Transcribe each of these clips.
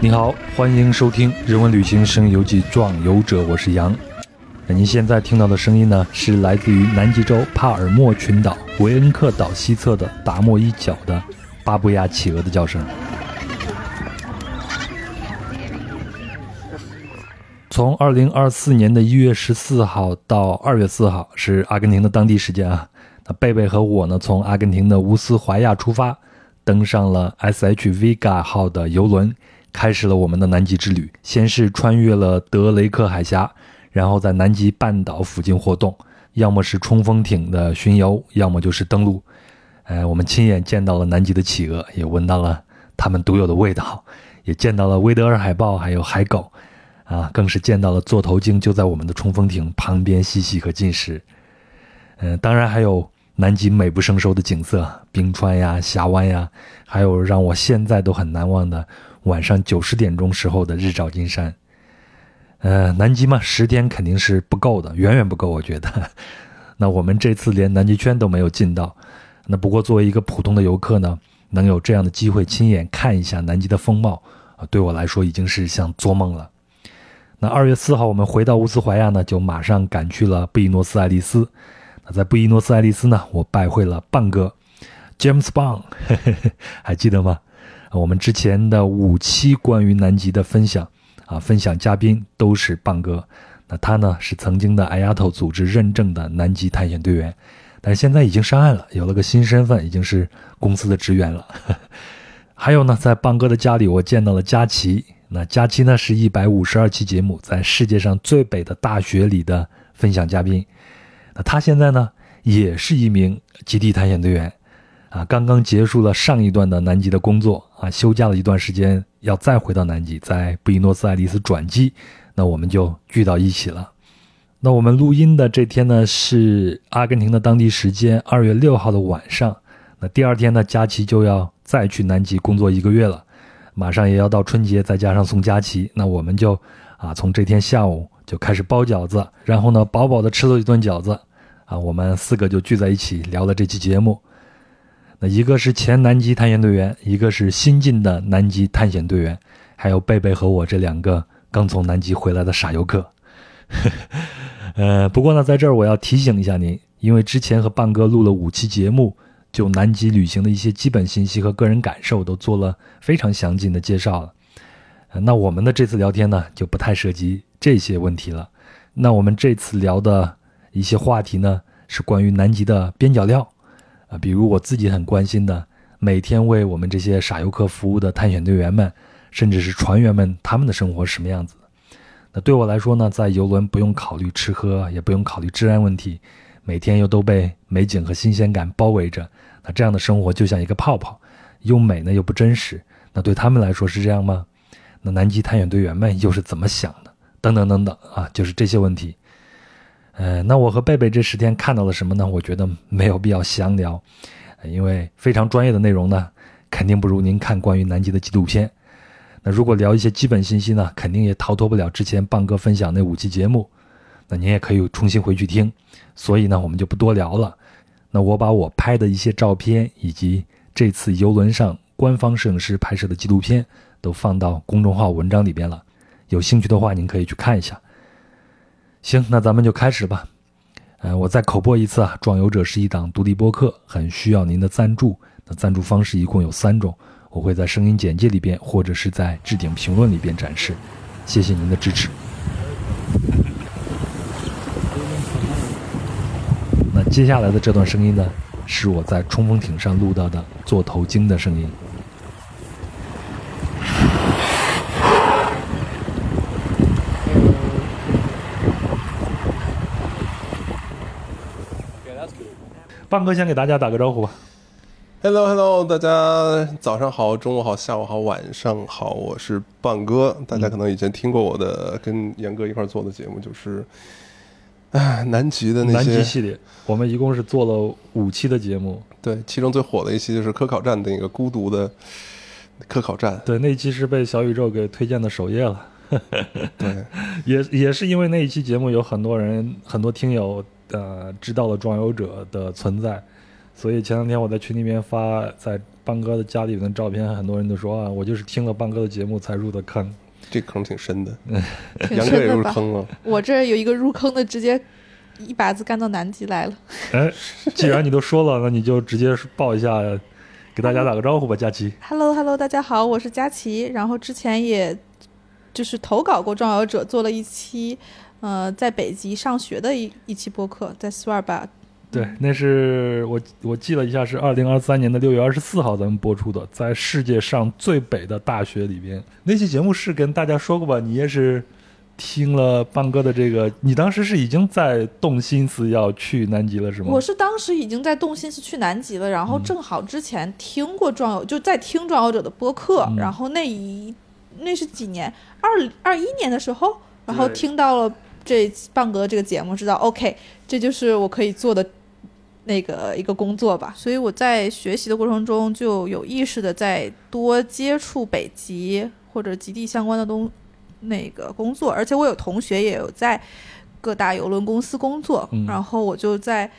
你好，欢迎收听《人文旅行声游记·壮游者》，我是杨。那您现在听到的声音呢，是来自于南极洲帕尔默群岛维恩克岛西侧的达莫伊角的巴布亚企鹅的叫声。从二零二四年的一月十四号到二月四号是阿根廷的当地时间啊。那贝贝和我呢，从阿根廷的乌斯怀亚出发，登上了 S.H. Vega 号的游轮。开始了我们的南极之旅，先是穿越了德雷克海峡，然后在南极半岛附近活动，要么是冲锋艇的巡游，要么就是登陆。呃，我们亲眼见到了南极的企鹅，也闻到了它们独有的味道，也见到了威德尔海豹，还有海狗，啊，更是见到了座头鲸就在我们的冲锋艇旁边嬉戏和进食。嗯，当然还有南极美不胜收的景色，冰川呀、峡湾呀，还有让我现在都很难忘的。晚上九十点钟时候的日照金山，呃，南极嘛，十天肯定是不够的，远远不够，我觉得。那我们这次连南极圈都没有进到，那不过作为一个普通的游客呢，能有这样的机会亲眼看一下南极的风貌，啊，对我来说已经是像做梦了。那二月四号我们回到乌斯怀亚呢，就马上赶去了布宜诺斯艾利斯。那在布宜诺斯艾利斯呢，我拜会了棒哥，James Bond，还记得吗？我们之前的五期关于南极的分享，啊，分享嘉宾都是棒哥。那他呢是曾经的 IATO 组织认证的南极探险队员，但现在已经上岸了，有了个新身份，已经是公司的职员了。还有呢，在棒哥的家里，我见到了佳琪。那佳琪呢是一百五十二期节目在世界上最北的大学里的分享嘉宾。那他现在呢也是一名极地探险队员。啊，刚刚结束了上一段的南极的工作啊，休假了一段时间，要再回到南极，在布宜诺斯艾利斯转机，那我们就聚到一起了。那我们录音的这天呢，是阿根廷的当地时间二月六号的晚上。那第二天呢，佳琪就要再去南极工作一个月了，马上也要到春节，再加上送佳琪，那我们就啊，从这天下午就开始包饺子，然后呢，饱饱的吃了一顿饺子，啊，我们四个就聚在一起聊了这期节目。那一个是前南极探险队员，一个是新晋的南极探险队员，还有贝贝和我这两个刚从南极回来的傻游客。呃，不过呢，在这儿我要提醒一下您，因为之前和棒哥录了五期节目，就南极旅行的一些基本信息和个人感受都做了非常详尽的介绍了。那我们的这次聊天呢，就不太涉及这些问题了。那我们这次聊的一些话题呢，是关于南极的边角料。啊，比如我自己很关心的，每天为我们这些傻游客服务的探险队员们，甚至是船员们，他们的生活是什么样子？那对我来说呢，在游轮不用考虑吃喝，也不用考虑治安问题，每天又都被美景和新鲜感包围着，那这样的生活就像一个泡泡，又美呢又不真实。那对他们来说是这样吗？那南极探险队员们又是怎么想的？等等等等啊，就是这些问题。呃，那我和贝贝这十天看到了什么呢？我觉得没有必要详聊，因为非常专业的内容呢，肯定不如您看关于南极的纪录片。那如果聊一些基本信息呢，肯定也逃脱不了之前棒哥分享那五期节目。那您也可以重新回去听。所以呢，我们就不多聊了。那我把我拍的一些照片，以及这次游轮上官方摄影师拍摄的纪录片，都放到公众号文章里边了。有兴趣的话，您可以去看一下。行，那咱们就开始吧。呃，我再口播一次啊，《壮游者》是一档独立播客，很需要您的赞助。那赞助方式一共有三种，我会在声音简介里边或者是在置顶评论里边展示。谢谢您的支持。那接下来的这段声音呢，是我在冲锋艇上录到的座头鲸的声音。棒哥先给大家打个招呼吧。Hello，Hello，大家早上好，中午好，下午好，晚上好，我是棒哥。大家可能以前听过我的跟严哥一块做的节目，就是啊南极的那些南极系列。我们一共是做了五期的节目，对，其中最火的一期就是科考站的那个孤独的科考站，对，那一期是被小宇宙给推荐的首页了。对，也也是因为那一期节目，有很多人很多听友。呃，知道了壮游者的存在，所以前两天我在群里面发在邦哥的家里面的照片，很多人都说啊，我就是听了邦哥的节目才入的坑。这坑挺深的，挺杨哥也？入坑了。我这有一个入坑的，直接一把子干到南极来了。哎，既然你都说了，那你就直接报一下，给大家打个招呼吧，佳琪。Hello Hello，大家好，我是佳琪。然后之前也就是投稿过《壮游者》，做了一期呃在北极上学的一一期播客，在斯瓦尔巴。对，那是我我记了一下，是二零二三年的六月二十四号咱们播出的，在世界上最北的大学里边。那期节目是跟大家说过吧？你也是听了邦哥的这个，你当时是已经在动心思要去南极了，是吗？我是当时已经在动心思去南极了，然后嗯正好之前听过壮游，就在听《壮游者》的播客，嗯然后那一那是几年，二二一年的时候，然后听到了这半个这个节目，知道 OK，这就是我可以做的那个一个工作吧。所以我在学习的过程中就有意识的在多接触北极或者极地相关的东那个工作，而且我有同学也有在各大邮轮公司工作，嗯然后我就在。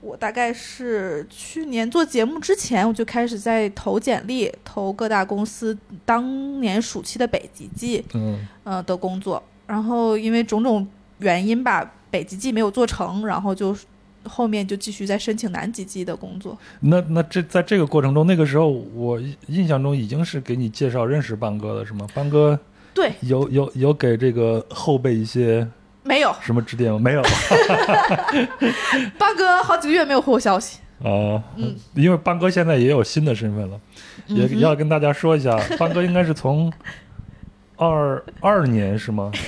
我大概是去年做节目之前，我就开始在投简历，投各大公司当年暑期的北极季，嗯呃的工作。然后因为种种原因吧，北极季没有做成，然后就后面就继续在申请南极季的工作。那那这在这个过程中，那个时候我印象中已经是给你介绍认识班哥了，是吗？班哥对，有有有给这个后辈一些没有，什么指点吗？没有八哥好几个月没有回我消息。啊，嗯，因为邦哥现在也有新的身份了，也要跟大家说一下，邦哥应该是从二二年是吗？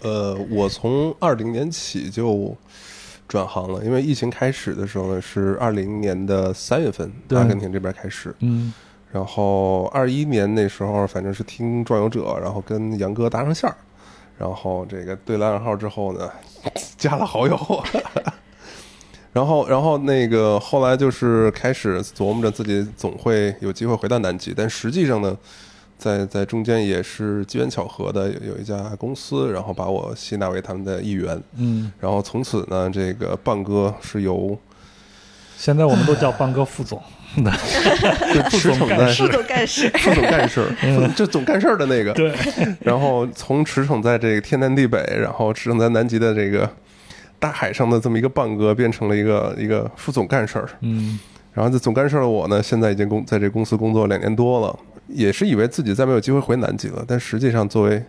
呃，我从二零年起就转行了，因为疫情开始的时候呢是二零年的三月份，阿根廷这边开始，嗯。然后二一年那时候反正是听壮游者，然后跟杨哥搭上线儿，然后这个对了暗号之后呢，加了好友，然后然后那个后来就是开始琢磨着自己总会有机会回到南极，但实际上呢，在在中间也是机缘巧合的，有有一家公司，然后把我吸纳为他们的一员，嗯，然后从此呢，这个棒哥是由现在我们都叫棒哥副总，就副驰骋在总干事副总干事，副总干事 就总干事儿的那个，对，然后从驰骋在这个天南地北，然后驰骋在南极的这个大海上的这么一个棒哥，变成了一个一个副总干事儿。嗯然后这总干事儿的我呢，现在已经工在这公司工作两年多了，也是以为自己再没有机会回南极了，但实际上作为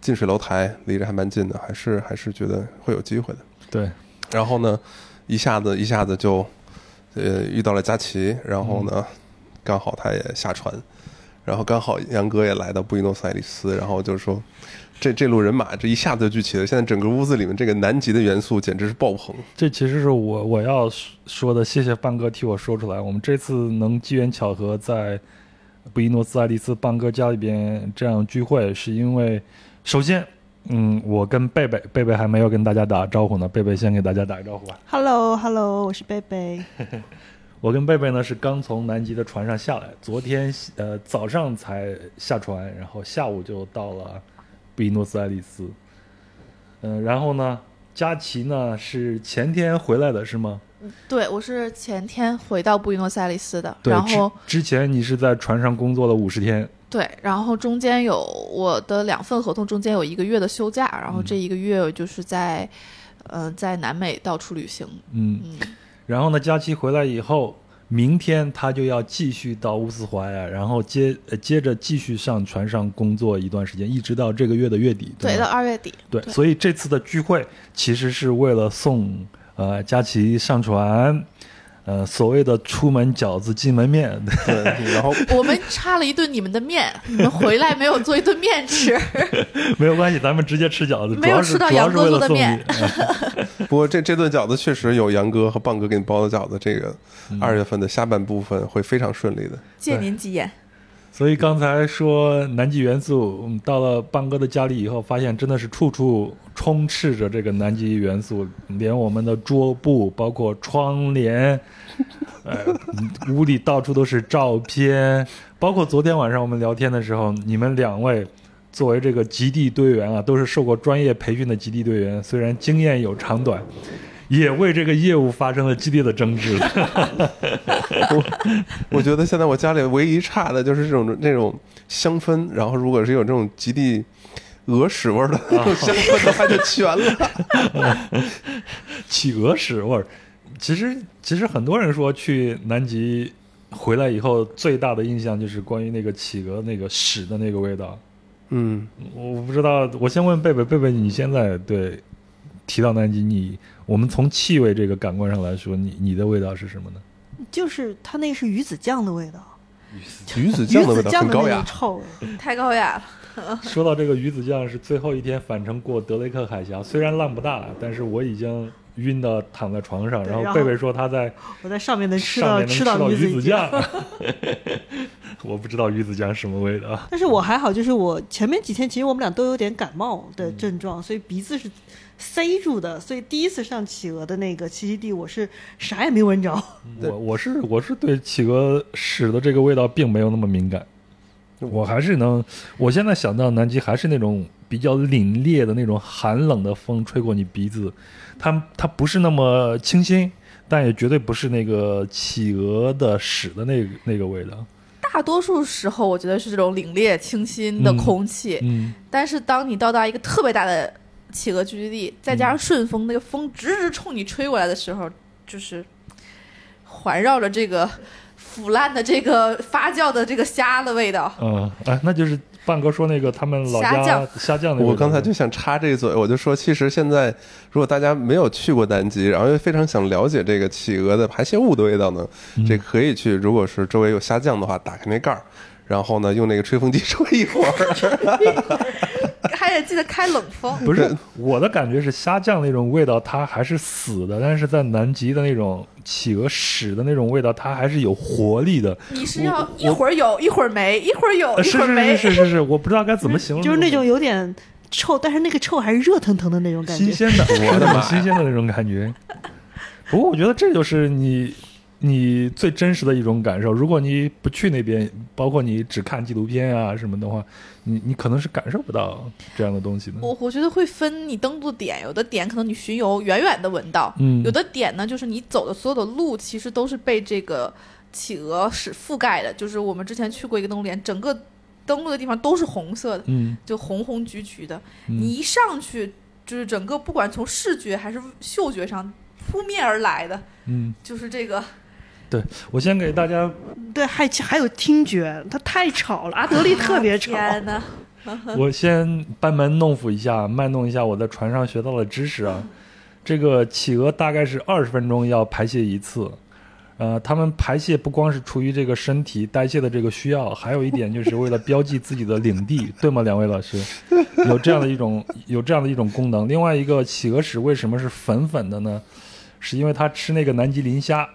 近水楼台，离着还蛮近的，还是还是觉得会有机会的。对，然后呢，一下子一下子就呃遇到了佳琪，然后呢，刚好他也下船，然后刚好杨哥也来到布宜诺斯艾利斯，然后就说这这路人马这一下子就聚齐了，现在整个屋子里面这个南极的元素简直是爆棚。这其实是我我要说的，谢谢半哥替我说出来。我们这次能机缘巧合在布宜诺斯艾利斯邦哥家里边这样聚会，是因为首先，嗯，我跟贝贝，贝贝还没有跟大家打招呼呢，贝贝先给大家打个招呼吧。Hello Hello，我是贝贝。我跟贝贝呢是刚从南极的船上下来，昨天呃早上才下船，然后下午就到了布宜诺斯艾利斯。嗯、然后呢，佳琪呢是前天回来的是吗？对我是前天回到布宜诺斯艾利斯的，对，然后之之前你是在船上工作了五十天，对，然后中间有我的两份合同，中间有一个月的休假，然后这一个月就是在，呃，在南美到处旅行。嗯，嗯，然后呢，佳期回来以后，明天他就要继续到乌斯怀亚，然后接呃接着继续上船上工作一段时间，一直到这个月的月底，对，吗到二月底。对，对所以这次的聚会其实是为了送呃佳琪上传，呃所谓的出门饺子进门面，对，然后 我们插了一顿你们的面，你们回来没有做一顿面吃。没有关系，咱们直接吃饺子，没有吃到杨哥做。的面嗯不过这这顿饺子确实有杨哥和棒哥给你包的饺子，这个嗯二月份的下半部分会非常顺利的。借您吉言。所以刚才说南极元素，嗯到了邦哥的家里以后，发现真的是处处充斥着这个南极元素，连我们的桌布，包括窗帘，呃，屋里到处都是照片，包括昨天晚上我们聊天的时候，你们两位作为这个极地队员啊，都是受过专业培训的极地队员，虽然经验有长短，也为这个业务发生了激烈的争执。我觉得现在我家里唯一差的就是这种那种香氛，然后如果是有这种极地鹅屎味儿的那种香氛的话，就全了。企鹅屎味儿，其实其实很多人说去南极回来以后，最大的印象就是关于那个企鹅那个屎的那个味道。嗯，我不知道，我先问贝贝，贝贝，你现在对提到南极，你我们从气味这个感官上来说，你你的味道是什么呢？就是它那是鱼子酱的味道，鱼子酱的味道子酱的那很高雅。臭。太高雅了。说到这个鱼子酱，是最后一天返程过德雷克海峡，虽然浪不大，但是我已经晕到躺在床上，然后贝贝说他在我在上面能吃到能吃到鱼子酱，我不知道鱼子酱什么味道。但是我还好，就是我前面几天其实我们俩都有点感冒的症嗯状，所以鼻子是塞住的，所以第一次上企鹅的那个栖息地，我是啥也没闻着。对。我我是我是对企鹅屎的这个味道并没有那么敏感，我还是能，我现在想到南极还是那种比较凛冽的那种寒冷的风吹过你鼻子，它它不是那么清新，但也绝对不是那个企鹅的屎的那个那个味道。大多数时候，我觉得是这种凛冽清新的嗯。空气，嗯，但是当你到达一个特别大的企鹅聚集地，再加上顺风，那个风直直冲你吹过来的时候，就是环绕着这个腐烂的这个发酵的这个虾的味道。嗯，哎，那就是半哥说那个他们老家虾酱虾酱的味道。我刚才就想插这一嘴，我就说，其实现在如果大家没有去过南极，然后又非常想了解这个企鹅的排泄物的味道呢，嗯这可以去，如果是周围有虾酱的话，打开那盖儿，然后呢用那个吹风机 吹一会儿。还得记得开冷风。不是我的感觉是虾酱那种味道，它还是死的，但是在南极的那种企鹅屎的那种味道，它还是有活力的。你是要一会儿有，一会儿没，一会儿有，一会儿没。是是是是是，我不知道该怎么形容，就是那种有点臭，但是那个臭还是热腾腾的那种感觉。新鲜的，我的妈新鲜的那种感觉。不过我觉得这就是你你最真实的一种感受。如果你不去那边，包括你只看纪录片啊什么的话，你你可能是感受不到这样的东西的。我我觉得会分你登陆点，有的点可能你巡游远远的闻到，嗯有的点呢就是你走的所有的路其实都是被这个企鹅是覆盖的。就是我们之前去过一个登陆点，整个登陆的地方都是红色的，嗯，就红红橘橘的。嗯你一上去，就是整个不管从视觉还是嗅觉上扑面而来的，嗯，就是这个我先给大家对，还还有听觉，它太吵了，阿德利特别吵。天哪，我先班门弄斧一下，卖弄一下我在船上学到的知识啊。这个企鹅大概是二十分钟要排泄一次，呃，它们排泄不光是出于这个身体代谢的这个需要，还有一点就是为了标记自己的领地，对吗？两位老师，有这样的一种有这样的一种功能。另外一个，企鹅屎为什么是粉粉的呢？是因为它吃那个南极磷虾，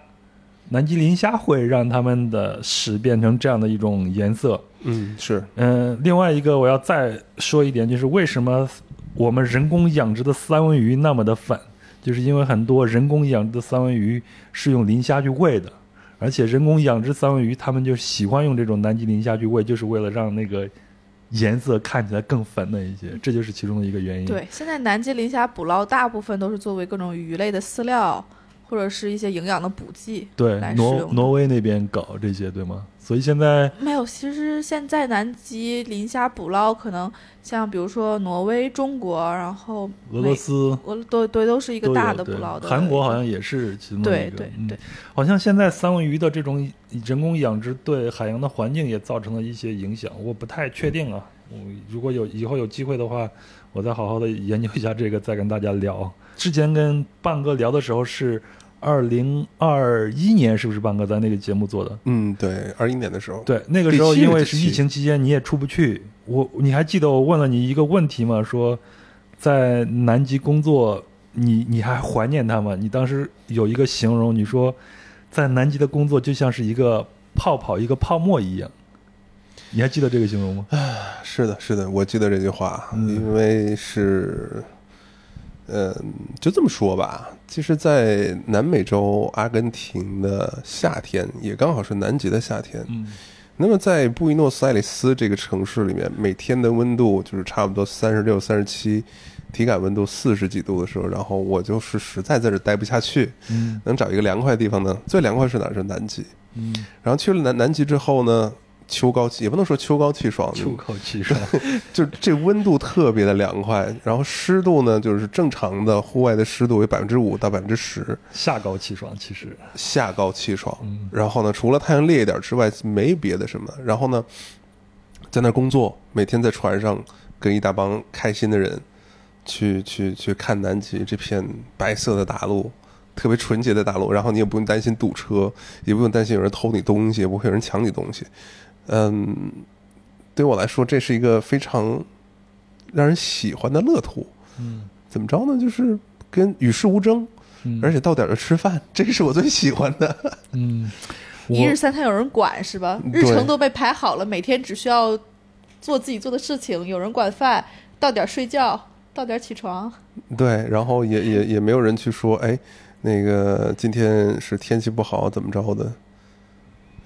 南极磷虾会让它们的屎变成这样的一种颜色。嗯，是嗯，另外一个我要再说一点，就是为什么我们人工养殖的三文鱼那么的粉，就是因为很多人工养殖的三文鱼是用磷虾去喂的，而且人工养殖三文鱼他们就喜欢用这种南极磷虾去喂，就是为了让那个颜色看起来更粉嫩一些，这就是其中的一个原因。，对，现在南极磷虾捕捞大部分都是作为各种鱼类的饲料，或者是一些营养的补剂。对挪挪威那边搞这些，对吗？所以现在没有，其实现在南极磷虾捕捞可能像比如说挪威、中国，然后俄罗、斯俄对对都是一个大的捕捞的。韩国好像也是其中的一个。对对嗯对，好像现在三文鱼的这种人工养殖对海洋的环境也造成了一些影响，我不太确定啊。我如果有以后有机会的话，我再好好的研究一下这个，再跟大家聊。之前跟半哥聊的时候是二零二一年，是不是半哥在那个节目做的？嗯，对，二一年的时候，对，那个时候因为是疫情期间，你也出不去。我你还记得我问了你一个问题吗？说在南极工作，你你还怀念他吗？你当时有一个形容，你说在南极的工作就像是一个泡泡，一个泡沫一样。你还记得这个形容吗？是的，是的，我记得这句话，嗯因为是，嗯，就这么说吧。其实，在南美洲阿根廷的夏天，也刚好是南极的夏天。嗯那么，在布宜诺斯艾利斯这个城市里面，每天的温度就是差不多三十六、三十七，体感温度四十几度的时候，然后我就是实在在这待不下去，嗯能找一个凉快的地方呢？最凉快是哪儿？是南极。嗯，然后去了南南极之后呢，秋高气也不能说秋高气爽，秋高气爽，就这温度特别的凉快，然后湿度呢就是正常的户外的湿度为百分之五到百分之十，夏高气爽，其实，夏高气爽。嗯然后呢，除了太阳烈一点之外，没别的什么。然后呢，在那工作，每天在船上跟一大帮开心的人去去去看南极这片白色的大陆，特别纯洁的大陆。然后你也不用担心堵车，也不用担心有人偷你东西，也不会有人抢你东西。嗯，对我来说，这是一个非常让人喜欢的乐土。嗯怎么着呢？就是跟与世无争，嗯，而且到点儿就吃饭，这是我最喜欢的。嗯，一日三餐有人管是吧？日程都被排好了，每天只需要做自己做的事情，有人管饭，到点儿睡觉，到点儿起床。对，然后也也也没有人去说，哎，那个今天是天气不好，怎么着的？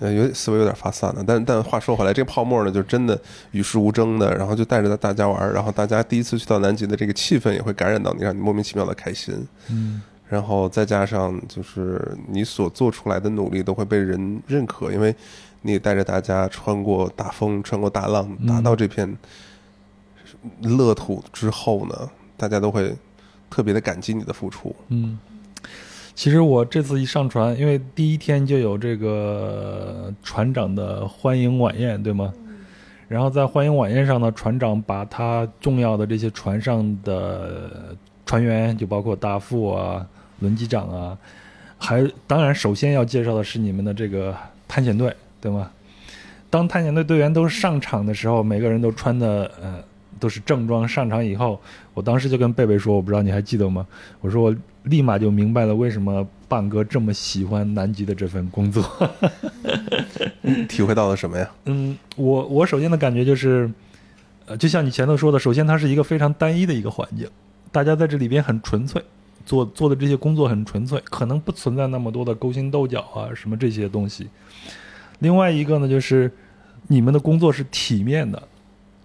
呃，有点思维有点发散了。但但话说回来，这个泡沫呢，就真的与世无争的，然后就带着大家玩儿，然后大家第一次去到南极的这个气氛也会感染到你，让你莫名其妙的开心。嗯然后再加上就是你所做出来的努力都会被人认可，因为你也带着大家穿过大风、穿过大浪，嗯达到这片乐土之后呢，大家都会特别的感激你的付出。嗯。其实我这次一上船，因为第一天就有这个船长的欢迎晚宴，对吗？然后在欢迎晚宴上呢，船长把他重要的这些船上的船员，就包括大副啊、轮机长啊，还当然首先要介绍的是你们的这个探险队，对吗？当探险队队员都上场的时候，每个人都穿的呃都是正装上场以后，我当时就跟贝贝说，我不知道你还记得吗？我说我立马就明白了为什么棒哥这么喜欢南极的这份工作。体会到了什么呀？嗯，我我首先的感觉就是，呃，就像你前头说的，首先它是一个非常单一的一个环境，大家在这里边很纯粹，做做的这些工作很纯粹，可能不存在那么多的勾心斗角啊什么这些东西。另外一个呢，就是你们的工作是体面的，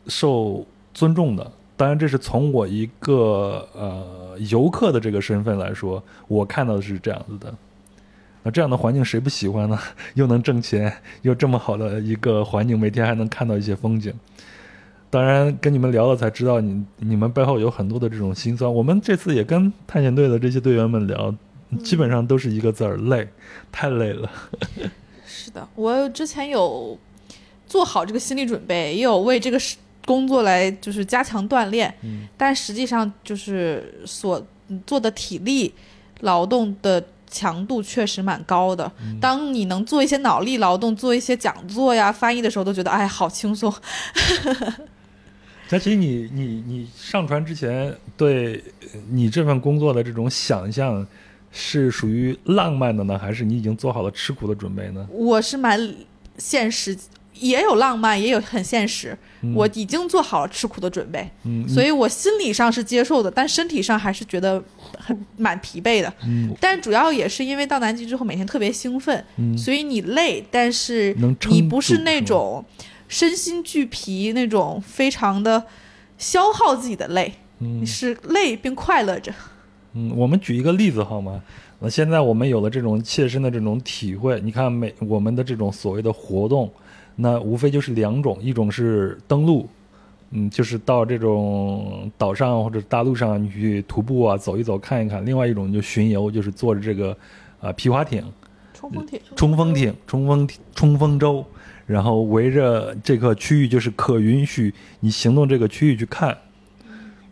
受尊重的。当然，这是从我一个呃游客的这个身份来说，我看到的是这样子的。那这样的环境谁不喜欢呢？又能挣钱，又这么好的一个环境，每天还能看到一些风景。当然，跟你们聊了才知道你你们背后有很多的这种辛酸。我们这次也跟探险队的这些队员们聊，基本上都是一个字儿：累，太累了。是的，我之前有做好这个心理准备，也有为这个事工作来就是加强锻炼，嗯但实际上就是所做的体力劳动的强度确实蛮高的。当你能做一些脑力劳动，做一些讲座呀、翻译的时候，都觉得哎，好轻松。佳琪，你你你上船之前对你这份工作的这种想象是属于浪漫的呢，还是你已经做好了吃苦的准备呢？我是蛮现实，也有浪漫，也有很现实。嗯我已经做好了吃苦的准备，嗯，所以我心理上是接受的，但身体上还是觉得很蛮疲惫的。嗯但主要也是因为到南极之后每天特别兴奋，嗯所以你累，但是你不是那种身心俱疲那种非常的消耗自己的累，嗯你是累并快乐着。嗯，我们举一个例子好吗？那现在我们有了这种切身的这种体会，你看每我们的这种所谓的活动，那无非就是两种，一种是登陆，嗯，就是到这种岛上或者大陆上你去徒步啊，走一走看一看；另外一种就巡游，就是坐着这个呃皮划艇、冲锋艇，冲锋艇、冲锋冲锋舟，然后围着这个区域，就是可允许你行动这个区域去看。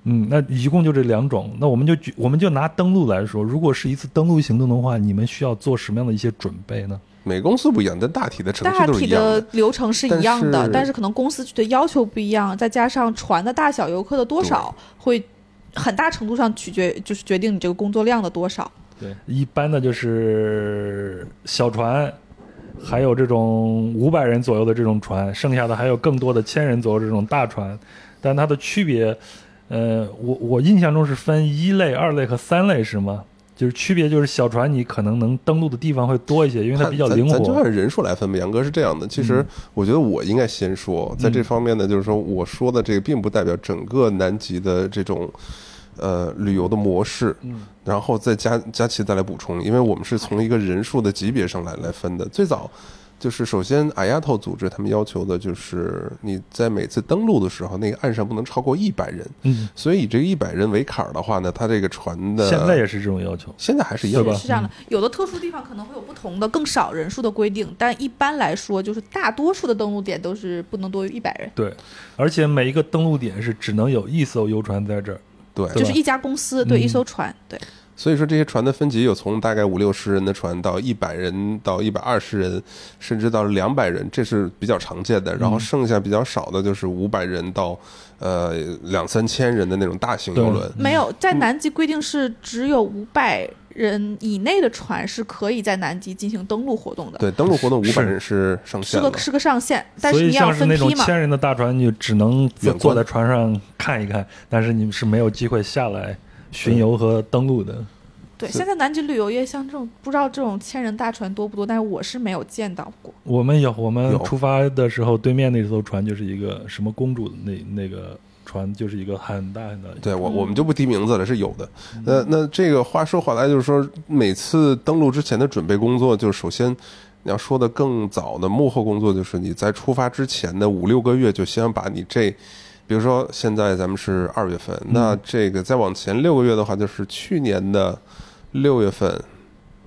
嗯，那一共就这两种。那我们就举，我们就拿登陆来说，如果是一次登陆行动的话，你们需要做什么样的一些准备呢？每个公司不一样，但大体的程序大体都是一样的流程是一样的，但是但是可能公司的要求不一样，再加上船的大小、游客的多少，会很大程度上取决，就是决定你这个工作量的多少。对，一般的就是小船，还有这种五百人左右的这种船，剩下的还有更多的千人左右这种大船，但它的区别，呃，我我印象中是分一类、二类和三类，是吗？就是区别就是小船你可能能登陆的地方会多一些，因为它比较灵咱咱就。按人数来分吧。杨哥是这样的，其实我觉得我应该先说，在这方面呢，就是说我说的这个并不代表整个南极的这种呃旅游的模式，嗯然后再加加其再来补充，因为我们是从一个人数的级别上来来分的。最早就是首先阿亚头组织他们要求的就是你在每次登陆的时候，那个岸上不能超过一百人，嗯，所以以这个一百人为坎儿的话呢，它这个船的现在也是这种要求。现在还是一样吧？是这样的，有的特殊地方可能会有不同的更少人数的规定，但一般来说，就是大多数的登陆点都是不能多于一百人，对，而且每一个登陆点是只能有一艘游船在这儿。对，就是一家公司对嗯。一艘船，对，所以说这些船的分级有从大概五六十人的船到一百人到一百二十人，甚至到两百人，这是比较常见的。然后剩下比较少的就是五百人到呃两三千人的那种大型游轮。没有在南极规定是只有五百人以内的船是可以在南极进行登陆活动的，对，登陆活动五百人是上限了是个。是个上限，但是你要像是那种分批嘛，千人的大船，你就只能坐远坐在船上看一看，但是你们是没有机会下来巡游和登陆的。对，现在南极旅游业像这种不知道这种千人大船多不多，但是我是没有见到过。我们有，我们出发的时候，对面那艘船就是一个什么公主的那那个船，就是一个很大很大的。对我，我们就不提名字了，是有的。那那这个话说回来，就是说每次登陆之前的准备工作，就是首先你要说的更早的幕后工作，就是你在出发之前的五六个月，就先把你这，比如说现在咱们是二月份，那这个再往前六个月的话，就是去年的六月份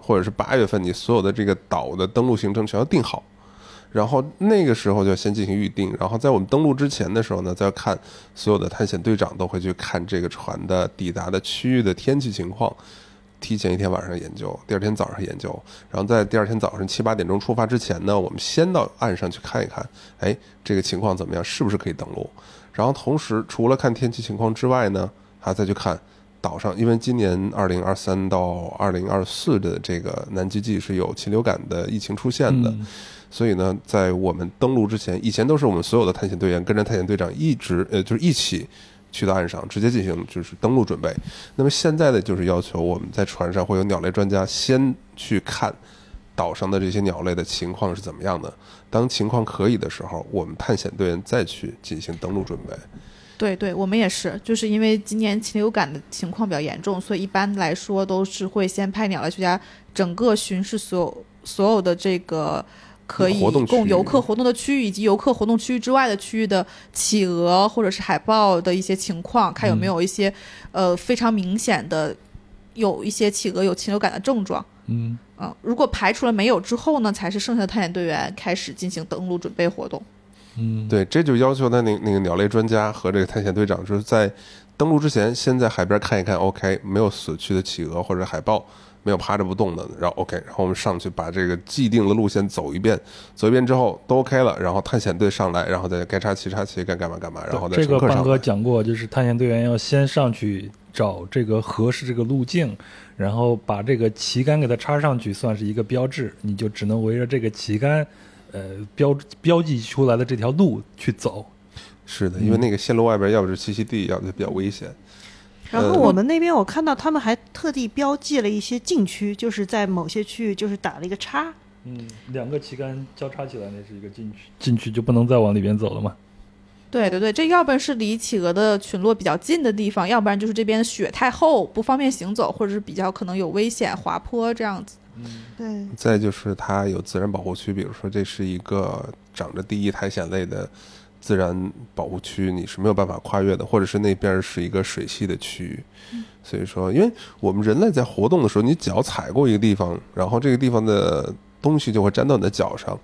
或者是八月份，你所有的这个岛的登陆行程全要定好。然后那个时候就要先进行预定，然后在我们登陆之前的时候呢，再看所有的探险队长都会去看这个船的抵达的区域的天气情况，提前一天晚上研究，第二天早上研究，然后在第二天早上七八点钟出发之前呢，我们先到岸上去看一看，哎，这个情况怎么样，是不是可以登陆？然后同时除了看天气情况之外呢，还再去看岛上，因为今年二零二三到二零二四的这个南极季是有禽流感的疫情出现的。嗯所以呢，在我们登陆之前，以前都是我们所有的探险队员跟着探险队长一直呃，就是一起去到岸上，直接进行就是登陆准备。那么现在的就是要求我们在船上会有鸟类专家先去看岛上的这些鸟类的情况是怎么样的。当情况可以的时候，我们探险队员再去进行登陆准备。对对，我们也是，就是因为今年禽流感的情况比较严重，所以一般来说都是会先派鸟类学家整个巡视所有所有的这个可以供游客活动的区域，以及游客活动区域之外的区域的企鹅或者是海豹的一些情况，看有没有一些、呃非常明显的有一些企鹅有禽流感的症状。嗯，嗯，如果排除了没有之后呢，才是剩下的探险队员开始进行登陆准备活动。嗯，对，这就要求他那那个鸟类专家和这个探险队长，就是在登陆之前，先在海边看一看，OK，没有死去的企鹅或者海豹，没有趴着不动的，然后 OK，然后我们上去把这个既定的路线走一遍，走一遍之后都 OK 了，然后探险队上来，然后再该插旗插旗，该干嘛干嘛，然后再这个半哥。讲过，就是探险队员要先上去找这个合适这个路径，然后把这个旗杆给它插上去，算是一个标志，你就只能围着这个旗杆，呃，标标记出来的这条路去走。是的，因为那个线路外边要不是栖息地，要不就比较危险。呃然后我们那边我看到他们还特地标记了一些禁区，就是在某些区域就是打了一个叉。嗯，两个旗杆交叉起来，那是一个禁区，禁区就不能再往里边走了嘛。对对对，这要不然是离企鹅的群落比较近的地方，要不然就是这边雪太厚，不方便行走，或者是比较可能有危险滑坡这样子。嗯对，再就是它有自然保护区，比如说这是一个长着第一苔藓类的自然保护区，你是没有办法跨越的，或者是那边是一个水系的区域。所以说，因为我们人类在活动的时候，你脚踩过一个地方，然后这个地方的东西就会粘到你的脚上，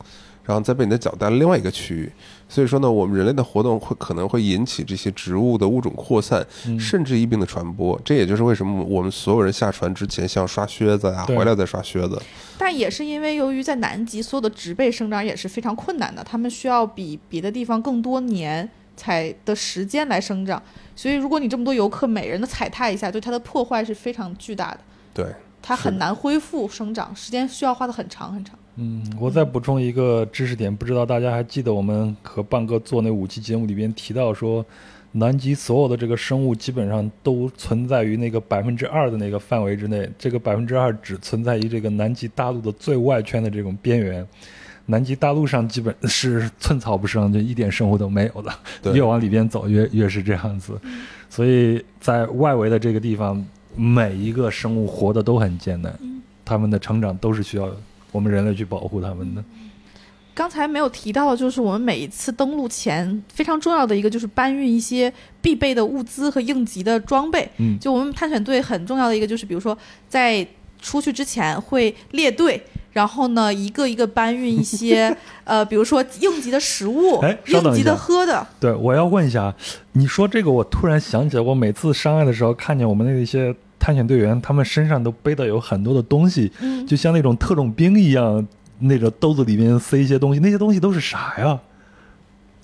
然后再被你的脚带到另外一个区域。所以说呢，我们人类的活动会可能会引起这些植物的物种扩散，嗯甚至疫病的传播。这也就是为什么我们所有人下船之前像刷靴子啊，回来再刷靴子。但也是因为由于在南极所有的植被生长也是非常困难的，它们需要比别的地方更多年才的时间来生长，所以如果你这么多游客每人的踩踏一下，对它的破坏是非常巨大的，对，它很难恢复生长，时间需要花的很长很长。嗯，我再补充一个知识点，不知道大家还记得我们和半哥做那五期节目里边提到说，南极所有的这个生物基本上都存在于那个百分之二的那个范围之内，这个百分之二只存在于这个南极大陆的最外圈的这种边缘。南极大陆上基本是寸草不生，就一点生物都没有的。越往里边走，越越是这样子。所以在外围的这个地方，每一个生物活的都很艰难，他们的成长都是需要我们人类去保护他们的。刚才没有提到，就是我们每一次登陆前非常重要的一个，就是搬运一些必备的物资和应急的装备。嗯就我们探险队很重要的一个，就是比如说在出去之前会列队，然后呢一个一个搬运一些 呃，比如说应急的食物哎，应急的喝的。对，我要问一下，你说这个，我突然想起来，我每次上岸的时候，看见我们那些探险队员，他们身上都背的有很多的东西，嗯，就像那种特种兵一样，那个兜子里面塞一些东西，那些东西都是啥呀？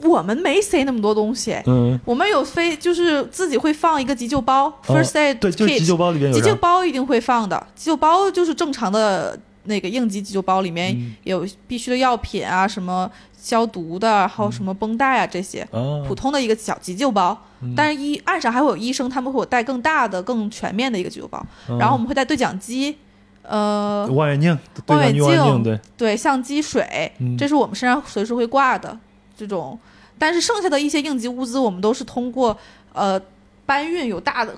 我们没塞那么多东西。嗯，我们有飞，就是自己会放一个急救包、f i r s t aid 对，就是急救包里面有急救？包一定会放的，急救包就是正常的那个应急急救包里面嗯有必须的药品啊，什么消毒的，还有什么绷带啊这些，啊，普通的一个小急救包。嗯。但是医岸上还会有医生，他们会有带更大的、更全面的一个急救包，嗯然后我们会带对讲机，呃，望远镜，对望远镜，镜对，对，相机、水，嗯。这是我们身上随时会挂的这种。但是剩下的一些应急物资，我们都是通过呃搬运，有大的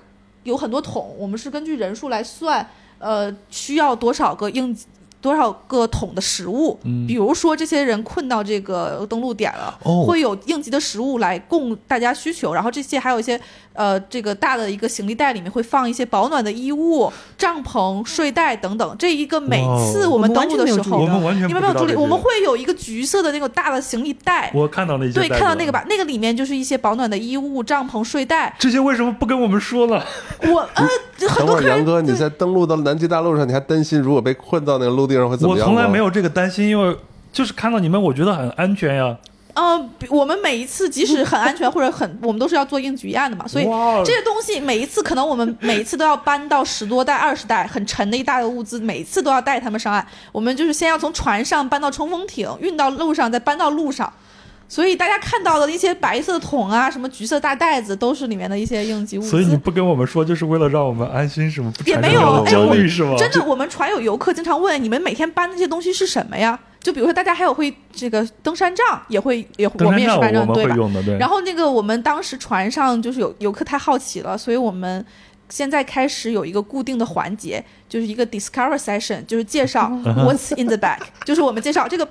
有很多桶，我们是根据人数来算，呃，需要多少个应急多少个桶的食物。嗯比如说这些人困到这个登陆点了，哦会有应急的食物来供大家需求，然后这些还有一些呃这个大的一个行李袋里面会放一些保暖的衣物、帐篷、睡袋等等。这一个每次我们登陆的时候我们完全没有注意，我们完全你们没有注意，不知道这些我们会有一个橘色的那个大的行李袋，我看到那些，对，看到那个？吧，那个里面就是一些保暖的衣物、帐篷、睡袋。这些为什么不跟我们说了？我呃，很等会儿，多客人杨哥，你在登陆到南极大陆上，你还担心如果被困到那个陆地上会怎么我样吗？从来没有这个担心，因为就是看到你们，我觉得很安全呀。呃，我们每一次即使很安全或者很，我们都是要做应急预案的嘛，所以这些东西每一次可能我们每一次都要搬到十多袋、二十袋，很沉的一大的物资，每一次都要带他们上岸。我们就是先要从船上搬到冲锋艇，运到路上，再搬到路上。所以大家看到的一些白色的桶啊，什么橘色大袋子，都是里面的一些应急物资。所以你不跟我们说，就是为了让我们安心，是吗？也没有焦虑是吗？真的，我们船有游客经常问你们每天搬那些东西是什么呀？就比如说大家还有会这个登山杖，也会也我们也是搬山杖我们对吧？对。然后那个我们当时船上就是有游客太好奇了，所以我们现在开始有一个固定的环节，就是一个 discover session，就是介绍嗯 what's in the bag，就是我们介绍这个。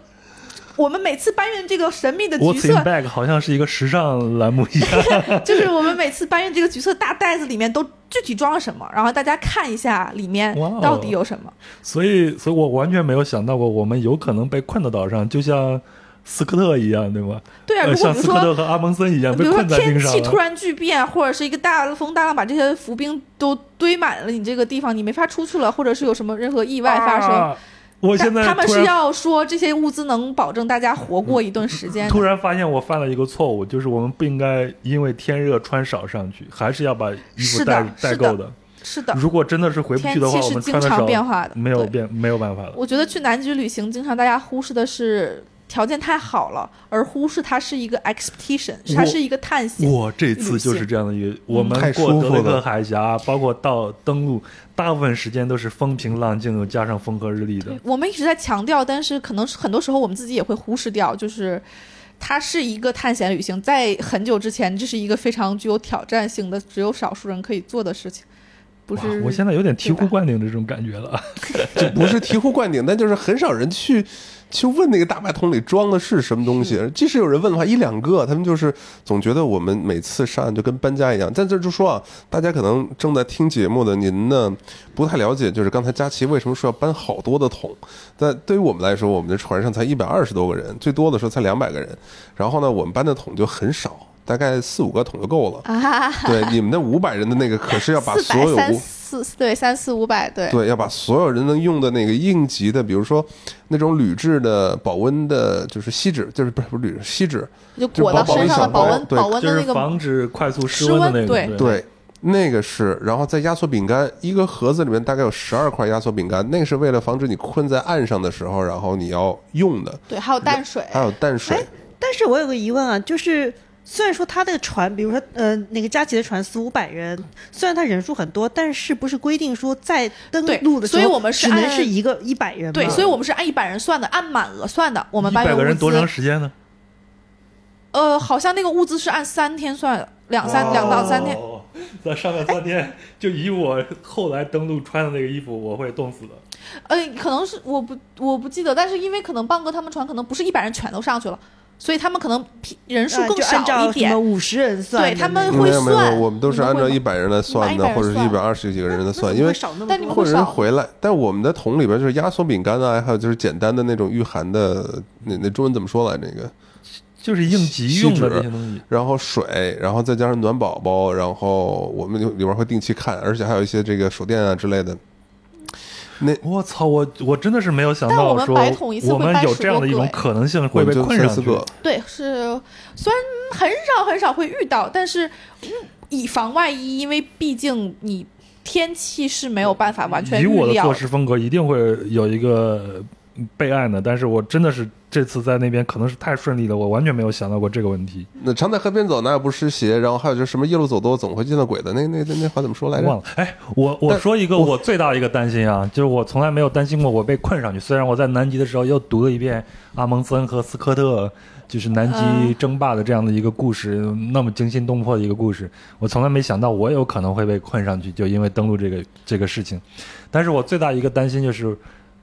我们每次搬运这个神秘的橘色，bag 好像是一个时尚栏目一样。就是我们每次搬运这个橘色大袋子里面都具体装了什么，然后大家看一下里面到底有什么。所以，所以我完全没有想到过，我们有可能被困到岛上，就像斯科特一样，对吗？对啊，呃，如果像斯科特比如说和阿蒙森一样比如说被困在冰天。气突然巨变，或者是一个大风大浪把这些浮冰都堆满了你这个地方，你没法出去了，或者是有什么任何意外发生，啊我现在他们是要说这些物资能保证大家活过一段时间。突然发现我犯了一个错误，就是我们不应该因为天热穿少上去，还是要把衣服带带够的。是的，如果真的是回不去的话，我气是经常们穿的少，变化的，没有变没有办法了。我觉得去南极旅行，经常大家忽视的是条件太好了，而忽视它是一个 expedition，它是一个探险。我这次就是这样的一个，我们过德雷克海峡，包括到登陆，大部分时间都是风平浪静，又加上风和日丽的。我们一直在强调，但是可能是很多时候我们自己也会忽视掉，就是它是一个探险旅行，在很久之前，这是一个非常具有挑战性的，只有少数人可以做的事情，不是？我现在有点醍醐灌顶的这种感觉了。就不是醍醐灌顶，但就是很少人去去问那个大白桶里装的是什么东西。即使有人问的话，一两个，他们就是总觉得我们每次上岸就跟搬家一样。但这就说啊，大家可能正在听节目的您呢，不太了解，就是刚才佳琪为什么说要搬好多的桶。但对于我们来说，我们的船上才一百二十多个人，最多的时候才两百个人。然后呢，我们搬的桶就很少。大概四五个桶就够了，啊，对你们那五百人的那个，可是要把所有五四对三四五百对。对，要把所有人能用的那个应急的，比如说那种铝制的保温的，就是锡纸，就是不是不是铝锡纸，就就裹到身上的保温对就是保温的那个防止快速失失温的那个，温对。对，那个是，然后再压缩饼干，一个盒子里面大概有十二块压缩饼干，那个是为了防止你困在岸上的时候，然后你要用的，对，还有淡水，还有淡水。哎，但是我有个疑问啊，就是虽然说他那个船，比如说呃那个加急的船四五百人，虽然他人数很多，但是不是规定说在登陆的时候，所以我们是按只能是一个一百人吗？对，所以我们是按一百人算的，按满额算的。我们班一百个人多长，时间呢？呃，好像那个物资是按三天算的，两三、两到三天。哦，在上面三天，就以我后来登陆穿的那个衣服，我会冻死的。呃，可能是我不我不记得，但是因为可能棒哥他们船可能不是一百人全都上去了，所以他们可能人数呃更少一点。五十人算对他们会没有没有，算我们都是按照一百人来算的，你们按100或者一百二十几个人来算，因为会少那么多但你们会有人回来。但我们的桶里边就是压缩饼干啊，还有就是简单的那种御寒的，那那中文怎么说来着？那个，就是应急用的这些东西。然后水，然后再加上暖宝宝，然后我们就里边会定期看，而且还有一些这个手电啊之类的。那我操，我我真的是没有想但我到说们白桶一次我们会搬10有这样的一种可能性会被困上去。三四个，对，是虽然很少很少会遇到，但是嗯以防万一，因为毕竟你天气是没有办法完全以我的预料做事风格，一定会有一个备案的。但是我真的是这次在那边可能是太顺利了，我完全没有想到过这个问题。那常在河边走，哪有不湿鞋？然后还有就是什么夜路走多，总会见到鬼的。那那那那话怎么说来着？忘了，哎，我我说一个我最大的一个担心啊，就是我从来没有担心过我被困上去。虽然我在南极的时候又读了一遍阿蒙森和斯科特，就是南极嗯争霸的这样的一个故事，那么惊心动魄的一个故事，我从来没想到我有可能会被困上去，就因为登陆这个这个事情。但是我最大一个担心就是，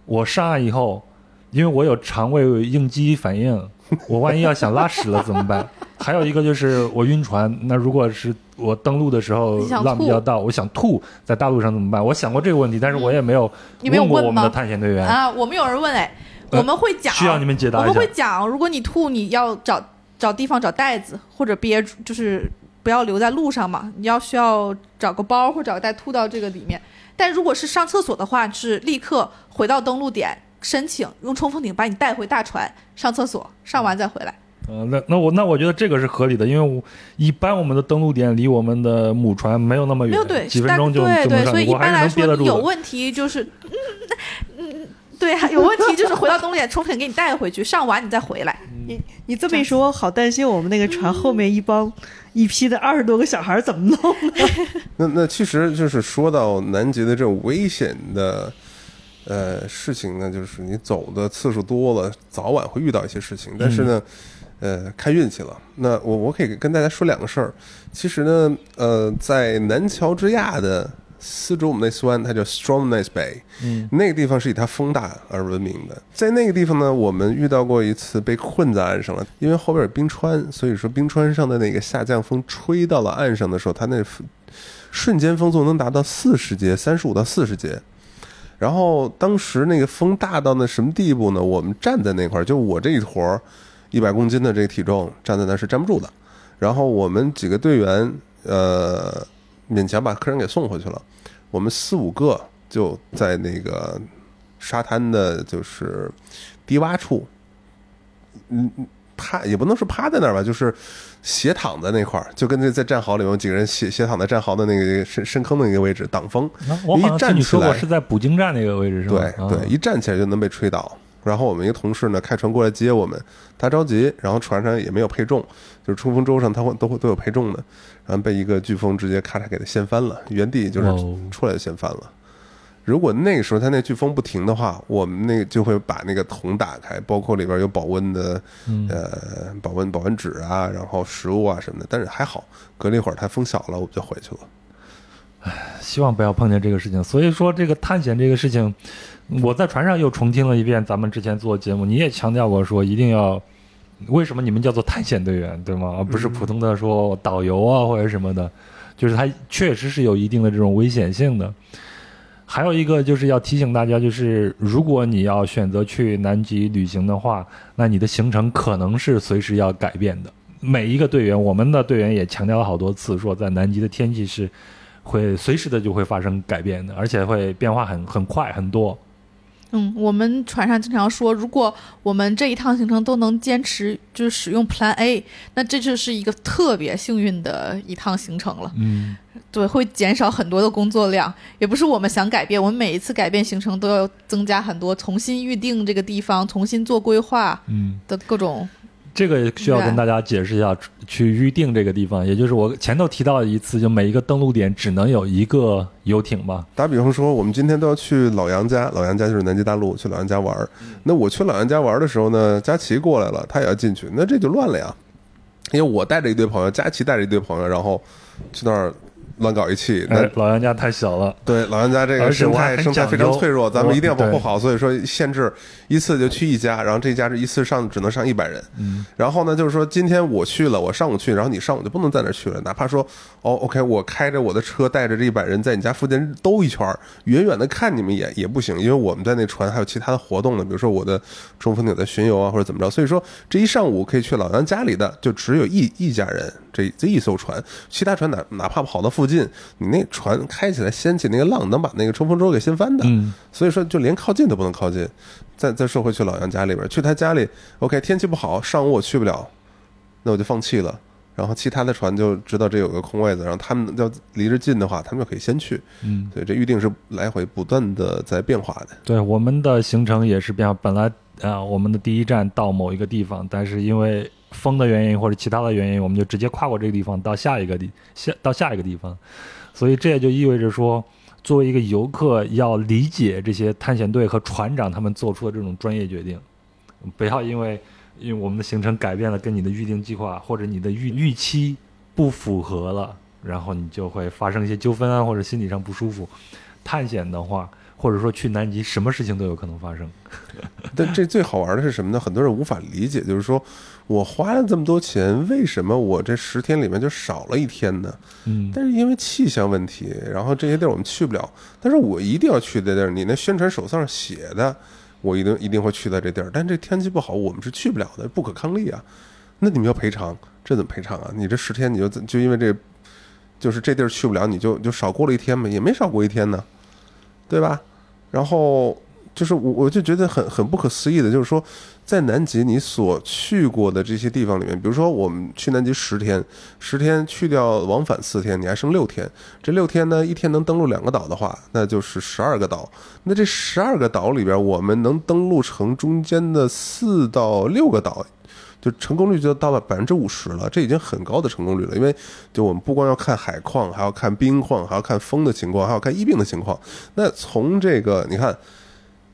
我上岸以后，因为我有肠胃应激反应，我万一要想拉屎了怎么办？还有一个就是我晕船，那如果是我登陆的时候浪比较大，我想吐，在大陆上怎么办？我想过这个问题，但是我也没有问问过我们的探险队员，啊，我们有人问哎，呃我们会讲，需要你们解答我们会。讲，如果你吐，你要找找地方找袋子或者憋住，就是不要留在路上嘛。你要需要找个包或者找个袋吐到这个里面。但如果是上厕所的话，是立刻回到登陆点申请，用冲锋艇把你带回大船上厕所，上完再回来。嗯、那那我那我觉得这个是合理的，因为我一般我们的登陆点离我们的母船没有那么远，没有对，几分但钟就对对，就能上去，所以一我还是般来说有问题就是，嗯嗯，对，有问题就是回到登陆点，冲锋艇给你带回去，上完你再回来。你你这么一说，我好担心我们那个船后面一帮一批的二十多个小孩怎么弄？那那其实就是说到南极的这种危险的呃事情呢，就是你走的次数多了，早晚会遇到一些事情。但是呢，呃，看运气了。那我我可以跟大家说两个事儿。其实呢，呃，在南乔治亚的斯朱姆内斯湾，它叫 Stromness Bay，嗯，那个地方是以它风大而闻名的。在那个地方呢，我们遇到过一次被困在岸上了，因为后边有冰川，所以说冰川上的那个下降风吹到了岸上的时候，它那瞬间风速能达到四十节，三十五到四十节。然后当时那个风大到那什么地步呢？我们站在那块儿，就我这一坨一百公斤的这个体重站在那是站不住的。然后我们几个队员呃勉强把客人给送回去了，我们四五个就在那个沙滩的，就是低洼处，嗯，趴也不能说趴在那儿吧，就是斜躺在那块儿，就跟那在战壕里面几个人斜斜躺在战壕的那个深深坑的那个位置挡风，啊我好像听你说过是在捕鲸站那个位置是吧？啊对对，一站起来就能被吹倒。然后我们一个同事呢开船过来接我们，他着急，然后船上也没有配重，就是冲锋舟上他会都会都有配重的，然后被一个飓风直接咔嚓给它掀翻了，原地就是哦出来就掀翻了。如果那个时候它那飓风不停的话，我们那个就会把那个桶打开，包括里边有保温的嗯呃保温保温纸啊，然后食物啊什么的。但是还好，隔了一会儿它风小了，我们就回去了。唉希望不要碰见这个事情。所以说，这个探险这个事情，我在船上又重听了一遍咱们之前做的节目，你也强调过说一定要。为什么你们叫做探险队员，对吗？而不是普通的说导游啊或者什么的，就是它确实是有一定的这种危险性的。还有一个就是要提醒大家，就是如果你要选择去南极旅行的话，那你的行程可能是随时要改变的。每一个队员，我们的队员也强调了好多次，说在南极的天气是会随时的就会发生改变的，而且会变化很很快很多。嗯，我们船上经常说，如果我们这一趟行程都能坚持就是使用 Plan A，那这就是一个特别幸运的一趟行程了。嗯，对，会减少很多的工作量，也不是我们想改变，我们每一次改变行程都要增加很多，重新预定这个地方，重新做规划嗯，的各种这个需要跟大家解释一下，去预定这个地方，也就是我前头提到的一次，就每一个登陆点只能有一个游艇吧。打比方说，我们今天都要去老杨家，老杨家就是南极大陆，去老杨家玩儿。那我去老杨家玩的时候呢，佳琪过来了，他也要进去，那这就乱了呀。因为我带着一堆朋友，佳琪带着一堆朋友，然后去那儿乱搞一气，那哎，老杨家太小了，对老杨家这个生态生态非常脆弱，咱们一定要保护好。所以说限制一次就去一家，然后这家是一次上只能上一百人。嗯，然后呢，就是说今天我去了，我上午去，然后你上午就不能在那儿去了，哪怕说哦，OK，我开着我的车带着这一百人在你家附近兜一圈，远远的看你们一眼也不行，因为我们在那船还有其他的活动呢，比如说我的冲锋艇在巡游啊或者怎么着，所以说这一上午可以去老杨家里的就只有一一家人，这这一艘船，其他船哪哪怕跑到附近，你那船开起来掀起那个浪，能把那个冲锋舟给掀翻的。嗯，所以说就连靠近都不能靠近。再再说回去老杨家里边，去他家里，OK，天气不好，上午我去不了，那我就放弃了。然后其他的船就知道这有个空位子，然后他们要离着近的话，他们就可以先去。嗯，所以这预定是来回不断的在变化的。对，我们的行程也是变化。本来啊、我们的第一站到某一个地方，但是因为风的原因或者其他的原因，我们就直接跨过这个地方到下一个地下到下一个地方，所以这也就意味着说，作为一个游客，要理解这些探险队和船长他们做出的这种专业决定，不要因为因为我们的行程改变了，跟你的预定计划或者你的预预期不符合了，然后你就会发生一些纠纷啊，或者心理上不舒服。探险的话，或者说去南极，什么事情都有可能发生。但这最好玩的是什么呢？很多人无法理解，就是说我花了这么多钱，为什么我这十天里面就少了一天呢？嗯，但是因为气象问题，然后这些地儿我们去不了。但是我一定要去的地儿，你那宣传手册上写的，我一定一定会去到这地儿。但这天气不好，我们是去不了的，不可抗力啊。那你们要赔偿，这怎么赔偿啊？你这十天你就就因为这，就是这地儿去不了，你就就少过了一天嘛，也没少过一天呢，对吧？然后就是我我就觉得很很不可思议的，就是说在南极你所去过的这些地方里面，比如说我们去南极十天，十天去掉往返四天，你还剩六天。这六天呢，一天能登陆两个岛的话，那就是十二个岛。那这十二个岛里边，我们能登陆成中间的四到六个岛。就成功率就到了百分之五十了，这已经很高的成功率了。因为就我们不光要看海况，还要看冰况，还要看风的情况，还要看疫病的情况。那从这个你看，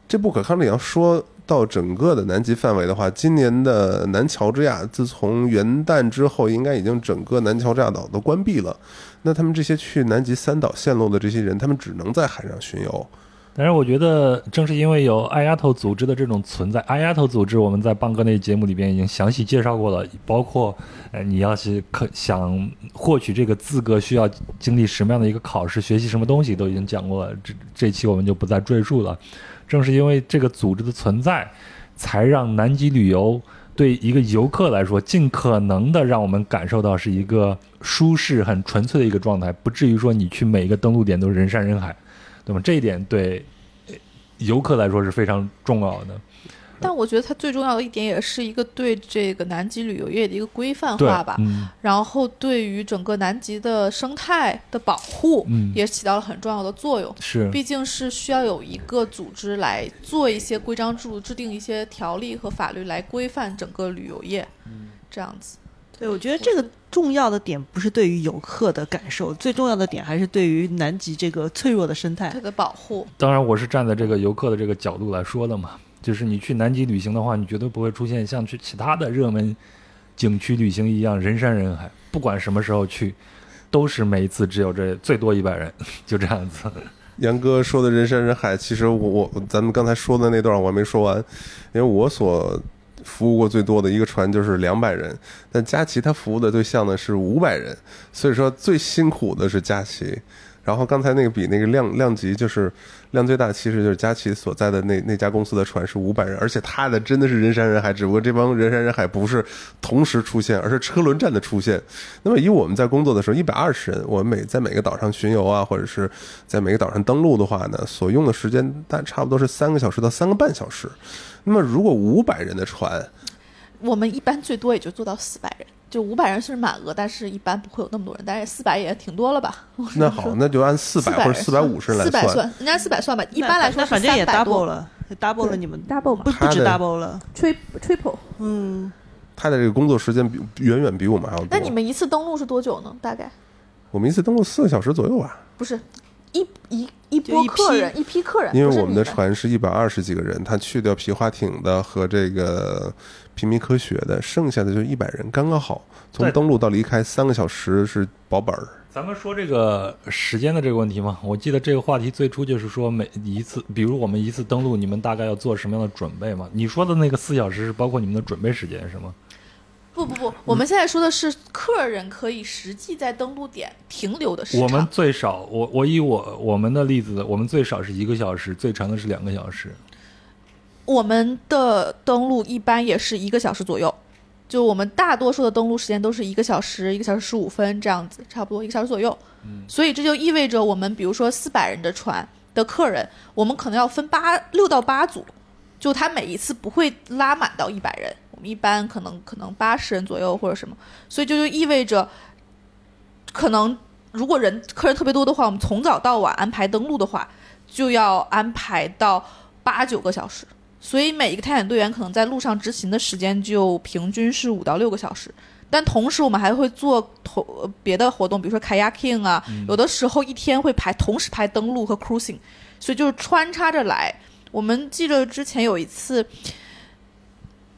这不可抗力要说到整个的南极范围的话，今年的南乔治亚自从元旦之后，应该已经整个南乔治亚岛都关闭了。那他们这些去南极三岛线路的这些人，他们只能在海上巡游。但是我觉得，正是因为有爱丫头组织的这种存在，爱丫头组织我们在邦哥那节目里边已经详细介绍过了，包括呃，你要是可想获取这个资格，需要经历什么样的一个考试，学习什么东西，都已经讲过了。这这期我们就不再赘述了。正是因为这个组织的存在，才让南极旅游对一个游客来说，尽可能的让我们感受到是一个舒适、很纯粹的一个状态，不至于说你去每一个登陆点都是人山人海。那么？这一点对游客来说是非常重要的。但我觉得它最重要的一点，也是一个对这个南极旅游业的一个规范化吧。嗯然后对于整个南极的生态的保护，嗯，也起到了很重要的作用。是毕竟是需要有一个组织来做一些规章制度，制定一些条例和法律来规范整个旅游业，这样子。对，我觉得这个重要的点不是对于游客的感受，最重要的点还是对于南极这个脆弱的生态它。的保护，当然，我是站在这个游客的这个角度来说的嘛。就是你去南极旅行的话，你绝对不会出现像去其他的热门景区旅行一样人山人海。不管什么时候去，都是每一次只有这最多一百人，就这样子。杨哥说的人山人海，其实我我咱们刚才说的那段我还没说完，因为我所服务过最多的一个船就是两百人，但佳琪他服务的对象呢是五百人，所以说最辛苦的是佳琪。然后刚才那个比那个量量级就是量最大，其实就是佳琪所在的那那家公司的船是五百人，而且他的真的是人山人海，只不过这帮人山人海不是同时出现，而是车轮战的出现。那么以我们在工作的时候，一百二十人，我们每在每个岛上巡游啊，或者是在每个岛上登陆的话呢，所用的时间大差不多是三个小时到三个半小时。那么如果五百人的船，我们一般最多也就做到四百人，就五百人是满额，但是一般不会有那么多人，但是四百也挺多了吧？那好，那就按四百或者四百五十来算四百算。算，人家四百算吧。一般来说反正也300 double 了，double 了你们，double 嘛不不止 double 了。，triple triple，嗯，他的这个工作时间比远远比我们还要多。那你们一次登录是多久呢？大概我们一次登陆四个小时左右吧，不是一一一波客人，一批客人，因为我们的船是一百二十几个人，他去掉皮划艇的和这个平民科学的，剩下的就一百人，刚刚好。从登陆到离开三个小时是保本儿。咱们说这个时间的这个问题嘛，我记得这个话题最初就是说每一次，比如我们一次登陆，你们大概要做什么样的准备嘛？你说的那个四小时是包括你们的准备时间是吗？不不不，我们现在说的是客人可以实际在登陆点停留的时间。我们最少，我我以我我们的例子，我们最少是一个小时，最长的是两个小时。我们的登录一般也是一个小时左右，就我们大多数的登录时间都是一个小时、一个小时十五分这样子，差不多一个小时左右。嗯，所以这就意味着我们比如说四百人的船的客人，我们可能要分八六到八组，就他每一次不会拉满到一百人，我们一般可能可能八十人左右或者什么，所以这就意味着可能如果人客人特别多的话，我们从早到晚安排登录的话，就要安排到八九个小时。所以每一个探险队员可能在路上执勤的时间就平均是五到六个小时。但同时我们还会做同呃别的活动，比如说 kayaking 啊，有的时候一天会排同时排登陆和 cruising，所以就是穿插着来。我们记得之前有一次，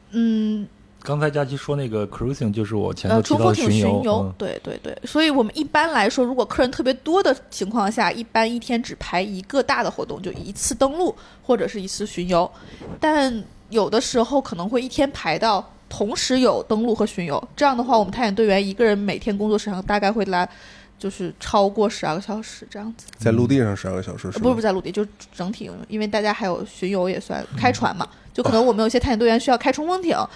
嗯，刚才佳琪说那个 cruising 就是我前呃，头提冲锋艇到的巡巡游，嗯。对对对，所以我们一般来说，如果客人特别多的情况下，一般一天只排一个大的活动，就一次登陆或者是一次巡游，但有的时候可能会一天排到同时有登陆和巡游，这样的话，我们探险队员一个人每天工作时长大概会来。就是超过十二个小时这样子，在陆地上十二个小时是呃不是不是在陆地，就整体，因为大家还有巡游也算开船嘛，就可能我们有些探险队员需要开冲锋艇，呃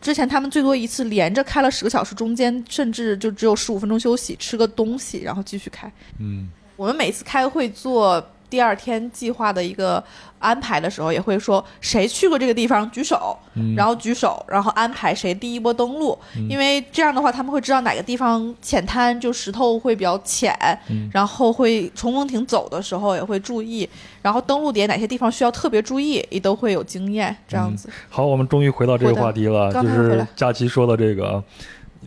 之前他们最多一次连着开了十个小时，中间甚至就只有十五分钟休息，吃个东西，然后继续开。嗯，我们每次开会做第二天计划的一个安排的时候，也会说谁去过这个地方举手，嗯。然后举手，然后安排谁第一波登陆，因为这样的话他们会知道哪个地方浅滩就石头会比较浅，嗯。然后会冲锋艇走的时候也会注意，然后登陆点哪些地方需要特别注意，也都会有经验这样子。好，我们终于回到这个话题了，就是佳琪说的这个，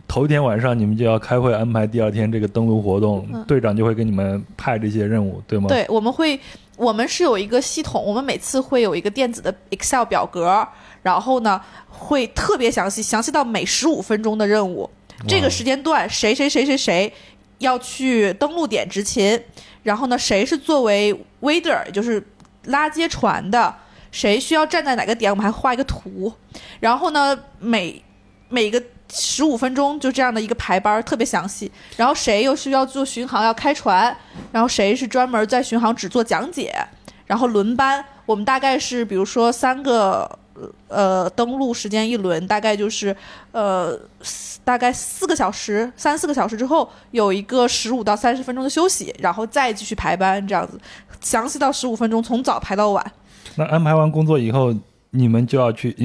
头一天晚上你们就要开会安排第二天这个登陆活动，嗯队长就会给你们派这些任务，对吗？，对，我们会，我们是有一个系统，我们每次会有一个电子的 Excel 表格，然后呢会特别详细，详细到每十五分钟的任务，这个时间段谁谁谁谁谁要去登陆点执勤，然后呢谁是作为 wader，也就是拉接船的，谁需要站在哪个点，我们还画一个图，然后呢每每个。十五分钟就这样的一个排班，特别详细。然后谁又需要做巡航，要开船，然后谁是专门在巡航只做讲解，然后轮班，我们大概是比如说三个呃登陆时间一轮，大概就是呃大概四个小时，三四个小时之后有一个十五到三十分钟的休息，然后再继续排班，这样子详细到十五分钟，从早排到晚。那安排完工作以后，你们就要去，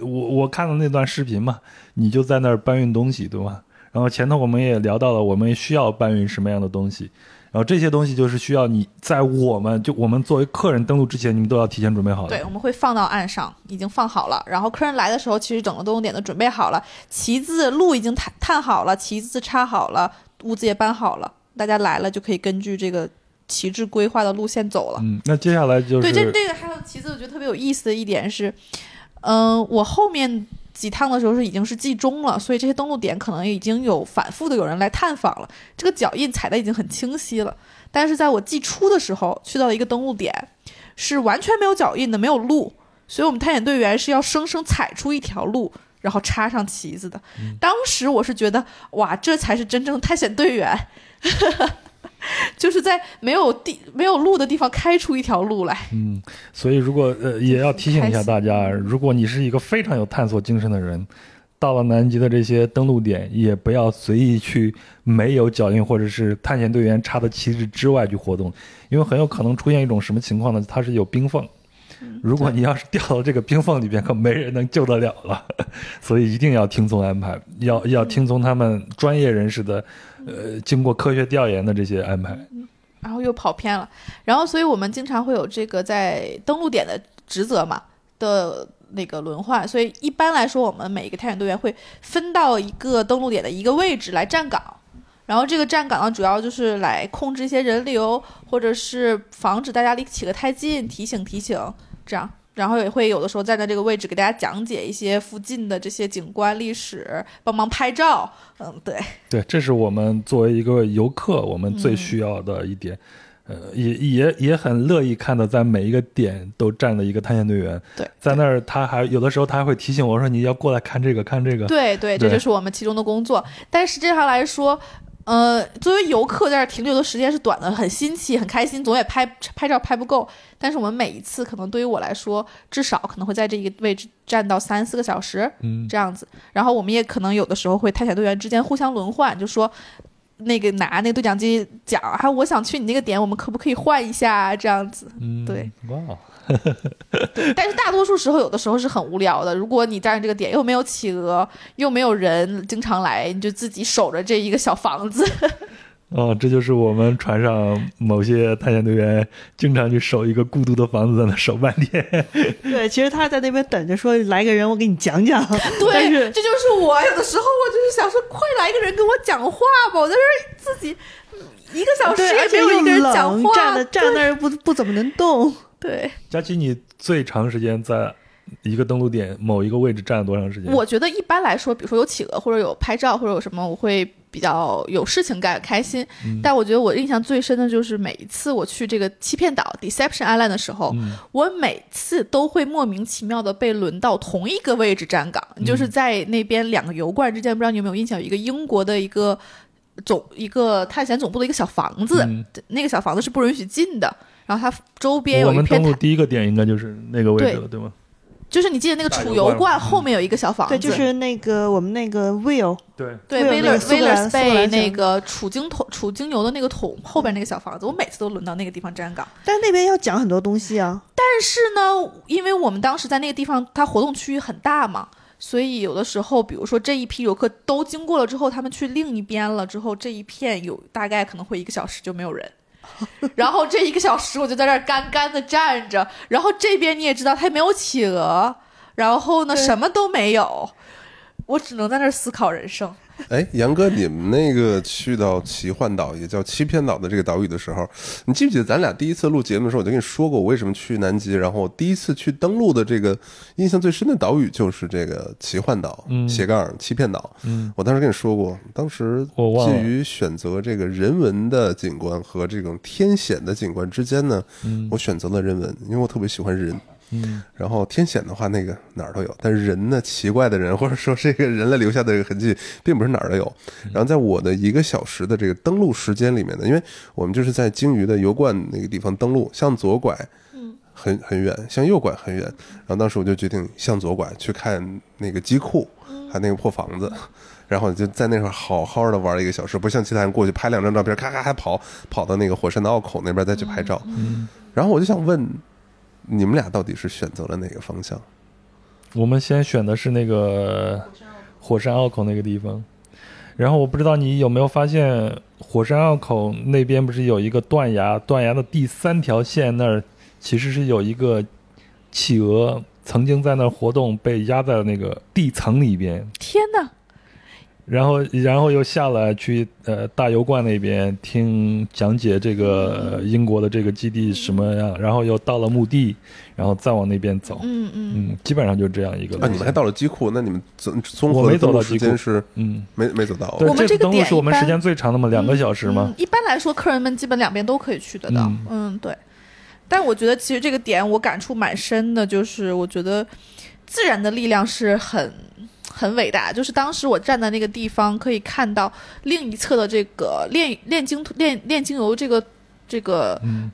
我我看了那段视频嘛，你就在那儿搬运东西，对吗？然后前头我们也聊到了，我们需要搬运什么样的东西，然后这些东西就是需要你在我们就我们作为客人登陆之前，你们都要提前准备好的。对，我们会放到岸上，已经放好了。然后客人来的时候，其实整个登陆点都准备好了，旗子路已经探探好了，旗子插好了，屋子也搬好了，大家来了就可以根据这个旗帜规划的路线走了。嗯，那接下来就是对，这这个还有旗子，我觉得特别有意思的一点是，嗯、我后面几趟的时候是已经是季中了，所以这些登陆点可能已经有反复的有人来探访了，这个脚印踩的已经很清晰了。但是在我季初的时候去到一个登陆点，是完全没有脚印的，没有路，所以我们探险队员是要生生踩出一条路。然后插上旗子的，当时我是觉得，哇，这才是真正探险队员，就是在没有地、没有路的地方开出一条路来。嗯，所以如果呃也要提醒一下大家，如果你是一个非常有探索精神的人，到了南极的这些登陆点，也不要随意去没有脚印或者是探险队员插的旗帜之外去活动，因为很有可能出现一种什么情况呢？它是有冰缝。如果你要是掉到这个冰缝里边，可没人能救得了了，所以一定要听从安排，要要听从他们专业人士的，呃，经过科学调研的这些安排。然后又跑偏了，然后所以我们经常会有这个在登陆点的职责嘛的那个轮换，所以一般来说，我们每一个探险队员会分到一个登陆点的一个位置来站岗。然后这个站岗呢，主要就是来控制一些人流，或者是防止大家离企鹅太近，提醒提醒这样。然后也会有的时候站在这个位置给大家讲解一些附近的这些景观历史，帮忙拍照。嗯，对，对，这是我们作为一个游客，我们最需要的一点。呃，也也也很乐意看到，在每一个点都站了一个探险队员。对，在那儿他还有的时候他还会提醒我说：“你要过来看这个，看这个。”对对，这就是我们其中的工作。但实际上来说，呃，作为游客在这儿停留的时间是短的，很新奇，很开心，总也拍拍照拍不够。但是我们每一次可能对于我来说，至少可能会在这一个位置站到三四个小时嗯，这样子。然后我们也可能有的时候会探险队员之间互相轮换，就说。那个拿那个对讲机讲，还、我想去你那个点，我们可不可以换一下啊？这样子，嗯，对，哇，但是大多数时候，有的时候是很无聊的。如果你站这个点，又没有企鹅，又没有人经常来，你就自己守着这一个小房子。哦，这就是我们船上某些探险队员经常去守一个孤独的房子，在那守半天。对，其实他在那边等着说来个人，我给你讲讲。对，这就是我有的时候，我就是想说，快来一个人跟我讲话吧！我在这儿自己一个小时，也没有一个人讲，话，站那儿不不怎么能动。对。佳琪，你最长时间在一个登陆点某一个位置站了多长时间？我觉得一般来说，比如说有企鹅或者有拍照或者有什么，我会比较有事情干，开心。嗯但我觉得我印象最深的就是每一次我去这个欺骗岛 （Deception Island） 的时候，嗯我每次都会莫名其妙的被轮到同一个位置站岗，嗯就是在那边两个油罐之间，不知道你有没有印象，有一个英国的一个总一个探险总部的一个小房子，嗯那个小房子是不允许进的。然后它周边有我们一片台，登陆第一个点应该就是那个位置了，对吗？就是你记得那个储油罐后面有一个小房子，对，就是那个我们那个 Will，对，对，会有威勒那个苏格威勒斯贝兰苏格兰小那个储精桶、储精油的那个桶后边那个小房子，我每次都轮到那个地方站岗。但那边要讲很多东西啊。但是呢，因为我们当时在那个地方，它活动区域很大嘛，所以有的时候，比如说这一批游客都经过了之后，他们去另一边了之后，这一片有大概可能会一个小时就没有人。然后这一个小时我就在这儿干干的站着，然后这边你也知道它也没有企鹅，然后呢什么都没有，我只能在那儿思考人生。哎，杨哥，你们那个去到奇幻岛，也叫欺骗岛的这个岛屿的时候，你记不记得咱俩第一次录节目的时候，我就跟你说过我为什么去南极，然后我第一次去登陆的这个印象最深的岛屿就是这个奇幻岛、嗯斜杠欺骗岛。嗯，我当时跟你说过，当时我忘了介于选择这个人文的景观和这种天险的景观之间呢，嗯我选择了人文，因为我特别喜欢人。嗯然后天险的话，那个哪儿都有，但是人呢，奇怪的人或者说这个人类留下的这个痕迹，并不是哪儿都有。然后在我的一个小时的这个登陆时间里面呢，因为我们就是在鲸鱼的油罐那个地方登陆，向左拐，嗯，很很远，向右拐很远。然后当时我就决定向左拐去看那个机库，还有那个破房子。然后就在那块儿好好的玩了一个小时，不像其他人过去拍两张照片，咔咔还跑跑到那个火山的澳口那边再去拍照。嗯，然后我就想问，你们俩到底是选择了哪个方向？我们先选的是那个火山坳口那个地方，然后我不知道你有没有发现，火山坳口那边不是有一个断崖，断崖的第三条线那儿其实是有一个企鹅曾经在那儿活动，被压在那个地层里边，天哪！然后然后又下来去呃大油罐那边听讲解这个呃英国的这个基地什么样，然后又到了墓地，然后再往那边走，嗯嗯，嗯，基本上就这样一个路啊，你们还到了机库？那你们综综我没合的登陆走到机库时间是嗯。没没走到？对，我们这个登陆点是我们时间最长的嘛，两个小时嘛嗯。一般来说，客人们基本两边都可以去得到。嗯嗯对。但我觉得其实这个点我感触蛮深的，就是我觉得自然的力量是很很伟大。就是当时我站在那个地方，可以看到另一侧的这个炼炼精炼炼精油这个这个嗯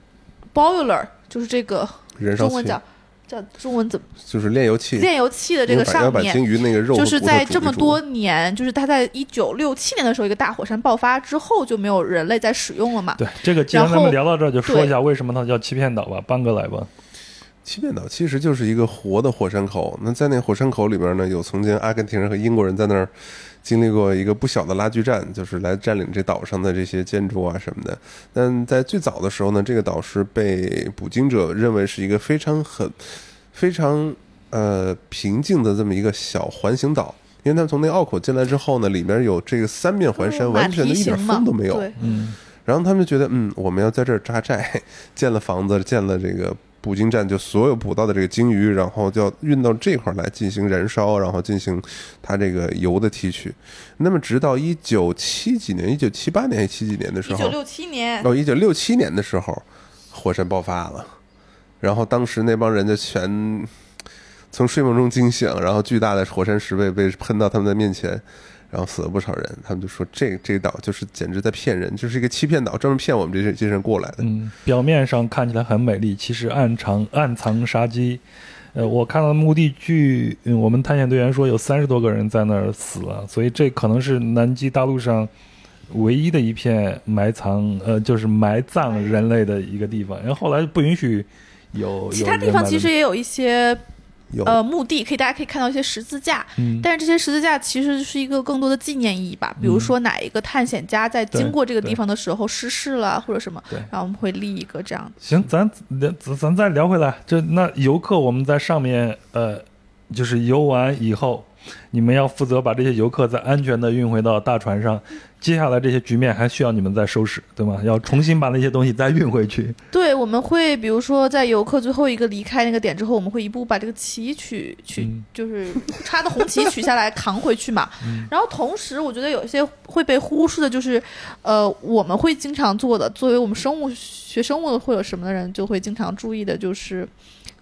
boiler，就是这个中文叫叫中文怎么就是炼油器，炼油器的这个上面鲸鱼那个肉就是在这么多年，就是它在一九六七年的时候，一个大火山爆发之后，就没有人类在使用了嘛。对，这个既然咱们聊到这儿，就说一下为什么它叫欺骗岛吧。邦哥来吧。欺骗岛其实就是一个活的火山口。那在那火山口里边呢，有曾经阿根廷人和英国人在那儿经历过一个不小的拉锯战，就是来占领这岛上的这些建筑啊什么的。但在最早的时候呢，这个岛是被捕鲸者认为是一个非常很、非常呃平静的这么一个小环形岛。因为他们从那个澳口进来之后呢，里面有这个三面环山，嗯完全的一点风都没有。嗯然后他们就觉得，嗯，我们要在这儿扎寨，建了房子，建了这个捕鲸站，就所有捕到的这个鲸鱼，然后就要运到这块儿来进行燃烧，然后进行它这个油的提取。那么直到一九七几年，一九七八年还是七几年的时候，一九六七年，哦，一九六七年的时候，火山爆发了，然后当时那帮人就全从睡梦中惊醒，然后巨大的火山石被被喷到他们的面前，然后死了不少人。他们就说这这岛就是简直在骗人，就是一个欺骗岛，专门骗我们这些这些人过来的。嗯，表面上看起来很美丽，其实暗藏暗藏杀机。呃，我看到墓地据、嗯、我们探险队员说有三十多个人在那儿死了，所以这可能是南极大陆上唯一的一片埋藏，呃，就是埋葬人类的一个地方。然后后来不允许有其他地方其实也也有一些有呃墓地，可以大家可以看到一些十字架，嗯。但是这些十字架其实是一个更多的纪念意义吧。比如说哪一个探险家在经过这个地方的时候失事了，或者什么，然后我们会立一个这样。行，咱咱咱再聊回来，这那游客我们在上面呃，就是游玩以后，你们要负责把这些游客再安全的运回到大船上。接下来这些局面还需要你们再收拾，对吗？要重新把那些东西再运回去。对，我们会比如说在游客最后一个离开那个点之后，我们会一步把这个旗取取，嗯就是插的红旗取下来扛回去嘛。嗯然后同时，我觉得有一些会被忽视的，就是呃，我们会经常做的，作为我们生物学生物或者什么的人，就会经常注意的，就是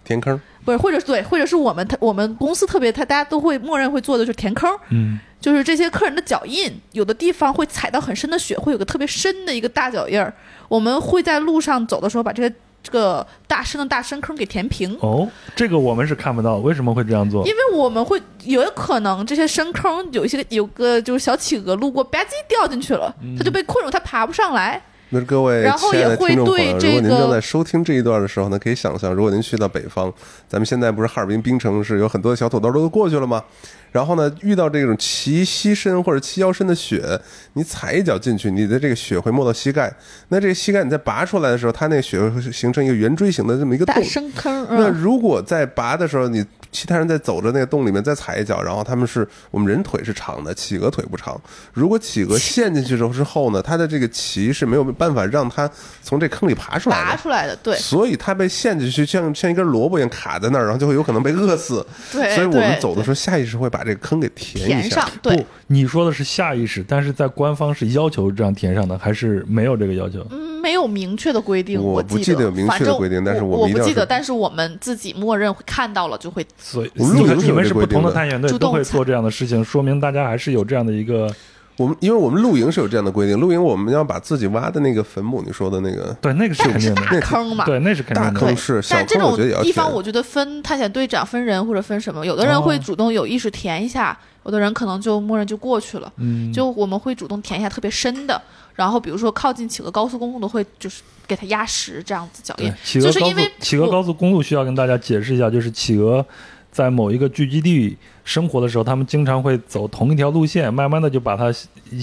填坑，不是，或者是对，或者是我们他我们公司特别，他大家都会默认会做的就是填坑，嗯就是这些客人的脚印，有的地方会踩到很深的雪，会有个特别深的一个大脚印儿。我们会在路上走的时候把这个这个大深的大深坑给填平，哦，这个我们是看不到，为什么会这样做因？为我们会有可能这些深坑有一些有个就是小企鹅路过，吧唧掉进去了，它就被困住，它爬不上来。那各位亲爱的听众朋友，如果您正在收听这一段的时候呢，可以想象，如果您去到北方，咱们现在不是哈尔滨冰城是有很多小土豆都过去了吗？然后呢，遇到这种齐膝深或者齐腰深的雪，你踩一脚进去，你的这个雪会没到膝盖。那这个膝盖你再拔出来的时候，它那个雪会形成一个圆锥形的这么一个大洞。深坑，那嗯，如果在拔的时候，你其他人在走着那个洞里面再踩一脚，然后他们是我们人腿是长的，企鹅腿不长。如果企鹅陷进去之后之后呢，它的这个鳍是没有办法让它从这坑里爬出来的。爬出来的，对所以它被陷进去，像像一根萝卜一样卡在那儿，然后就会有可能被饿死。对，所以我们走的时候，下意识会把这个坑给填一下填上。，对不，，你说的是下意识，但是在官方是要求这样填上的，还是没有这个要求？嗯，没有明确的规定，我不记得有明确的反正规定但是我我不记得，但是我们自己默认会看到了就会所以我们你们是不同的探险队主动采都会做这样的事情，说明大家还是有这样的一个我们因为我们露营是有这样的规定，露营我们要把自己挖的那个坟墓，你说的那个对，那个是肯定的，大坑嘛，对，那是肯定的。大坑是小坑，但这种我觉得也要地方，我觉得分探险队长、分人或者分什么，有的人会哦。主动有意识填一下，有的人可能就默认就过去了。嗯，就我们会主动填一下特别深的，然后比如说靠近企鹅高速公路的会就是给它压实这样子脚印，，企鹅高速就是因为企鹅高速公路需要跟大家解释一下，就是企鹅在某一个聚集地生活的时候，他们经常会走同一条路线，慢慢的就把它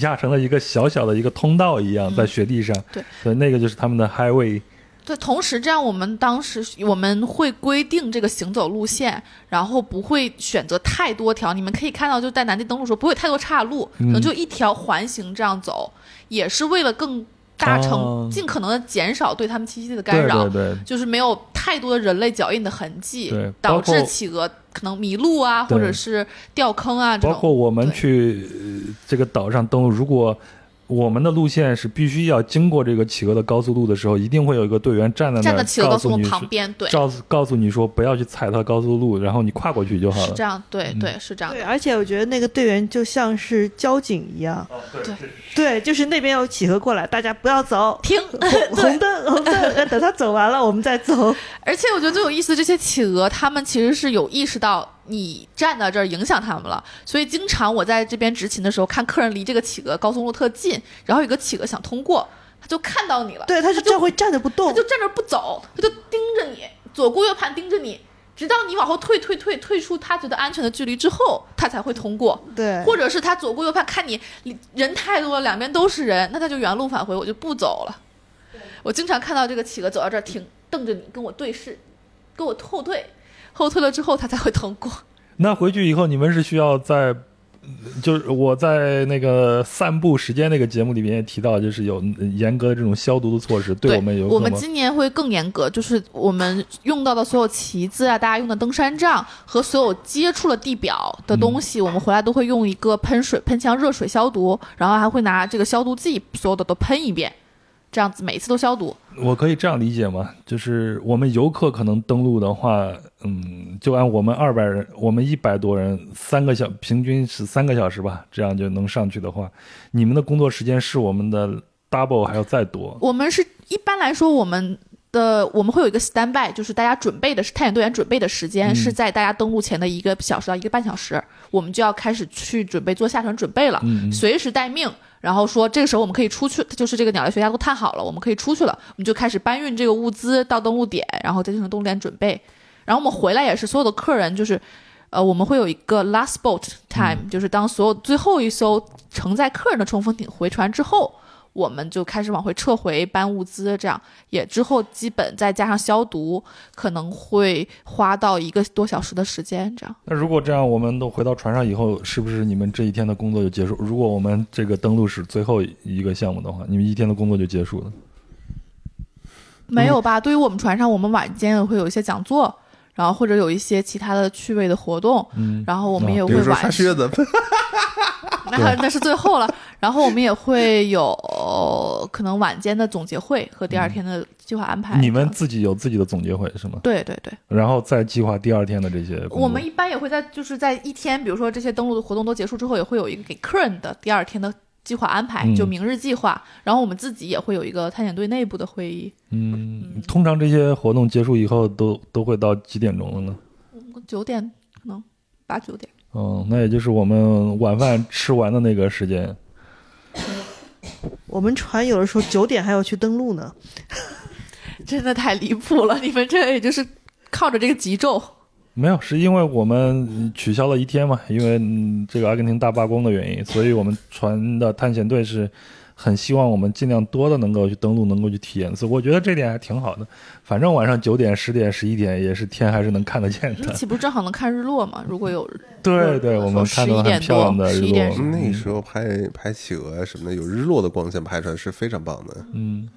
压成了一个小小的一个通道一样，嗯在雪地上。对，所以那个就是他们的 highway。对，同时这样我们当时我们会规定这个行走路线，然后不会选择太多条。你们可以看到，就在南极登陆的时候不会太多岔路，可能嗯就一条环形这样走，也是为了更大程、哦尽可能的减少对他们栖息地的干扰。对对，就是没有太多的人类脚印的痕迹，导致企鹅可能迷路啊，或者是掉坑啊。包括我们去、呃这个岛上登陆，如果我们的路线是必须要经过这个企鹅的高速路的时候，一定会有一个队员站在那儿，站在企鹅告高速路诉你是旁边，对，告诉告诉你说不要去踩它高速路，然后你跨过去就好了。是这样，对嗯。对是这样对，而且我觉得那个队员就像是交警一样，对对，就是那边有企鹅过来，大家不要走，停，红 红灯红灯，呃等他走完了我们再走。而且我觉得最有意思的，这些企鹅，它们其实是有意识到你站到这儿影响他们了，所以经常我在这边执勤的时候，看客人离这个企鹅高速路特近，然后有个企鹅想通过，他就看到你了，对，他就这样会站着不动他就，站这儿不走，他就盯着你，左顾右盼盯着你，直到你往后退退退退出他觉得安全的距离之后，他才会通过。对，或者是他左顾右盼，看你人太多了，两边都是人，那他就原路返回，我就不走了。我经常看到这个企鹅走到这儿停，瞪着你跟我对视，跟我后退。后退了之后它才会通过。那回去以后，你们是需要在，就是我在那个散步时间那个节目里面也提到，就是有严格的这种消毒的措施，对我们有我们今年会更严格，就是我们用到的所有旗子啊，大家用的登山杖和所有接触了地表的东西，我们回来都会用一个喷水喷枪热水消毒，然后还会拿这个消毒剂，所有的都喷一遍，这样子每一次都消毒。我可以这样理解吗？就是我们游客可能登陆的话，嗯，就按我们二百人，我们一百多人，三个小平均是三个小时吧，这样就能上去的话，你们的工作时间是我们的 double 还要再多。我们是一般来说，我们的我们会有一个 stand by，就是大家准备的是探险队员准备的时间、嗯是在大家登陆前的一个小时到一个半小时，我们就要开始去准备做下船准备了，随时待命。然后说这个时候我们可以出去，就是这个鸟类学家都探好了，我们可以出去了，我们就开始搬运这个物资到登陆点，然后再进行登陆点准备。然后我们回来也是所有的客人就是。呃，我们会有一个 last boat time，、就是当所有最后一艘承载客人的冲锋艇回船之后，我们就开始往回撤回搬物资，这样也之后基本再加上消毒，可能会花到一个多小时的时间，这样。那如果这样，我们都回到船上以后，是不是你们这一天的工作就结束？如果我们这个登陆是最后一个项目的话，你们一天的工作就结束了？没有吧？对于我们船上，我们晚间也会有一些讲座，然后或者有一些其他的趣味的活动，嗯，然后我们也比如说会晚刷靴子，那那是最后了。然后我们也会有可能晚间的总结会和第二天的计划安排。你们自己有自己的总结会是吗？对对对，然后再计划第二天的这些。我们一般也会在就是在一天，比如说这些登录的活动都结束之后，也会有一个给客人的第二天的计划安排，嗯就明日计划。然后我们自己也会有一个探险队内部的会议，嗯，通常这些活动结束以后都都会到几点钟了呢？九点可能八九点。嗯，那也就是我们晚饭吃完的那个时间。我们船有的时候九点还要去登陆呢。真的太离谱了！你们这也就是靠着这个极昼，没有，是因为我们取消了一天嘛，因为、嗯、这个阿根廷大罢工的原因，所以我们船的探险队是很希望我们尽量多的能够去登录，能够去体验。一次我觉得这点还挺好的。反正晚上九点、十点、十一点也是天还是能看得见的。那 岂不是正好能看日落吗？如果有对对，我们看到很11点漂亮的日多11点落。那时候拍拍企鹅什么的，有日落的光线拍出来是非常棒的。嗯，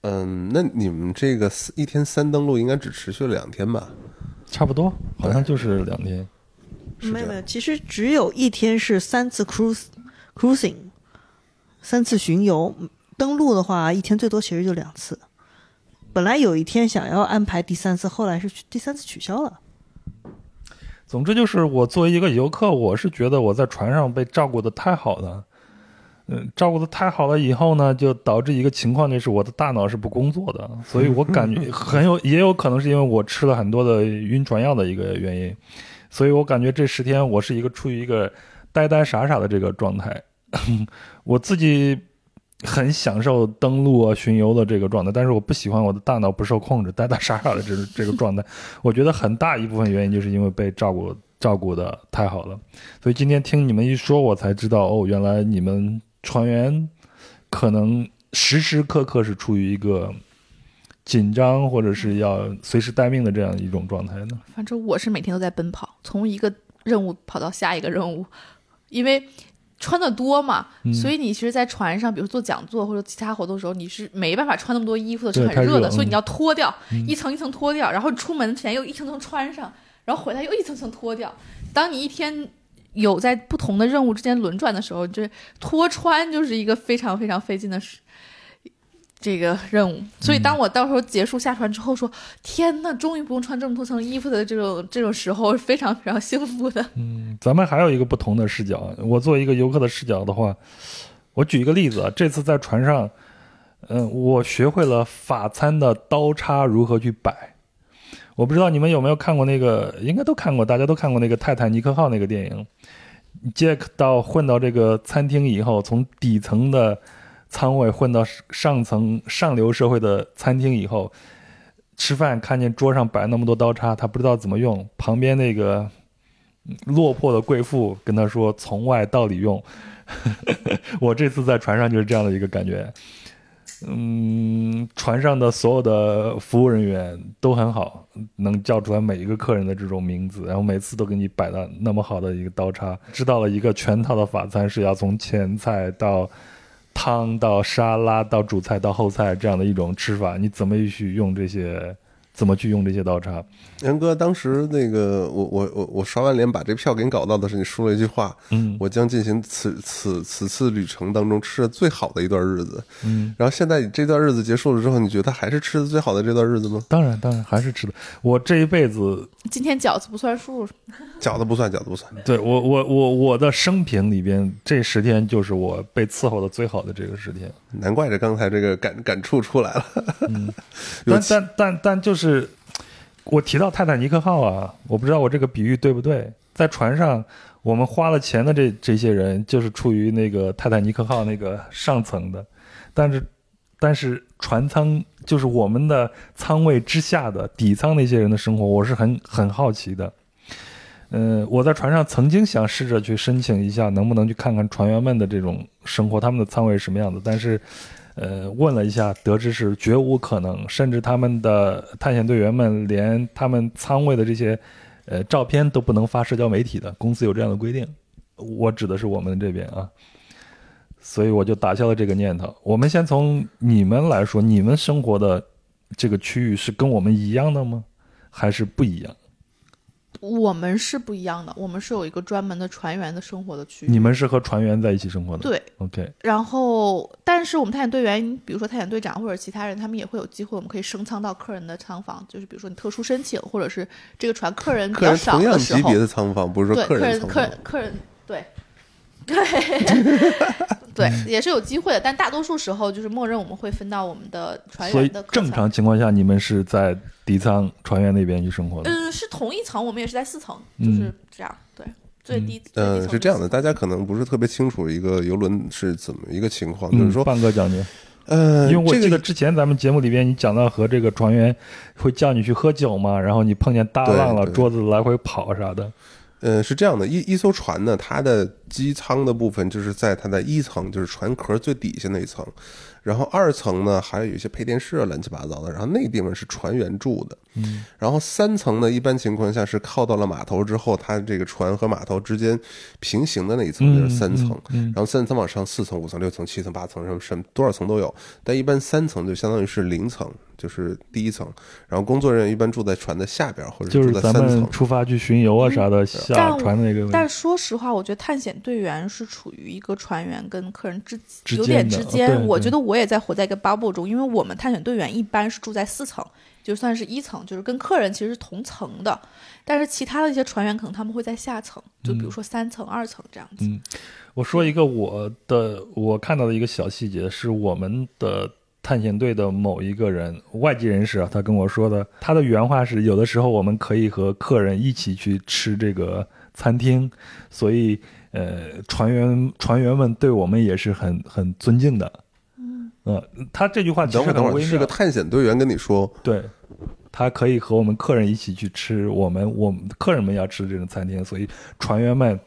嗯，那你们这个一天三登录应该只持续了两天吧？差不多，好像就是两天。没有没有，其实只有一天是三次 cruise cruising，三次巡游。登陆的话，一天最多其实就两次。本来有一天想要安排第三次，后来是第三次取消了。总之就是我作为一个游客，我是觉得我在船上被照顾的太好了。嗯，照顾的太好了以后呢，就导致一个情况，就是我的大脑是不工作的，所以我感觉 很有，也有可能是因为我吃了很多的晕船药的一个原因，所以我感觉这十天我是一个处于一个呆呆傻傻的这个状态。我自己很享受登陆啊、巡游的这个状态，但是我不喜欢我的大脑不受控制、呆呆傻傻的这这个状态。我觉得很大一部分原因就是因为被照顾照顾的太好了，所以今天听你们一说，我才知道哦，原来你们船员可能时时刻刻是处于一个紧张或者是要随时待命的这样一种状态呢。反正我是每天都在奔跑，从一个任务跑到下一个任务，因为穿的多嘛，嗯所以你其实，在船上，比如做讲座或者其他活动的时候，你是没办法穿那么多衣服的，是很热的，所以嗯你要脱掉，嗯一层一层脱掉，然后出门前又一层层穿上，然后回来又一层层脱掉。当你一天有在不同的任务之间轮转的时候，这脱穿就是一个非常非常费劲的事。这个任务，所以当我到时候结束下船之后说，天呐，终于不用穿这么多层衣服的这种这种时候，是非常非常幸福的。嗯，咱们还有一个不同的视角。我作为一个游客的视角的话，我举一个例子啊，这次在船上，嗯，我学会了法餐的刀叉如何去摆。我不知道你们有没有看过那个，应该都看过，大家都看过那个《泰坦尼克号》那个电影。Jack 到混到这个餐厅以后，从底层的仓位混到上层上流社会的餐厅以后，吃饭看见桌上摆那么多刀叉，他不知道怎么用。旁边那个落魄的贵妇跟他说：“从外到里用。” 我这次在船上就是这样的一个感觉。嗯，船上的所有的服务人员都很好，能叫出来每一个客人的这种名字，然后每次都给你摆到那么好的一个刀叉，知道了一个全套的法餐是要从前菜到汤到沙拉到主菜到后菜这样的一种吃法，你怎么去用这些？怎么去用这些刀叉？杨哥，当时那个我我我我刷完脸把这票给你搞到的时候你说了一句话，嗯我将进行此此此次旅程当中吃的最好的一段日子。嗯，然后现在你这段日子结束了之后，你觉得还是吃的最好的这段日子吗？当然当然还是吃的。我这一辈子今天饺子不算数，饺子不算，饺子不算。对我我我我的生平里边，这十天就是我被伺候的最好的这个十天。难怪这刚才这个感感触出来了。有但但但但就是是我提到泰坦尼克号啊，我不知道我这个比喻对不对。在船上，我们花了钱的这这些人，就是处于那个泰坦尼克号那个上层的，但是但是船舱就是我们的舱位之下的底舱那些人的生活，我是很很好奇的。嗯，我在船上曾经想试着去申请一下，能不能去看看船员们的这种生活，他们的舱位是什么样子。但是，呃，问了一下，得知是绝无可能，甚至他们的探险队员们连他们舱位的这些呃照片都不能发社交媒体的，公司有这样的规定。我指的是我们这边啊，所以我就打消了这个念头。我们先从你们来说，你们生活的这个区域是跟我们一样的吗？还是不一样？我们是不一样的，我们是有一个专门的船员的生活的区域。你们是和船员在一起生活的？对，，OK，然后但是我们探险队员，比如说探险队长或者其他人，他们也会有机会，我们可以升舱到客人的舱房，就是比如说你特殊申请，或者是这个船客人比客较少人同样的时候级别，的舱房，不是对说客人客人。客人对。对，对，也是有机会的，但大多数时候就是默认我们会分到我们的船所以员的客正常情况下，你们是在底舱船员那边去生活的。嗯，是同一层，我们也是在四层，就嗯是这样。对，最低。最低嗯，层是这样的，大家可能不是特别清楚一个游轮是怎么一个情况，就是嗯，说，半哥讲讲，呃，因为我这记得之前咱们节目里边你讲到和这个船员会叫你去喝酒嘛，然后你碰见大浪了，对对桌子来回跑啥的。呃，是这样的，一一艘船呢，它的机舱的部分就是在它的一层，就是船壳最底下那一层，然后二层呢还有一些配电室啊，乱七八糟的，然后那个地方是船员住的，嗯，然后三层呢，一般情况下是靠到了码头之后，它这个船和码头之间平行的那一层就是三层，嗯，然后三层往上四层、五层、六层、七层、八层，什么什么多少层都有，但一般三层就相当于是零层，就是第一层，然后工作人员一般住在船的下边或者就是住在三层咱们。出发去巡游啊啥的，下船的那个但说实话，我觉得探险队员是处于一个船员跟客人之之有点间之间。我觉得我也在活在一个 bubble 中，因为我们探险队员一般是住在四层，就算是一层，就是跟客人其实是同层的。但是其他的一些船员可能他们会在下层，就比如说三层、二层这样子。嗯，我说一个我的我看到的一个小细节，是我们的探险队的某一个人，外籍人士啊，他跟我说的，他的原话是：有的时候我们可以和客人一起去吃这个餐厅，所以呃，船员船员们对我们也是很很尊敬的。嗯，呃，他这句话其实等会儿，等会儿，很微妙是个，探险队员跟你说，对。他可以和我们客人一起去吃我们我们客人们要吃的这种餐厅，所以船员们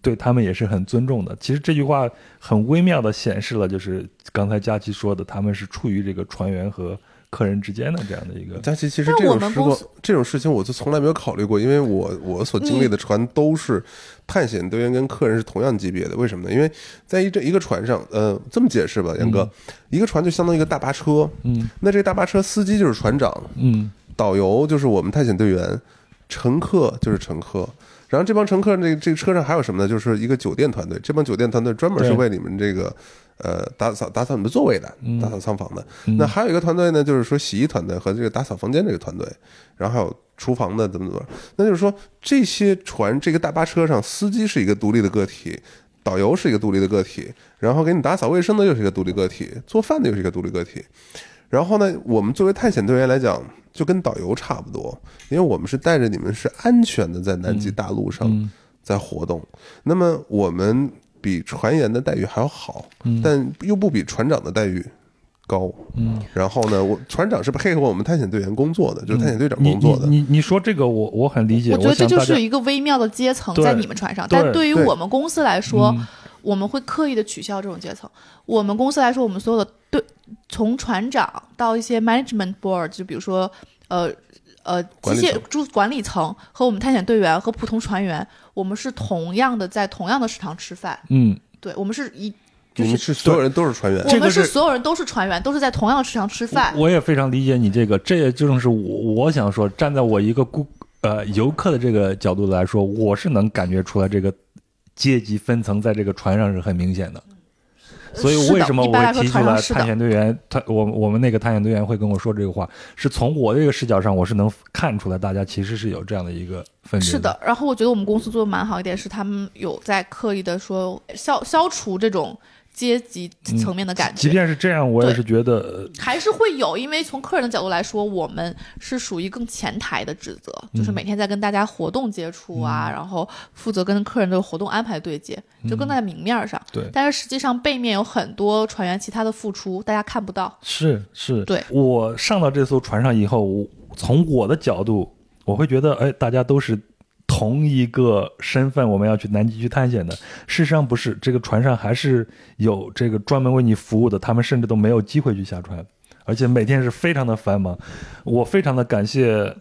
对他们也是很尊重的。其实这句话很微妙的显示了，就是刚才佳琪说的，他们是处于这个船员和客人之间的这样的一个。佳琪，其实这种事这种事情，我就从来没有考虑过，因为我我所经历的船都是探险队员跟客人是同样级别的。为什么呢？因为在一这一个船上，呃，这么解释吧，杨哥，一个船就相当于一个大巴车，嗯那这个大巴车司机就是船长，嗯导游就是我们探险队员，乘客就是乘客。然后这帮乘客，这这个车上还有什么呢？就是一个酒店团队，这帮酒店团队专门是为你们这个呃打扫打扫你们座位的，嗯打扫仓房的。嗯那还有一个团队呢，就是说洗衣团队和这个打扫房间这个团队，然后还有厨房的怎么怎么，那就是说这些船这个大巴车上，司机是一个独立的个体，导游是一个独立的个体，然后给你打扫卫生的又是一个独立个体，做饭的又是一个独立个体。然后呢，我们作为探险队员来讲，就跟导游差不多，因为我们是带着你们是安全的在南极大陆上嗯在活动。那么我们比船员的待遇还要好，嗯但又不比船长的待遇高。嗯，然后呢，我船长是配合我们探险队员工作的，就是探险队长工作的。你你你说这个我我很理解，我觉得这就是一个微妙的阶层在你们船上，对但对于我们公司来说，嗯我们会刻意的取消这种阶层。我们公司来说，我们所有的对从船长到一些 management board，就比如说呃呃机械管理层主管理层和我们探险队员和普通船员，我们是同样的在同样的食堂吃饭。嗯，对，我们是一就是你们是所有人都是船员我，们是是所有人都是船员，都是在同样的食堂吃饭。我也非常理解你这个，这也就是我我想说，站在我一个顾呃游客的这个角度来说，我是能感觉出来这个阶级分层在这个船上是很明显的。所以为什么我提出来探险队员，他我我们那个探险队员会跟我说这个话，是从我这个视角上，我是能看出来大家其实是有这样的一个分别。是的，，然后我觉得我们公司做的蛮好一点，是他们有在刻意的说消消除这种阶级层面的感觉。即便是这样，我也是觉得呃还是会有，因为从客人的角度来说，我们是属于更前台的职责，就是每天在跟大家活动接触啊，然后负责跟客人的活动安排对接，就更在明面上。对但是实际上背面有很多船员其他的付出，大家看不到。是是，对我上到这艘船上以后，我从我的角度，我会觉得，哎，大家都是同一个身份，我们要去南极去探险的。事实上不是，这个船上还是有这个专门为你服务的，他们甚至都没有机会去下船，而且每天是非常的繁忙。我非常的感谢。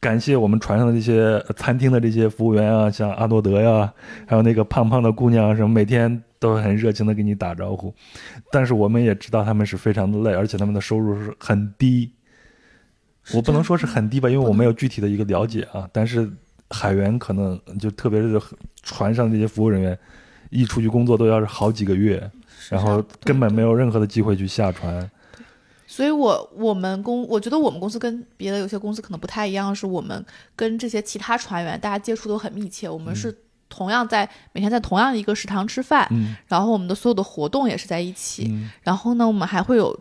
感谢我们船上的这些餐厅的这些服务员啊，像阿诺德呀，还有那个胖胖的姑娘什么，每天都很热情的给你打招呼。但是我们也知道他们是非常的累，而且他们的收入是很低。我不能说是很低吧，因为我没有具体的一个了解啊。但是海员可能就特别是船上这些服务人员，一出去工作都要是好几个月，然后根本没有任何的机会去下船。所以我我们公，我觉得我们公司跟别的有些公司可能不太一样，是我们跟这些其他船员大家接触都很密切，我们是同样在每天在同样一个食堂吃饭，嗯然后我们的所有的活动也是在一起，嗯然后呢，我们还会有。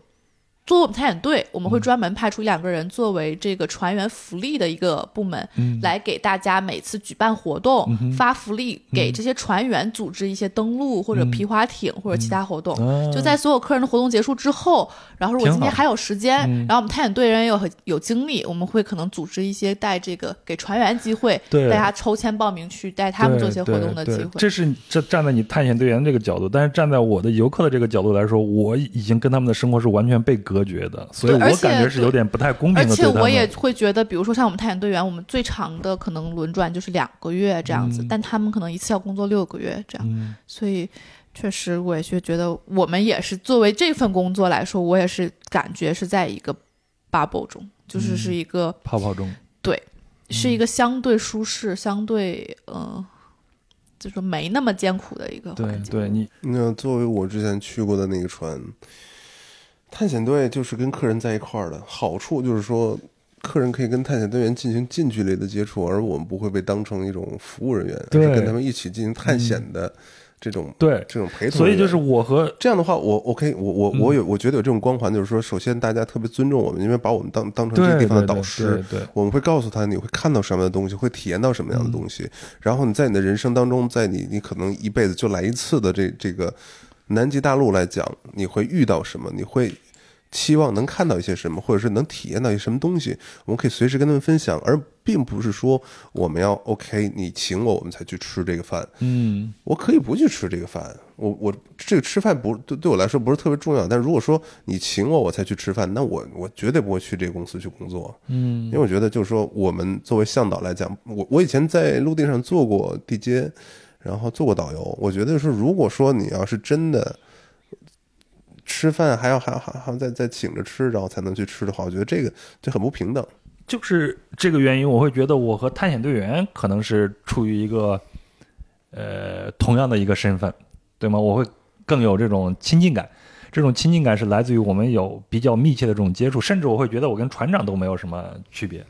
作为我们探险队，我们会专门派出一两个人作为这个船员福利的一个部门，来给大家每次举办活动、发福利，给这些船员组织一些登陆或者皮划艇或者其他活动。就在所有客人的活动结束之后，然后我今天还有时间，然后我们探险队人有很有精力，我们会可能组织一些带这个给船员机会，大家抽签报名去带他们做些活动的机会。这是这站在你探险队员这个角度，但是站在我的游客的这个角度来说，我已经跟他们的生活是完全被隔绝的，所以我感觉是有点不太公平的。而且我也会觉得，比如说像我们探险队员，我们最长的可能轮转就是两个月这样子，嗯但他们可能一次要工作六个月这样，嗯所以确实我也是觉得，我们也是作为这份工作来说，我也是感觉是在一个 bubble 中，就是嗯是一个、泡泡中，对是一个相对舒适、相对呃，就说没那么艰苦的一个环境。对，你那作为我之前去过的那个船，探险队就是跟客人在一块儿的，好处就是说，客人可以跟探险队员进行近距离的接触，而我们不会被当成一种服务人员，而是跟他们一起进行探险的这种、对，这种陪同。所以就是我和这样的话，我我可以，我我嗯我有，我觉得有这种光环，就是说，首先大家特别尊重我们，因为把我们当当成这个地方的导师，对对我们会告诉他你会看到什么样的东西，会体验到什么样的东西，然后你在你的人生当中，在你你可能一辈子就来一次的这这个南极大陆来讲，你会遇到什么？你会期望能看到一些什么，或者是能体验到一些什么东西？我们可以随时跟他们分享，而并不是说我们要 OK，你请我，我们才去吃这个饭。嗯我可以不去吃这个饭，我我这个吃饭不对对我来说不是特别重要，但如果说你请我我才去吃饭，那我我绝对不会去这个公司去工作，嗯因为我觉得就是说我们作为向导来讲，我我以前在陆地上做过地接，然后做过导游，我觉得是如果说你要是真的吃饭还要还要还要还要再再请着吃，然后才能去吃的话，我觉得这个就很不平等。就是这个原因，我会觉得我和探险队员可能是处于一个呃同样的一个身份，对吗？我会更有这种亲近感，这种亲近感是来自于我们有比较密切的这种接触，甚至我会觉得我跟船长都没有什么区别。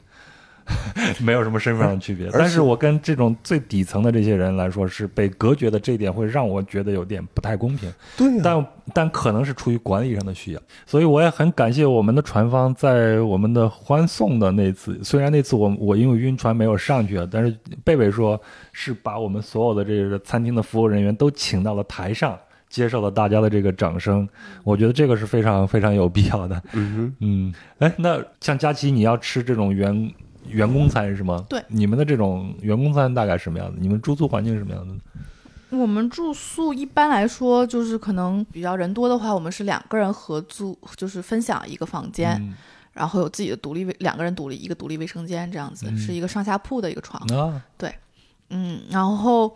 没有什么身份上的区别，但是我跟这种最底层的这些人来说是被隔绝的，这一点会让我觉得有点不太公平。对呀、但但可能是出于管理上的需要，所以我也很感谢我们的船方在我们的欢送的那次，虽然那次我我因为晕船没有上去啊，但是贝贝说是把我们所有的这个餐厅的服务人员都请到了台上，接受了大家的这个掌声，我觉得这个是非常非常有必要的。嗯嗯，哎，那像佳琪，你要吃这种员员工餐是吗？对你们的这种员工餐大概什么样子？你们住宿环境是什么样子？我们住宿一般来说就是可能比较人多的话，我们是两个人合租，就是分享一个房间，嗯然后有自己的独立卫，两个人独立一个独立卫生间这样子，嗯是一个上下铺的一个床。啊，嗯，然后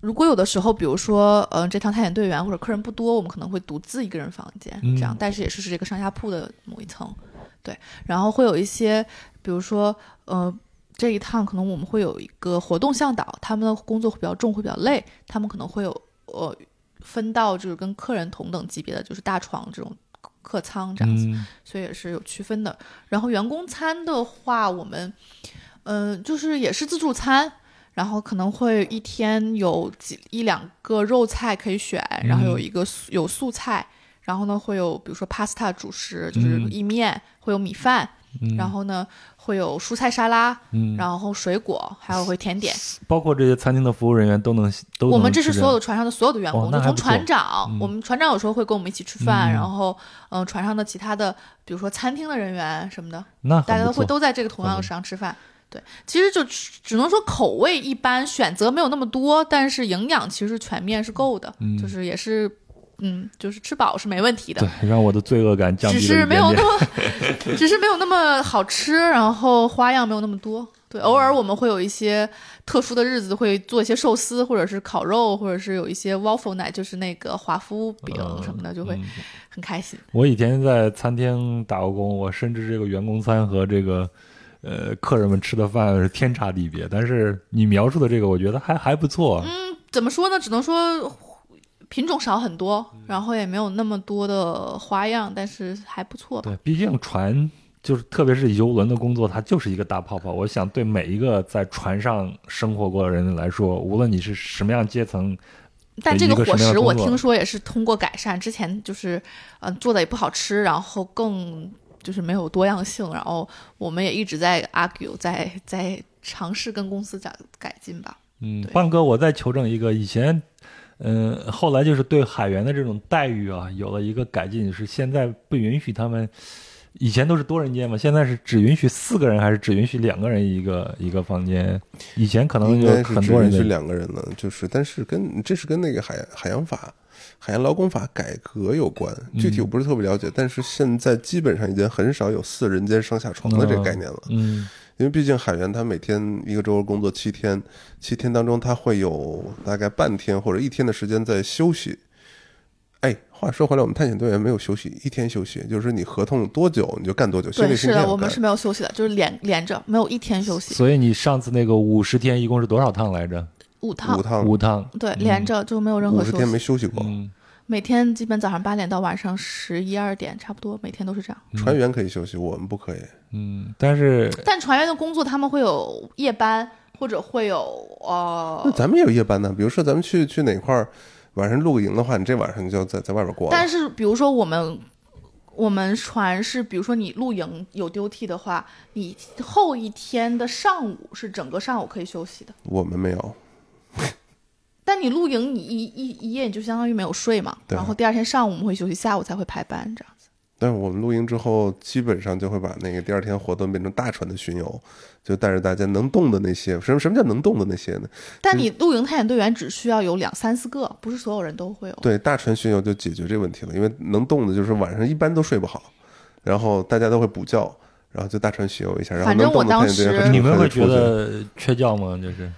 如果有的时候，比如说，呃，这趟探险队员或者客人不多，我们可能会独自一个人房间、这样嗯，但是也是是这个上下铺的某一层，对。然后会有一些，比如说，呃，这一趟可能我们会有一个活动向导，他们的工作会比较重，会比较累，他们可能会有呃分到就是跟客人同等级别的，就是大床这种客舱这样子。嗯所以也是有区分的。然后员工餐的话，我们嗯、呃就是也是自助餐，然后可能会一天有几一两个肉菜可以选，然后有一个素有素菜，然后呢会有比如说 pasta 主食，就是嗯意面，会有米饭，嗯，然后呢会有蔬菜沙拉，嗯，然后水果，还有会甜点。包括这些餐厅的服务人员都能都我们这是所有的船上的所有的员工，就从船长，嗯。我们船长有时候会跟我们一起吃饭，嗯。然后嗯、呃船上的其他的，比如说餐厅的人员什么的，那大家都会都在这个同样的嗯食堂吃饭。对，其实就只只能说口味一般，选择没有那么多，但是营养其实全面是够的，嗯。就是也是，嗯，就是吃饱是没问题的，对，让我的罪恶感降低点点。是没有那么，只是没有那么好吃，然后花样没有那么多。对，偶尔我们会有一些特殊的日子，会做一些寿司，或者是烤肉，或者是有一些 waffle 奶，就是那个华夫饼什么的，就会嗯很开心。我以前在餐厅打过工，我深知这个员工餐和这个呃客人们吃的饭是天差地别。但是你描述的这个，我觉得还还不错。嗯，怎么说呢？只能说品种少很多，然后也没有那么多的花样，但是还不错吧。对，毕竟船就是特别是游轮的工作，它就是一个大泡泡。我想对每一个在船上生活过的人来说，无论你是什么样阶层，但这个伙食我听说也是通过改善，之前就是嗯、呃做的也不好吃，然后更就是没有多样性，然后我们也一直在 argue，在在尝试跟公司讲改进吧。嗯，换哥，我再求证一个，以前，嗯、后来就是对海员的这种待遇啊，有了一个改进，是现在不允许他们，以前都是多人间嘛，现在是只允许四个人，还是只允许两个人一个一个房间？以前可能有应该是很多人的只允许两个人了，就是但是跟这是跟那个海海洋法、海洋劳工法改革有关，具体我不是特别了解，但是现在基本上已经很少有四人间上下床的这个概念了。嗯因为毕竟海员他每天一个周工作七天，七天当中他会有大概半天或者一天的时间在休息。哎，话说回来，我们探险队员没有休息，一天休息，就是你合同多久你就干多久，心对，是的，我们是没有休息的，就是连连着，没有一天休息，所以你上次那个五十天一共是多少趟来着？五趟五，趟五趟。对，连着就没有任何休五十天没息，休息过。嗯，每天基本早上八点到晚上十一二点，差不多每天都是这样。船员可以休息，我们不可以。嗯，但是但船员的工作他们会有夜班，或者会有呃那，咱们也有夜班呢，比如说咱们去去哪块儿，晚上露个营的话，你这晚上你就要在在外边过。但是比如说我们我们船是，比如说你露营有丢替的话，你后一天的上午是整个上午可以休息的。我们没有，但你露营，你一一一夜你就相当于没有睡嘛，然后第二天上午我们会休息，下午才会排班这样子。但是我们露营之后，基本上就会把那个第二天活动变成大船的巡游，就带着大家能动的那些，什么什么叫能动的那些呢？但你露营探险队员只需要有两三四个，不是所有人都会有。对，大船巡游就解决这个问题了，因为能动的就是晚上一般都睡不好，然后大家都会补觉，然后就大船巡游一下，然后反正能动的我当探险队员时你们会觉得缺觉吗？就是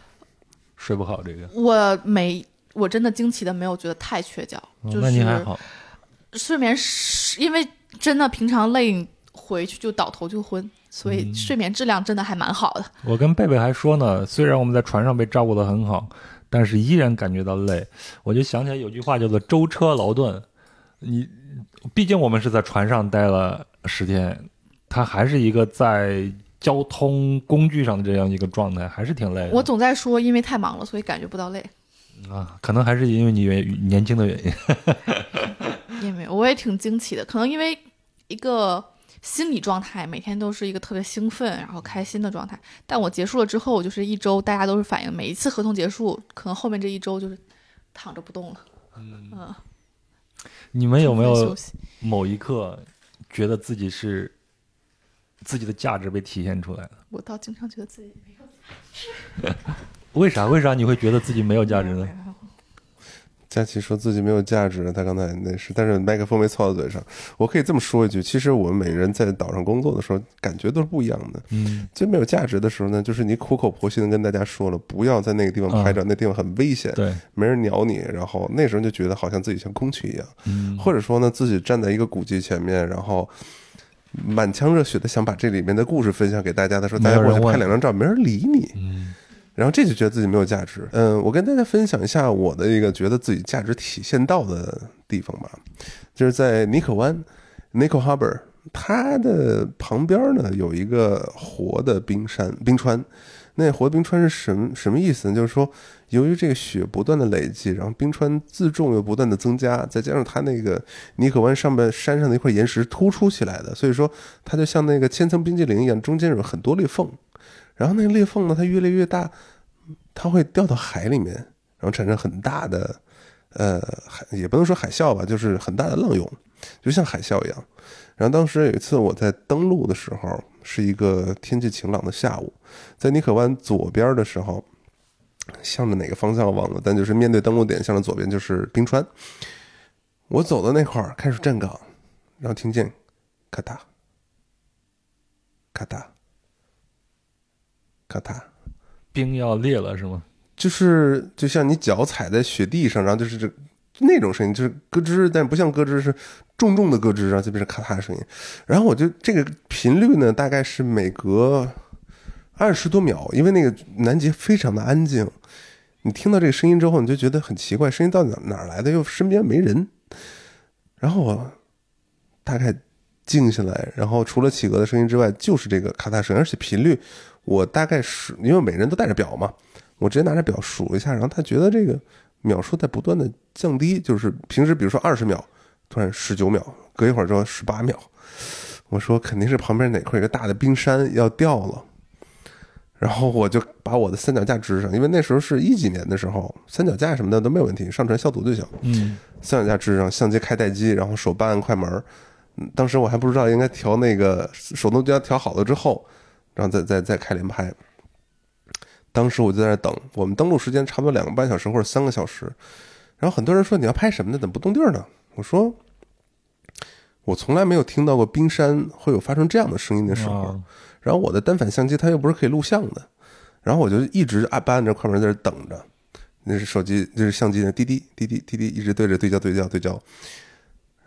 睡不好这个？我没，我真的惊奇的没有觉得太缺觉，哦就是那你还好。睡眠是因为真的平常累，回去就倒头就昏，所以嗯睡眠质量真的还蛮好的。我跟贝贝还说呢，虽然我们在船上被照顾得很好，但是依然感觉到累。我就想起来有句话叫做“舟车劳顿”，你毕竟我们是在船上待了十天，它还是一个在交通工具上的这样一个状态，还是挺累的。我总在说，因为太忙了，所以感觉不到累。啊，可能还是因为你原年轻的原因。也没有，我也挺惊奇的，可能因为一个心理状态，每天都是一个特别兴奋，然后开心的状态。但我结束了之后，我就是一周，大家都是反映，每一次合同结束，可能后面这一周就是躺着不动了。嗯，你们有没有？某一刻觉得自己是自己的价值被体现出来了？我倒经常觉得自己没有价值 为啥？为啥你会觉得自己没有价值呢？？佳琪说自己没有价值，他刚才那是，但是麦克风没凑到嘴上。我可以这么说一句，其实我们每个人在岛上工作的时候，感觉都是不一样的。嗯最没有价值的时候呢，就是你苦口婆心的跟大家说了，不要在那个地方拍照，那地方很危险，对，没人鸟你。然后那时候就觉得好像自己像空气一样，嗯或者说呢，自己站在一个古迹前面，然后满腔热血的想把这里面的故事分享给大家的时候，大家过去没有人问拍两张照，没人理你。嗯然后这就觉得自己没有价值。嗯，我跟大家分享一下我的一个觉得自己价值体现到的地方吧，就是在尼可湾 （Nico Harbor），它的旁边呢有一个活的冰山冰川。那活冰川是什么什么意思呢？就是说，由于这个雪不断的累积，然后冰川自重又不断的增加，再加上它那个尼可湾上面山上的一块岩石突出起来的，所以说它就像那个千层冰激凌一样，中间有很多裂缝。然后那个裂缝呢，它越来越大，它会掉到海里面，然后产生很大的，呃，海也不能说海啸吧，就是很大的浪涌，就像海啸一样。然后当时有一次我在登陆的时候，是一个天气晴朗的下午，在尼可湾左边的时候，向着哪个方向我忘了，但就是面对登陆点，向着左边就是冰川。我走到那块儿开始站岗，然后听见咔嗒咔嗒咔嗒。冰要裂了是吗？就是就像你脚踩在雪地上，然后就是这那种声音，就是咯吱，但不像咯吱，是重重的咯吱，然后就变成咔嗒的声音。然后我就这个频率呢，大概是每隔二十多秒，因为那个南极非常的安静，你听到这个声音之后，你就觉得很奇怪，声音到底哪来的？又身边没人。然后我大概静下来，然后除了企鹅的声音之外，就是这个咔嗒声，而且频率我大概是因为每人都带着表嘛，我直接拿着表数了一下，然后他觉得这个秒数在不断的降低，就是平时比如说二十秒，突然十九秒，隔一会儿之后十八秒。我说肯定是旁边哪块有一个大的冰山要掉了，然后我就把我的三脚架支上，因为那时候是一几年的时候，三脚架什么的都没有问题，上传消毒就行。嗯三脚架支上，相机开待机，然后手办按快门当时我还不知道应该调那个手动标调好了之后，然后再再再开连拍。当时我就在那等，我们登录时间差不多两个半小时或者三个小时。然后很多人说你要拍什么呢？怎么不动地儿呢？我说我从来没有听到过冰山会有发生这样的声音的时候。啊然后我的单反相机它又不是可以录像的，然后我就一直按按着快门在这等着，那是手机，就是相机的滴滴滴滴滴滴，一直对着对焦对焦对焦。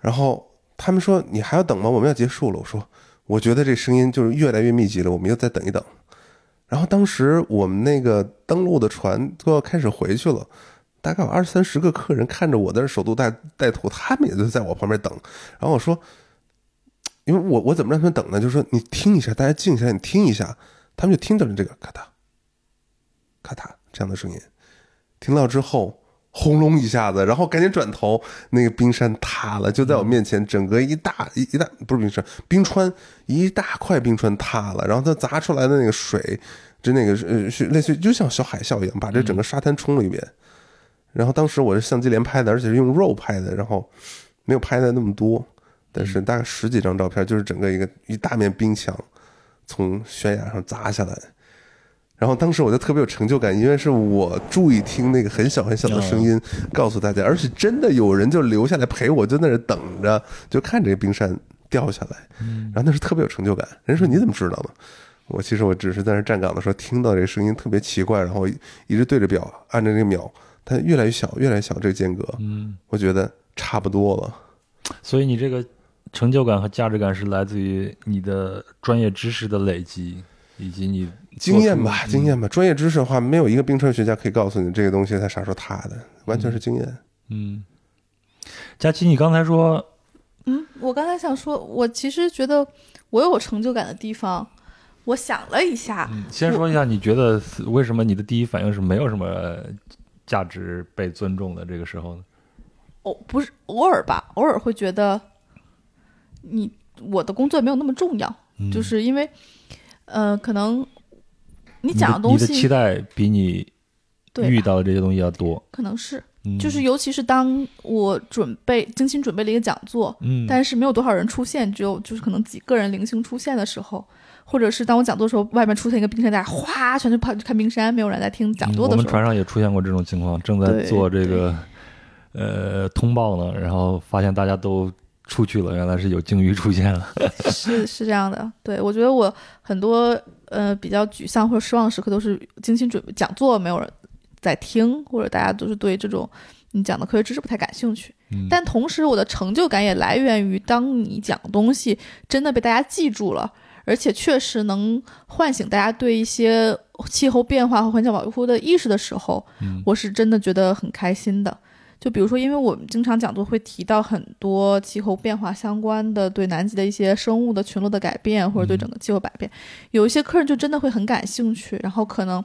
然后他们说你还要等吗？我们要结束了。我说我觉得这声音就是越来越密集了，我们要再等一等。然后当时我们那个登陆的船都要开始回去了，大概有二三十个客人看着我在这手动带带土，他们也就在我旁边等。然后我说。因为我我怎么让他们等呢？就是说你听一下，大家静下来，你听一下，他们就听到了这个咔嗒、咔嗒这样的声音，听到之后轰隆一下子，然后赶紧转头，那个冰山塌了，就在我面前，整个一大一一大不是冰山，冰川一大块冰川塌了，然后它砸出来的那个水，就那个呃是类似于就像小海啸一样，把这整个沙滩冲了一遍。然后当时我是相机连拍的，而且是用肉拍的，然后没有拍的那么多。但是大概十几张照片，就是整个一个一大面冰墙从悬崖上砸下来，然后当时我就特别有成就感，因为是我注意听那个很小很小的声音，告诉大家，而且真的有人就留下来陪我，就在那等着，就看这个冰山掉下来，然后那是特别有成就感。人说你怎么知道呢？我其实我只是在那站岗的时候听到这个声音特别奇怪，然后一直对着表按着那个秒，它越来越小，越来越小这个间隔，嗯，我觉得差不多了。所以你这个成就感和价值感是来自于你的专业知识的累积，以及你经验吧，经验吧。专业知识的话，没有一个冰川学家可以告诉你这个东西它啥时候塌的，完全是经验。嗯，佳琪，你刚才说嗯，我刚才想说，我其实觉得我有成就感的地方，我想了一下，嗯，先说一下，你觉得为什么你的第一反应是没有什么价值被尊重的这个时候呢？哦，不是偶尔吧，偶尔会觉得你我的工作没有那么重要，嗯就是因为，呃，可能你你讲的你的东西期待比你对。遇到的这些东西要多，可能是，嗯、就是尤其是当我准备精心准备了一个讲座，嗯，但是没有多少人出现，只有就是可能几个人零星出现的时候，或者是当我讲座的时候，外面出现一个冰山，大家哗全都跑去看冰山，没有人在听讲座嗯我们的时候，船上也出现过这种情况，正在做这个呃通报呢，然后发现大家都出去了，原来是有鲸鱼出现了。是是这样的，对我觉得我很多呃比较沮丧或者失望的时刻都是精心准备讲座没有人在听，或者大家都是对这种你讲的科学知识不太感兴趣。嗯但同时我的成就感也来源于当你讲的东西真的被大家记住了，而且确实能唤醒大家对一些气候变化和环境保护的意识的时候，嗯我是真的觉得很开心的。就比如说，因为我们经常讲座会提到很多气候变化相关的对南极的一些生物的群落的改变，或者对整个气候改变，有一些客人就真的会很感兴趣，然后可能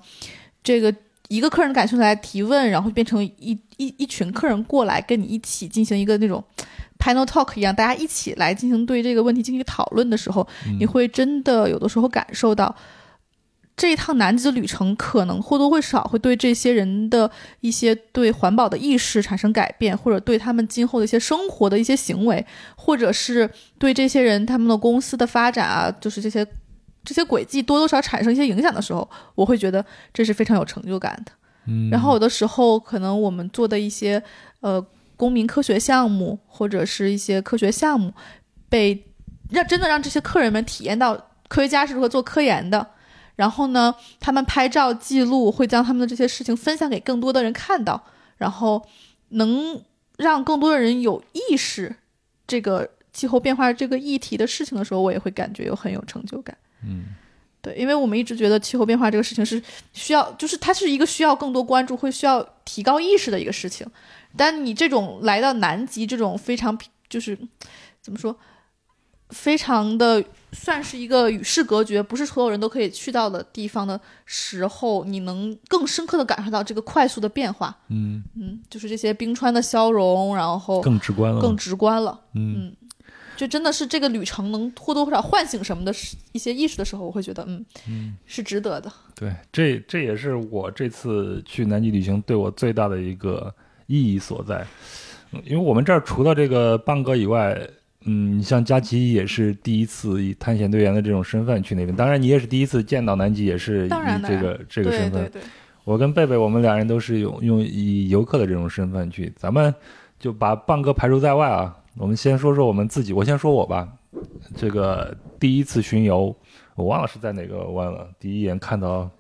这个一个客人感兴趣来提问，然后变成一一一群客人过来跟你一起进行一个那种 panel talk 一样，大家一起来进行对这个问题进行讨论的时候，你会真的有的时候感受到。这一趟南极的旅程，可能或多或少会对这些人的一些对环保的意识产生改变，或者对他们今后的一些生活的一些行为，或者是对这些人他们的公司的发展啊，就是这些这些轨迹多多少少产生一些影响的时候，我会觉得这是非常有成就感的。嗯然后有的时候可能我们做的一些呃公民科学项目或者是一些科学项目，被让真的让这些客人们体验到科学家是如何做科研的。然后呢，他们拍照记录，会将他们的这些事情分享给更多的人看到，然后能让更多的人有意识这个气候变化这个议题的事情的时候，我也会感觉有很有成就感。嗯对，因为我们一直觉得气候变化这个事情是需要，就是它是一个需要更多关注，会需要提高意识的一个事情。但你这种来到南极这种非常就是怎么说，非常的算是一个与世隔绝，不是所有人都可以去到的地方的时候，你能更深刻的感受到这个快速的变化。嗯，嗯，就是这些冰川的消融，然后更直观了。更直观了。嗯就真的是这个旅程能或多或少唤醒什么的一些意识的时候，我会觉得，嗯，嗯，是值得的。对，这这也是我这次去南极旅行对我最大的一个意义所在。嗯因为我们这儿除了这个邦哥以外，嗯，像佳琪也是第一次以探险队员的这种身份去那边，当然你也是第一次见到南极，也是以这个这个身份。对对，我跟贝贝，我们两人都是用用以游客的这种身份去，咱们就把棒哥排除在外啊。我们先说说我们自己，我先说我吧。这个第一次巡游，我忘了是在哪个湾了。第一眼看到，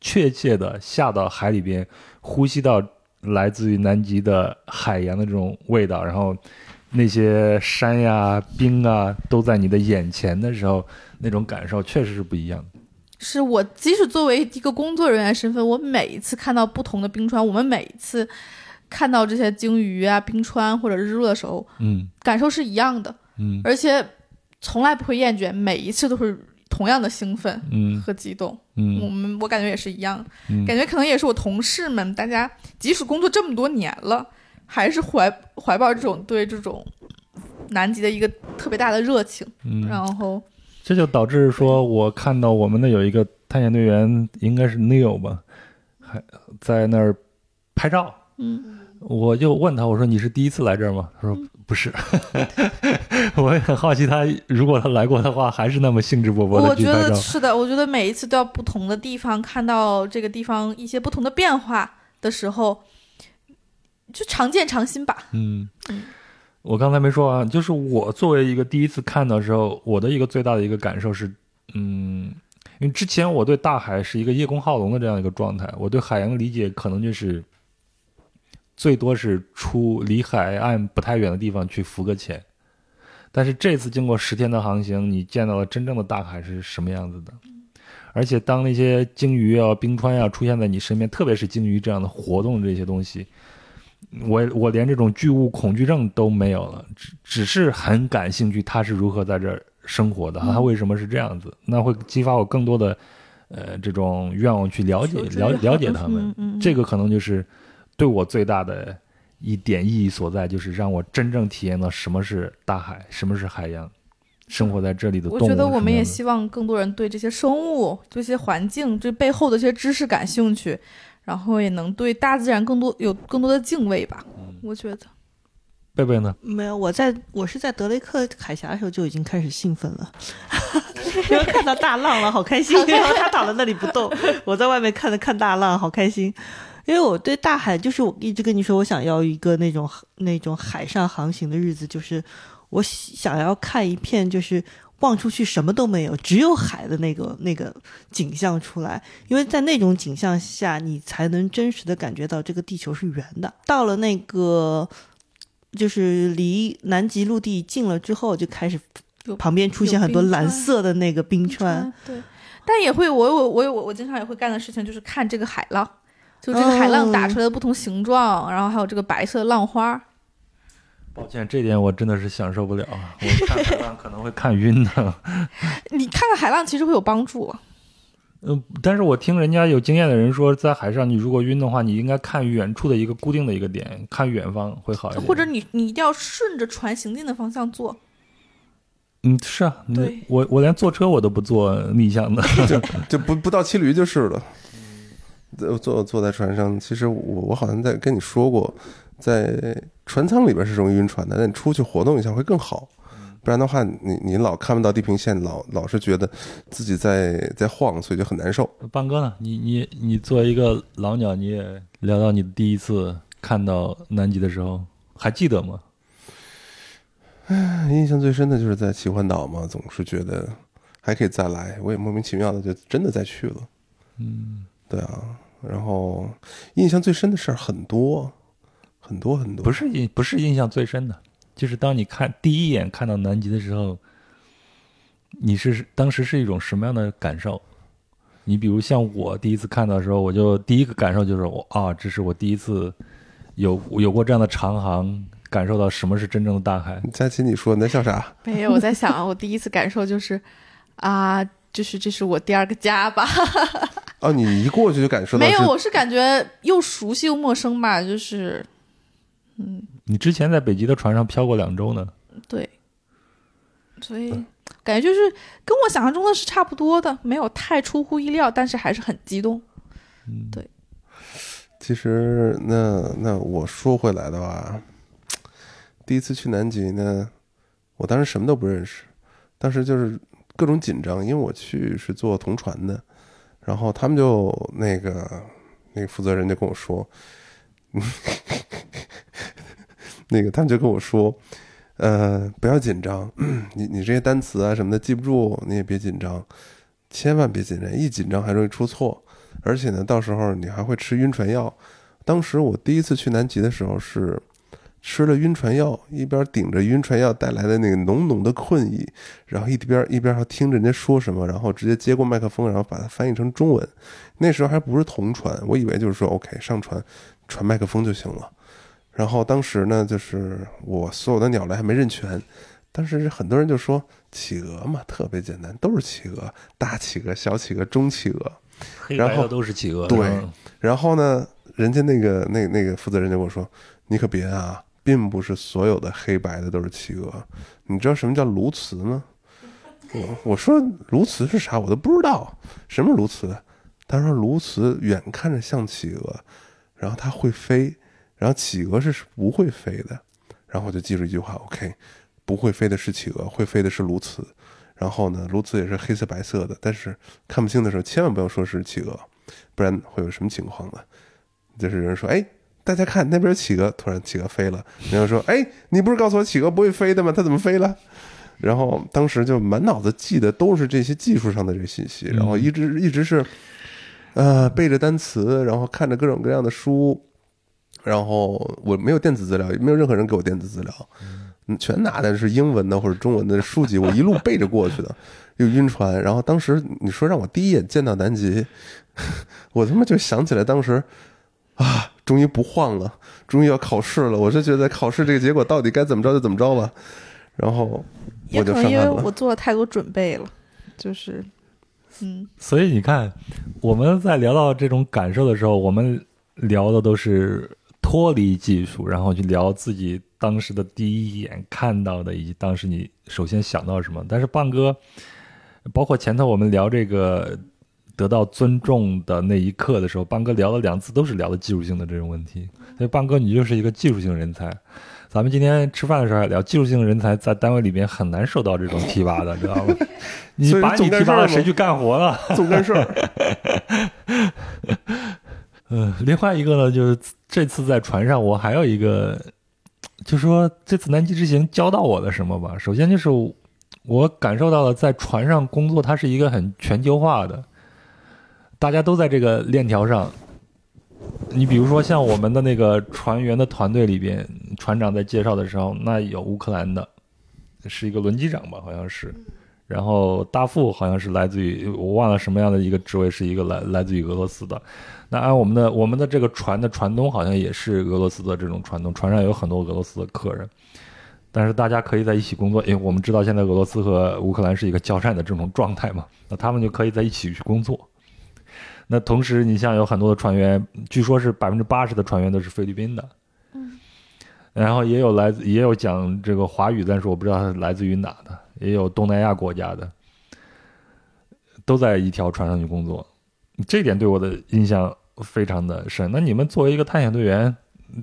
确切的下到海里边，呼吸到来自于南极的海洋的这种味道，然后那些山呀、冰啊都在你的眼前的时候，那种感受确实是不一样的。是我即使作为一个工作人员身份，我每一次看到不同的冰川，我们每一次看到这些鲸鱼啊、冰川或者日落的时候，嗯。感受是一样的，嗯。而且从来不会厌倦，每一次都是同样的兴奋嗯。和激动。嗯。我嗯们我感觉也是一样，嗯，感觉可能也是我同事们，大家即使工作这么多年了，还是怀怀抱这种对这种南极的一个特别大的热情，嗯然后这就导致说，我看到我们的有一个探险队员，应该是 Neil 吧，还在那儿拍照。嗯，我就问他，我说你是第一次来这儿吗？他说不是。我也很好奇他，如果他来过的话，还是那么兴致勃勃我觉的去拍照。得是的，我觉得每一次都要不同的地方看到这个地方一些不同的变化的时候，就常见常新吧。嗯嗯，我刚才没说完，就是我作为一个第一次看的时候，我的一个最大的一个感受是，嗯，因为之前我对大海是一个叶公好龙的这样一个状态，我对海洋的理解可能就是最多是出离海岸不太远的地方去浮个潜。但是这次经过十天的航行，你见到了真正的大海是什么样子的，而且当那些鲸鱼啊、冰川啊出现在你身边，特别是鲸鱼这样的活动这些东西，我我连这种巨物恐惧症都没有了，只只是很感兴趣，他是如何在这儿生活的，嗯。它为什么是这样子，那会激发我更多的呃这种愿望去了解了了解他们。嗯嗯嗯。这个可能就是对我最大的一点意义所在，就是让我真正体验到什么是大海，什么是海洋，生活在这里的动物我觉得我们也希望更多人对这些生物、这些环境、这背后的这些知识感兴趣，然后也能对大自然更多有更多的敬畏吧。嗯我觉得，贝贝呢？没有，我在我是在德雷克海峡的时候就已经开始兴奋了，因为看到大浪了，好开心。然后他躺在那里不动，我在外面看着看大浪，好开心。因为我对大海，就是我一直跟你说，我想要一个那种那种海上航行的日子，就是我想要看一片，就是望出去什么都没有，只有海的那个那个景象出来。因为在那种景象下，你才能真实的感觉到这个地球是圆的。到了那个就是离南极陆地近了之后，就开始旁边出现很多蓝色的那个冰川。对，但也会，我我我有我我经常也会干的事情就是看这个海浪，就这个海浪打出来的不同形状，然后还有这个白色的浪花。抱歉，这点我真的是享受不了，我看海浪可能会看晕的。你看看海浪其实会有帮助，嗯，但是我听人家有经验的人说，在海上你如果晕的话，你应该看远处的一个固定的一个点，看远方会好一点。或者你你一定要顺着船行进的方向坐。嗯，是啊，你对我我连坐车我都不坐逆向的。就就不不到骑驴就是了。呃坐坐在船上，其实我我好像在跟你说过，在船舱里边是容易晕船的，但你出去活动一下会更好。不然的话，你你老看不到地平线，老老是觉得自己在在晃，所以就很难受。邦哥呢？你你你作为一个老鸟，你也聊到你第一次看到南极的时候，还记得吗？印象最深的就是在奇幻岛嘛，总是觉得还可以再来，我也莫名其妙的就真的再去了。嗯，对啊，然后印象最深的事儿很多，很多很多。不是印不是印象最深的，就是当你看第一眼看到南极的时候，你是当时是一种什么样的感受？你比如像我第一次看到的时候，我就第一个感受就是我啊，这是我第一次有 有过这样的长航，感受到什么是真正的大海。佳琪，你说你在笑啥？没有，我在想，我第一次感受就是啊，就是这是我第二个家吧。哦，你一过去就感受到没有，我是感觉又熟悉又陌生吧，就是嗯你之前在北极的船上漂过两周呢，对，所以感觉就是跟我想象中的是差不多的，没有太出乎意料，但是还是很激动。嗯，对其实那那我说回来的话，第一次去南极呢，我当时什么都不认识，当时就是各种紧张，因为我去是坐同船的，然后他们就那个那个负责人就跟我说，那个他们就跟我说，呃，不要紧张，你你这些单词啊什么的记不住，你也别紧张，千万别紧张，一紧张还容易出错。而且呢，到时候你还会吃晕船药。当时我第一次去南极的时候是吃了晕船药，一边顶着晕船药带来的那个浓浓的困意，然后一边一边还听着人家说什么，然后直接接过麦克风，然后把它翻译成中文。那时候还不是同传，我以为就是说 OK 上传传麦克风就行了。然后当时呢，就是我所有的鸟类还没认全，当时很多人就说企鹅嘛特别简单，都是企鹅，大企鹅、小企鹅、中企鹅。然后都是企鹅。对然后呢，人家那个那那个负责人就跟我说：“你可别啊，并不是所有的黑白的都是企鹅。你知道什么叫鸬鹚吗？”我我说鸬鹚是啥，我都不知道。什么鸬鹚？他说鸬鹚远看着像企鹅，然后它会飞，然后企鹅是不会飞的。然后我就记住一句话：OK，不会飞的是企鹅，会飞的是鸬鹚。然后呢，鸬鹚也是黑色白色的，但是看不清的时候，千万不要说是企鹅，不然会有什么情况呢？就是有人说：“哎，大家看那边企鹅，突然企鹅飞了。”然后说：“哎，你不是告诉我企鹅不会飞的吗？它怎么飞了？”然后当时就满脑子记的都是这些技术上的这个信息，然后一直一直是，呃，背着单词，然后看着各种各样的书，然后我没有电子资料，也没有任何人给我电子资料，嗯，全拿的是英文的或者中文的书籍，我一路背着过去的，又晕船。然后当时你说让我第一眼见到南极，我他妈就想起来当时啊，终于不晃了，终于要考试了，我是觉得考试这个结果到底该怎么着就怎么着吧。然后也我就可能因为。我做了太多准备了，就是，嗯，所以你看，我们在聊到这种感受的时候，我们聊的都是脱离技术，然后去聊自己当时的第一眼看到的，以及当时你首先想到什么。但是棒哥，包括前头我们聊这个得到尊重的那一刻的时候，邦哥聊了两次都是聊的技术性的这种问题。所以邦哥，你就是一个技术性人才。咱们今天吃饭的时候还聊，技术性人才在单位里面很难受到这种提拔的，知道吗？你把你提拔了，谁去干活呢？总干事儿，嗯，另外一个呢，就是这次在船上，我还有一个，就说这次南极之行教到我的什么吧。首先就是我感受到了，在船上工作，它是一个很全球化的，大家都在这个链条上。你比如说，像我们的那个船员的团队里边，船长在介绍的时候，那有乌克兰的，是一个轮机长吧，好像是。然后大副好像是来自于我忘了什么样的一个职位，是一个来来自于俄罗斯的。那按我们的我们的这个船的船东好像也是俄罗斯的这种船东，船上有很多俄罗斯的客人。但是大家可以在一起工作，因为我们知道现在俄罗斯和乌克兰是一个交战的这种状态嘛，那他们就可以在一起去工作。那同时，你像有很多的船员，据说是百分之八十的船员都是菲律宾的，嗯，然后也有来自也有讲这个华语，但是我不知道他来自于哪的，也有东南亚国家的，都在一条船上去工作，这点对我的印象非常的深。那你们作为一个探险队员，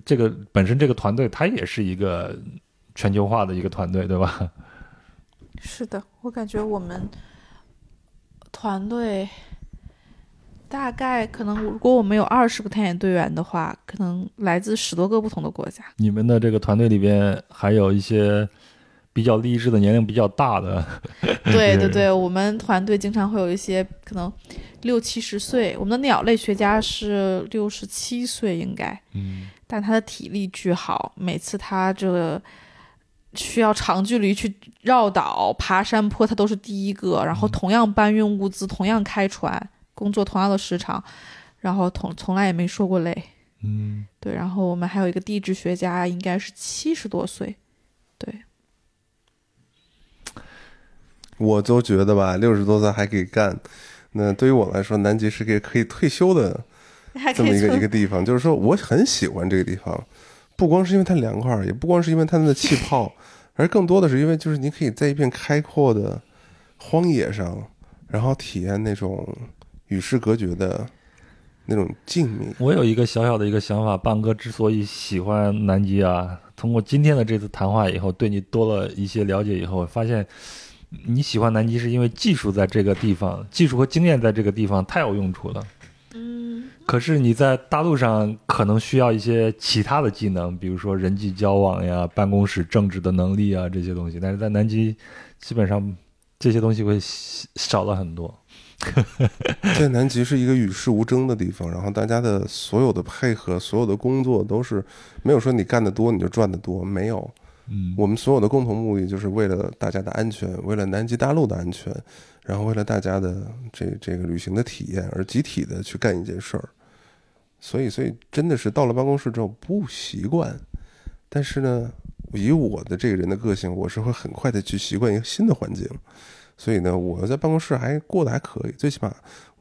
这个本身这个团队它也是一个全球化的一个团队，对吧？是的，我感觉我们团队大概可能，如果我们有二十个探险队员的话，可能来自十多个不同的国家。你们的这个团队里边还有一些比较励志的、年龄比较大的，对对对，我们团队经常会有一些可能六七十岁，我们的鸟类学家是六十七岁应该，嗯，但他的体力巨好，每次他这个需要长距离去绕岛、爬山坡，他都是第一个。然后同样搬运物资，同样开船，工作同样的时长，然后从从来也没说过累。嗯，对，然后我们还有一个地质学家，应该是七十多岁，对，我都觉得吧，六十多岁还可以干。那对于我来说，南极是个可以退休的这么一个一个地方，就是说我很喜欢这个地方，不光是因为它凉快，也不光是因为它的气泡，而更多的是因为就是你可以在一片开阔的荒野上，然后体验那种与世隔绝的那种静谧。我有一个小小的一个想法，棒哥之所以喜欢南极啊，通过今天的这次谈话以后，对你多了一些了解以后，我发现你喜欢南极是因为技术在这个地方，技术和经验在这个地方太有用处了。嗯，可是你在大陆上可能需要一些其他的技能，比如说人际交往呀、办公室政治的能力啊这些东西，但是在南极基本上这些东西会少了很多。在南极是一个与世无争的地方，然后大家的所有的配合、所有的工作都是没有说你干得多你就赚得多，没有。嗯我们所有的共同目的就是为了大家的安全，为了南极大陆的安全，然后为了大家的这这个旅行的体验而集体的去干一件事儿。所以，所以真的是到了办公室之后不习惯，但是呢，以我的这个人的个性，我是会很快的去习惯一个新的环境。所以呢，我在办公室还过得还可以，最起码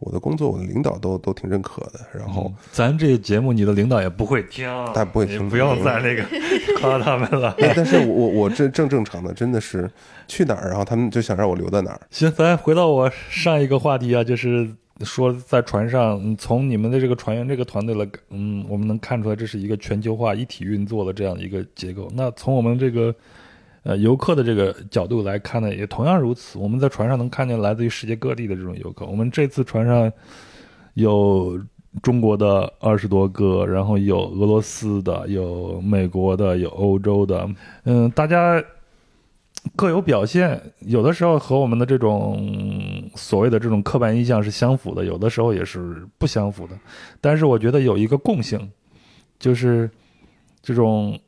我的工作我的领导都都挺认可的。然后嗯咱这个节目，你的领导也不会听，他不会听不要再那个 夸他们了。但但是我我我正正正常的真的是去哪儿，然后他们就想让我留在哪儿。行，咱回到我上一个话题啊，就是说在船上，嗯从你们的这个船员这个团队来，嗯，我们能看出来这是一个全球化、一体运作的这样一个结构。那从我们这个呃游客的这个角度来看呢，也同样如此。我们在船上能看见来自于世界各地的这种游客。我们这次船上有中国的二十多个，然后有俄罗斯的，有美国的，有欧洲的，嗯，大家各有表现，有的时候和我们的这种所谓的这种刻板印象是相符的，有的时候也是不相符的。但是我觉得有一个共性，就是这种，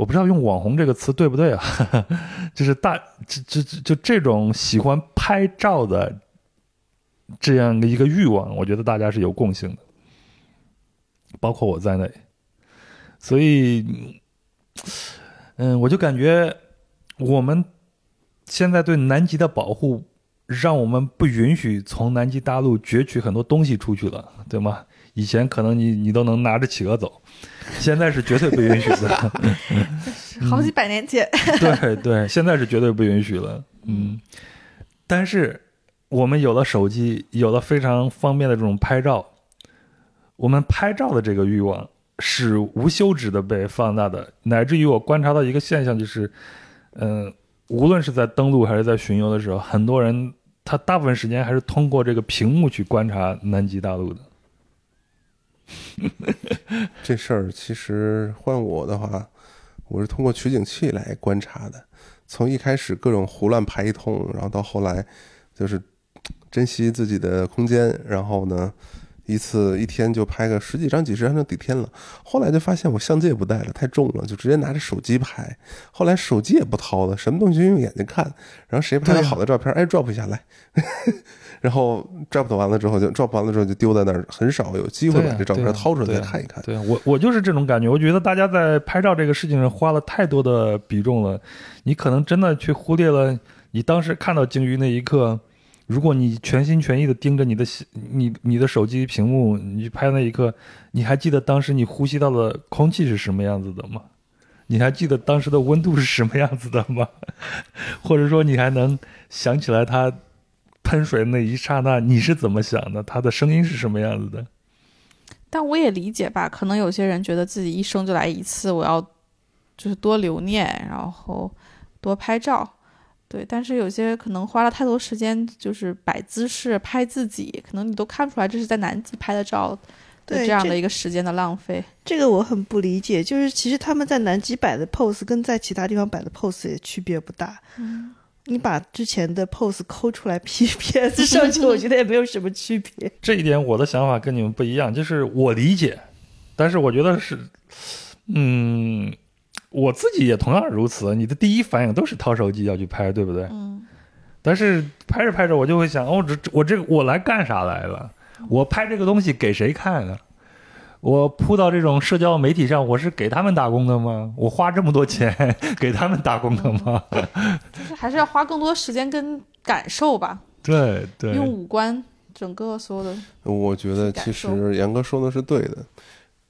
我不知道用“网红”这个词对不对啊？就是大，就就就就这种喜欢拍照的这样的一个欲望，我觉得大家是有共性的，包括我在内。所以，嗯，我就感觉我们现在对南极的保护，让我们不允许从南极大陆攫取很多东西出去了，对吗？以前可能你你都能拿着企鹅走，现在是绝对不允许的。好几百年前，对对，现在是绝对不允许了。嗯，但是我们有了手机，有了非常方便的这种拍照，我们拍照的这个欲望是无休止的被放大的，乃至于我观察到一个现象，就是，嗯、无论是在登陆还是在巡游的时候，很多人他大部分时间还是通过这个屏幕去观察南极大陆的。这事儿其实换我的话，我是通过取景器来观察的。从一开始各种胡乱拍一通，然后到后来就是珍惜自己的空间，然后呢，一次一天就拍个十几张、几十张就顶天了。后来就发现我相机也不带了，太重了，就直接拿着手机拍。后来手机也不掏了，什么东西就用眼睛看。然后谁拍的好的照片，哎，drop 一下来。然后 drop 完了之后就 drop 完了之后就丢在那儿，很少有机会把这照片掏出来再看一看。对我我就是这种感觉，我觉得大家在拍照这个事情上花了太多的比重了，你可能真的去忽略了你当时看到鲸鱼那一刻，如果你全心全意的盯着你的你你的手机屏幕，你拍那一刻，你还记得当时你呼吸到的空气是什么样子的吗？你还记得当时的温度是什么样子的吗？或者说你还能想起来它？喷水那一刹那，你是怎么想的？他的声音是什么样子的？但我也理解吧，可能有些人觉得自己一生就来一次，我要就是多留念，然后多拍照，对。但是有些可能花了太多时间，就是摆姿势拍自己，可能你都看不出来这是在南极拍的照，对这样的一个时间的浪费。这个我很不理解，就是其实他们在南极摆的 pose 跟在其他地方摆的 pose 也区别不大。嗯。你把之前的 pose 抠出来 P P S 上去，我觉得也没有什么区别。这一点我的想法跟你们不一样，就是我理解，但是我觉得是，嗯，我自己也同样如此。你的第一反应都是掏手机要去拍，对不对？嗯。但是拍着拍着，我就会想，哦，这我这个我来干啥来了？我拍这个东西给谁看呢？我扑到这种社交媒体上，我是给他们打工的吗？我花这么多钱 给他们打工的吗？就是还是要花更多时间跟感受吧。对对，用五官整个所有的。我觉得其实杨哥说的是对的。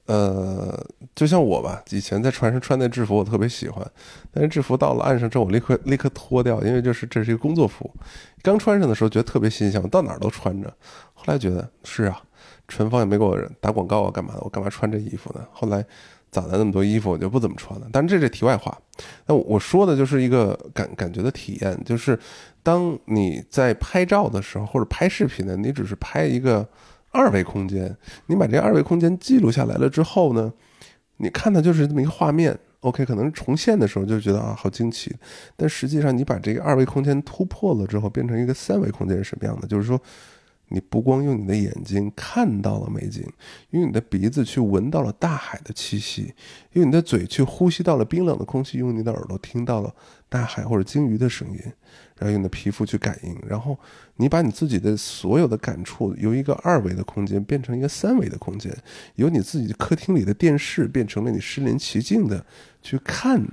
呃，就像我吧，以前在船上穿那制服，我特别喜欢，但是制服到了岸上之后，我立刻立刻脱掉，因为就是这是一个工作服。刚穿上的时候觉得特别新鲜，我到哪儿都穿着。后来觉得是啊。陈芳也没给我打广告啊，干嘛的？我干嘛穿这衣服呢？后来攒了那么多衣服，我就不怎么穿了。但是这是题外话。那我说的就是一个感感觉的体验，就是当你在拍照的时候，或者拍视频呢，你只是拍一个二维空间，你把这二维空间记录下来了之后呢，你看的就是这么一个画面。OK，可能重现的时候就觉得啊，好惊奇。但实际上，你把这个二维空间突破了之后，变成一个三维空间是什么样的？就是说。你不光用你的眼睛看到了美景，用你的鼻子去闻到了大海的气息，用你的嘴去呼吸到了冰冷的空气，用你的耳朵听到了大海或者鲸鱼的声音，然后用你的皮肤去感应，然后你把你自己的所有的感触由一个二维的空间变成一个三维的空间，由你自己客厅里的电视变成了你身临其境的去看、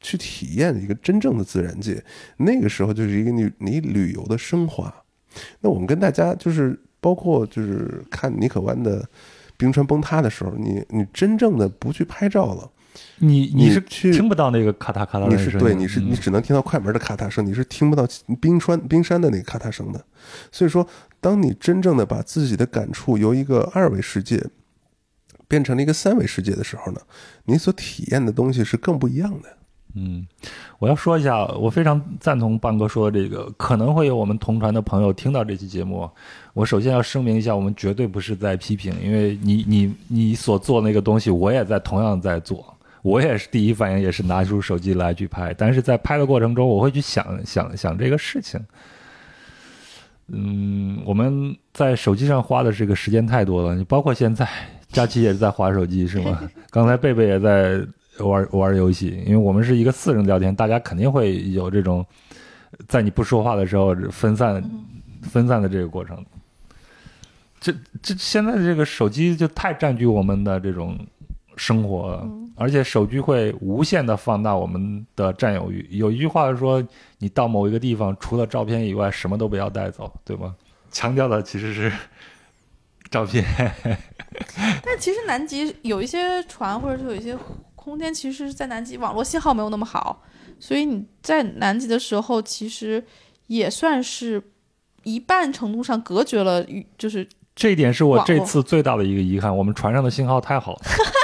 去体验一个真正的自然界，那个时候就是一个你你旅游的升华。那我们跟大家就是包括就是看尼可湾的冰川崩塌的时候，你你真正的不去拍照了，你你是去听不到那个咔嗒咔嗒声，你是对你是你只能听到快门的咔嗒声，你是听不到冰川冰山的那个咔嗒声的。所以说，当你真正的把自己的感触由一个二维世界变成了一个三维世界的时候呢，你所体验的东西是更不一样的。嗯，我要说一下，我非常赞同半哥说的这个，可能会有我们同传的朋友听到这期节目。我首先要声明一下，我们绝对不是在批评，因为你你你所做那个东西，我也在同样在做，我也是第一反应也是拿出手机来去拍，但是在拍的过程中，我会去想想想这个事情。嗯，我们在手机上花的这个时间太多了，你包括现在佳琪也是在划手机是吗？刚才贝贝也在。玩玩游戏，因为我们是一个四人聊天，大家肯定会有这种在你不说话的时候分散分散的这个过程。这这现在的这个手机就太占据我们的这种生活了，而且手机会无限的放大我们的占有欲。有一句话说，你到某一个地方，除了照片以外，什么都不要带走，对吗？强调的其实是照片。但其实南极有一些船，或者是有一些。空间其实是在南极，网络信号没有那么好，所以你在南极的时候，其实也算是一半程度上隔绝了与就是这一点是我这次最大的一个遗憾。我们船上的信号太好了，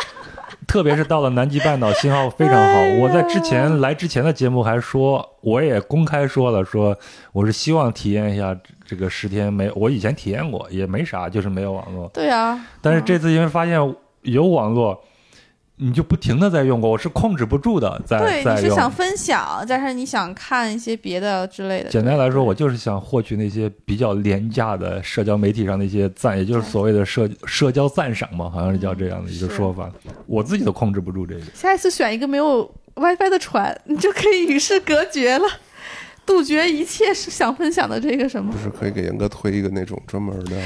特别是到了南极半岛，信号非常好。我在之前来之前的节目还说，我也公开说了，说我是希望体验一下这个十天没，我以前体验过，也没啥，就是没有网络。对啊，但是这次因为发现有网络，你就不停的在用过，我是控制不住的在对，在用。你是想分享，加上你想看一些别的之类的。简单来说，我就是想获取那些比较廉价的社交媒体上的一些赞，也就是所谓的社社交赞赏嘛，好像是叫这样的一个说法。我自己都控制不住这个。下一次选一个没有 WiFi 的船，你就可以与世隔绝了，杜绝一切是想分享的这个什么不。是可以给严哥推一个那种专门的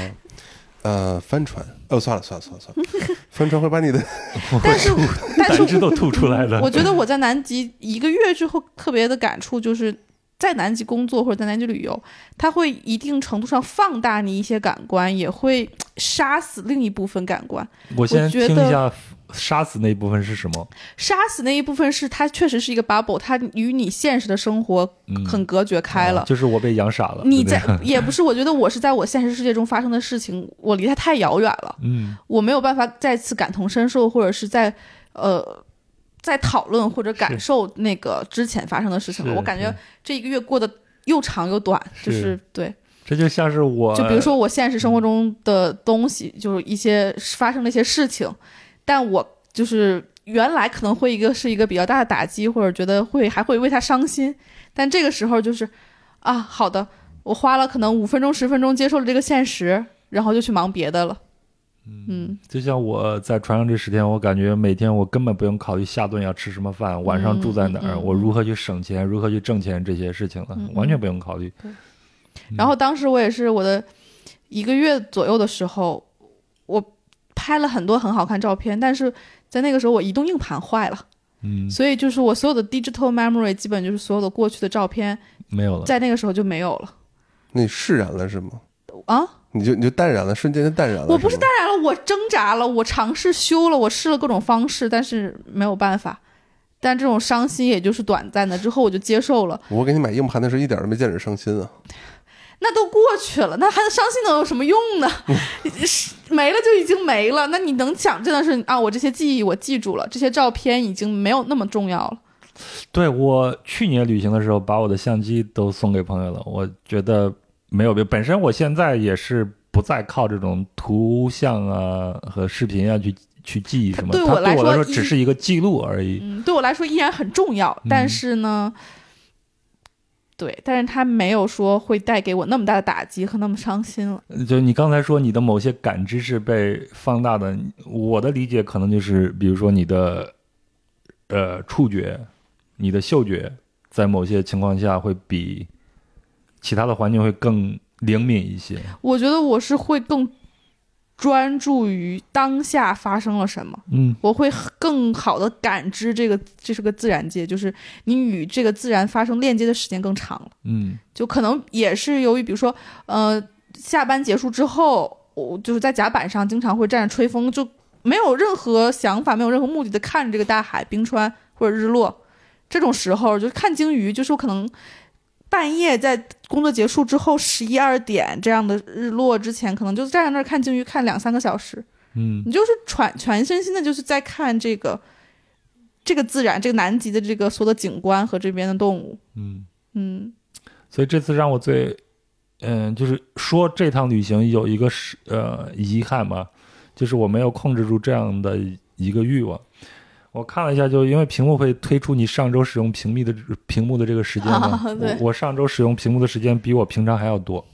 呃帆船？哦，算了算了算了算了，帆船会把你的 但是，但是胆汁都吐出来了。我觉得我在南极一个月之后特别的感触就是。在南极工作或者在南极旅游，它会一定程度上放大你一些感官，也会杀死另一部分感官。我先听一下杀死那一部分是什么？杀死那一部分是它确实是一个 bubble，它与你现实的生活嗯，很隔绝开了啊。就是我被养傻了。你在也不是，我觉得我是在我现实世界中发生的事情，我离它太遥远了，嗯我没有办法再次感同身受，或者是在呃在讨论或者感受那个之前发生的事情了。我感觉这一个月过得又长又短，就是是对，这就像是我，就比如说我现实生活中的东西，就是一些发生了一些事情，但我就是原来可能会一个是一个比较大的打击，或者觉得会还会为他伤心，但这个时候就是啊，好的，我花了可能五分钟十分钟接受了这个现实，然后就去忙别的了。嗯就像我在船上这十天，我感觉每天我根本不用考虑下顿要吃什么饭，晚上住在哪儿，嗯嗯我如何去省钱，如何去挣钱这些事情了，嗯完全不用考虑。然后当时我也是我的一个月左右的时候，我拍了很多很好看照片，但是在那个时候我移动硬盘坏了。嗯，所以就是我所有的 digital memory 基本就是所有的过去的照片，没有了。在那个时候就没有了那你释然了是吗？啊！你就你就淡然了，瞬间就淡然了。我不是淡然了，我挣扎了，我尝试修了，我试了各种方式，但是没有办法。但这种伤心也就是短暂的，之后我就接受了，我给你买硬盘的时候一点都没见着伤心啊。那都过去了，那还伤心能有什么用呢？是没了就已经没了，那你能想真的是啊，我这些记忆我记住了，这些照片已经没有那么重要了。对我去年旅行的时候，把我的相机都送给朋友了，我觉得没有。本身我现在也是不再靠这种图像啊和视频啊去去记忆什么，对我它对我来说只是一个记录而已。嗯，对我来说依然很重要，但是呢，对，但是它没有说会带给我那么大的打击和那么伤心了。就你刚才说你的某些感知是被放大的，我的理解可能就是，比如说你的呃触觉、你的嗅觉，在某些情况下会比其他的环境会更灵敏一些。我觉得我是会更专注于当下发生了什么，嗯我会更好的感知这个这是个自然界，就是你与这个自然发生链接的时间更长了。嗯就可能也是由于，比如说，呃，下班结束之后，我就是在甲板上经常会站着吹风，就没有任何想法，没有任何目的的看着这个大海、冰川或者日落。这种时候，就是看鲸鱼，就是我可能半夜在工作结束之后十一二点这样的日落之前，可能就站在那儿看鲸鱼，看两三个小时。嗯你就是全全身心的，就是在看这个这个自然，这个南极的这个所有的景观和这边的动物。嗯，嗯所以这次让我最嗯，就是说这趟旅行有一个是呃遗憾吧，就是我没有控制住这样的一个欲望。我看了一下，就因为屏幕会推出你上周使用屏幕的屏幕的这个时间嘛，我我上周使用屏幕的时间比我平常还要多，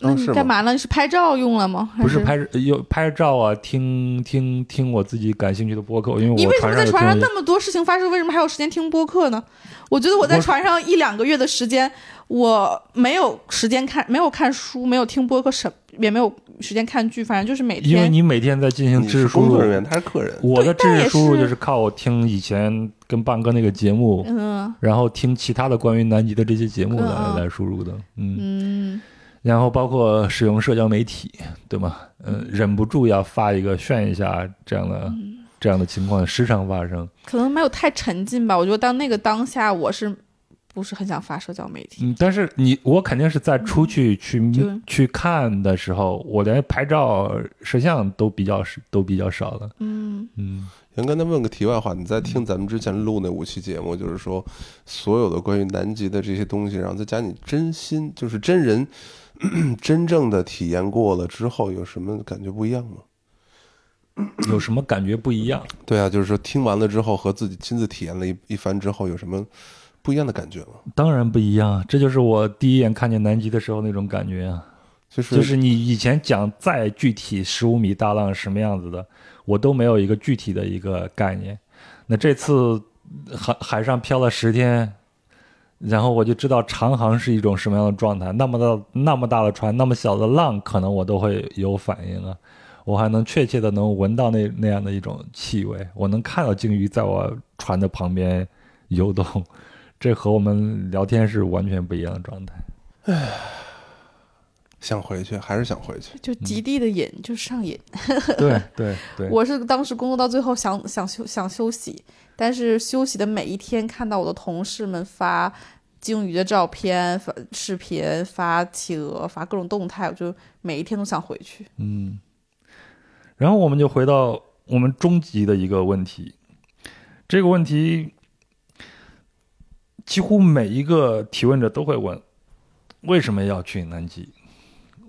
那你干嘛呢？你是拍照用了吗？还不是拍有拍照啊，听听听我自己感兴趣的播客，因为我你为什么在船上有船上那么多事情发生，为什么还有时间听播客呢？我觉得我在船上一两个月的时间，我没有时间看，没有看书，没有听播客，什也没有时间看剧，反正就是每天。因为你每天在进行知识输入工作人，员，他是客人。我的知识输入就是靠我听以前跟棒哥那个节目，嗯然后听其他的关于南极的这些节目来、嗯来输入的，嗯，嗯，然后包括使用社交媒体，对吗？嗯、忍不住要发一个炫一下这样的、嗯这样的情况时常发生。可能没有太沉浸吧。我觉得当那个当下，我是不是很想发社交媒体。嗯，但是你我肯定是在出去去、就去看的时候，我连拍照摄像都比较少，都比较少了。嗯，嗯，杨刚才问个题外话，你在听咱们之前录那五期节目，就是说所有的关于南极的这些东西，然后再加你真心，就是真人 真正的体验过了之后，有什么感觉不一样吗？有什么感觉不一样？对啊，就是说听完了之后和自己亲自体验了一一番之后，有什么不一样的感觉吗？当然不一样，这就是我第一眼看见南极的时候那种感觉啊。就是就是你以前讲再具体十五米大浪什么样子的，我都没有一个具体的一个概念。那这次海海上漂了十天，然后我就知道长航是一种什么样的状态。那么大那么大的船，那么小的浪，可能我都会有反应啊。我还能确切的能闻到那那样的一种气味，我能看到鲸鱼在我船的旁边游动，这和我们聊天是完全不一样的状态。唉想回去，还是想回去。就极地的瘾，就上瘾。对对 对，我是当时工作到最后想想休想休息，但是休息的每一天，看到我的同事们发鲸鱼的照片、发视频、发企鹅、发各种动态，我就每一天都想回去。嗯，然后我们就回到我们终极的一个问题，这个问题几乎每一个提问者都会问：为什么要去南极？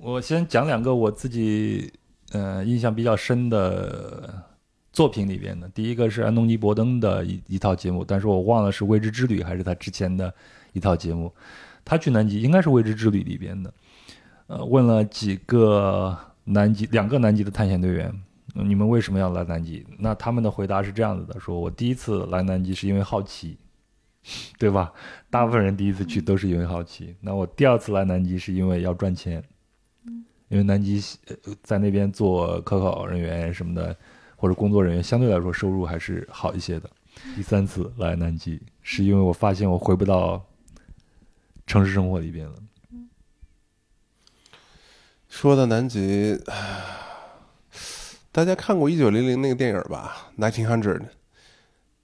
我先讲两个我自己呃印象比较深的作品里边的，第一个是安东尼·伯登的一一套节目，但是我忘了是《未知之旅》还是他之前的一套节目。他去南极应该是《未知之旅》里边的，呃，问了几个南极两个南极的探险队员，你们为什么要来南极？那他们的回答是这样子的：说我第一次来南极是因为好奇，对吧？大部分人第一次去都是因为好奇。那我第二次来南极是因为要赚钱，因为南极呃在那边做科考人员什么的，或者工作人员相对来说收入还是好一些的。第三次来南极是因为我发现我回不到城市生活里边了。说到南极，大家看过一九零零那个电影吧？Nineteen Hundred，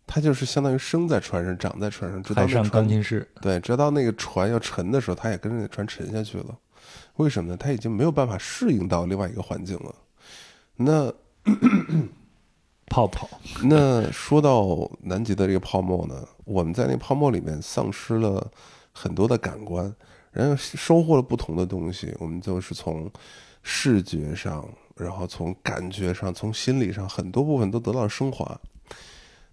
他就是相当于生在船上，长在船上，直到海上钢琴师，对，直到那个船要沉的时候，他也跟着那船沉下去了。为什么呢？他已经没有办法适应到另外一个环境了。那 泡泡，那说到南极的这个泡沫呢，我们在那泡沫里面丧失了很多的感官，然后收获了不同的东西。我们就是从视觉上，然后从感觉上，从心理上，很多部分都得到了升华。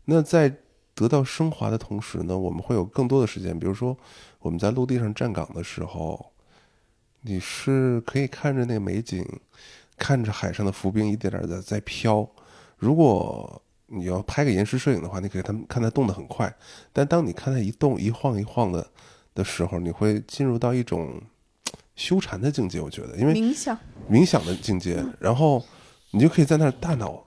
那在得到升华的同时呢，我们会有更多的时间，比如说我们在陆地上站岗的时候，你是可以看着那个美景，看着海上的浮冰一点点的在飘。如果你要拍个延时摄影的话，你可以他们看它动得很快，但当你看它一动一晃一晃的的时候，你会进入到一种修禅的境界。我觉得，因为冥想，冥想的境界，然后你就可以在那儿大脑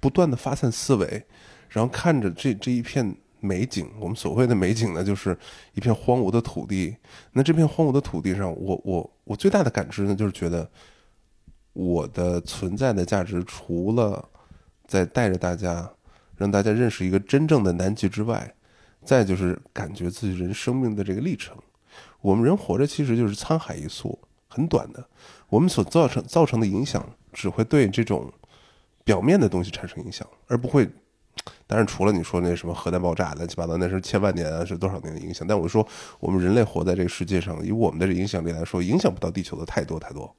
不断的发散思维，然后看着这这一片美景。我们所谓的美景呢，就是一片荒芜的土地。那这片荒芜的土地上，我我我最大的感知呢，就是觉得我的存在的价值，除了在带着大家，让大家认识一个真正的南极之外，再就是感觉自己人生命的这个历程。我们人活着其实就是沧海一粟，很短的。我们所造成造成的影响，只会对这种表面的东西产生影响，而不会。当然，除了你说那什么核弹爆炸、乱七八糟，那是千万年啊，是多少年的影响。但我说，我们人类活在这个世界上，以我们的这影响力来说，影响不到地球的太多太多。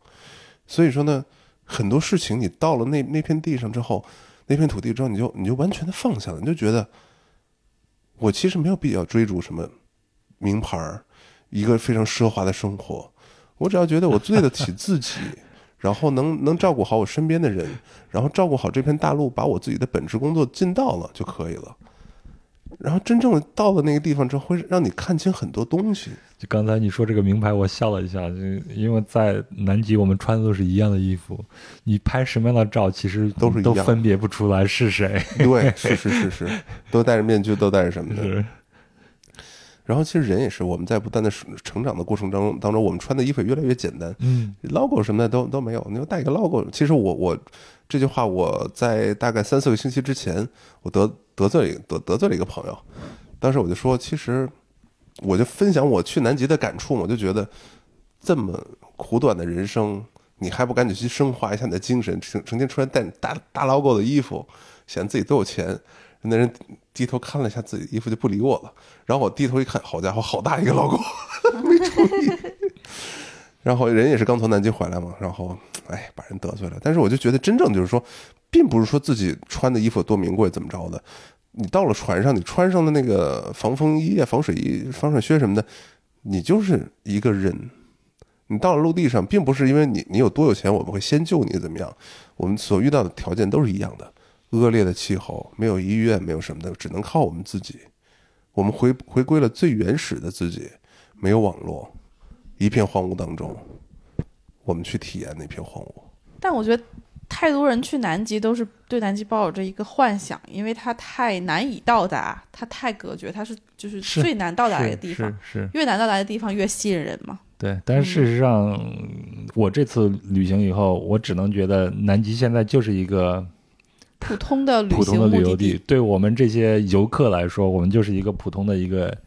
所以说呢，很多事情你到了那那片地上之后，那片土地之后，你就你就完全的放下了，你就觉得，我其实没有必要追逐什么名牌儿，一个非常奢华的生活，我只要觉得我对得起自己，然后能能照顾好我身边的人，然后照顾好这片大陆，把我自己的本职工作尽到了就可以了。然后真正的到了那个地方之后，会让你看清很多东西。就刚才你说这个名牌，我笑了一下，就因为在南极我们穿的都是一样的衣服，你拍什么样的照，其实都是一样都分别不出来是谁。对，是是是是，都戴着面具，都戴着什么的。是，然后其实人也是，我们在不断的成长的过程当中，当中我们穿的衣服也越来越简单，嗯 logo 什么的都都没有，你就带一个 logo。其实我我这句话我在大概三四个星期之前，我得得罪了得得罪了一个朋友，当时我就说，其实我就分享我去南极的感触嘛，我就觉得这么苦短的人生，你还不赶紧去升华一下你的精神，成成天穿带大大 logo 的衣服，显得自己多有钱。那人低头看了一下自己的衣服，就不理我了。然后我低头一看，好家伙，好大一个 logo，没注意。然后人也是刚从南极回来嘛，然后哎，把人得罪了。但是我就觉得，真正就是说，并不是说自己穿的衣服多名贵，怎么着的。你到了船上，你穿上的那个防风衣啊、防水衣、防水靴什么的，你就是一个人。你到了陆地上，并不是因为你你有多有钱，我们会先救你怎么样？我们所遇到的条件都是一样的。恶劣的气候，没有医院，没有什么的，只能靠我们自己。我们回回归了最原始的自己，没有网络，一片荒芜当中，我们去体验那片荒芜。但我觉得太多人去南极都是对南极抱有着一个幻想，因为它太难以到达，它太隔绝，它是就是是最难到达的地方。是是，越难到达的地方越吸引人嘛。对。但是事实上，我这次旅行以后，我只能觉得南极现在就是一个普通的旅普通的行目的旅游地，对我们这些游客来说，我们就是一个普通的一个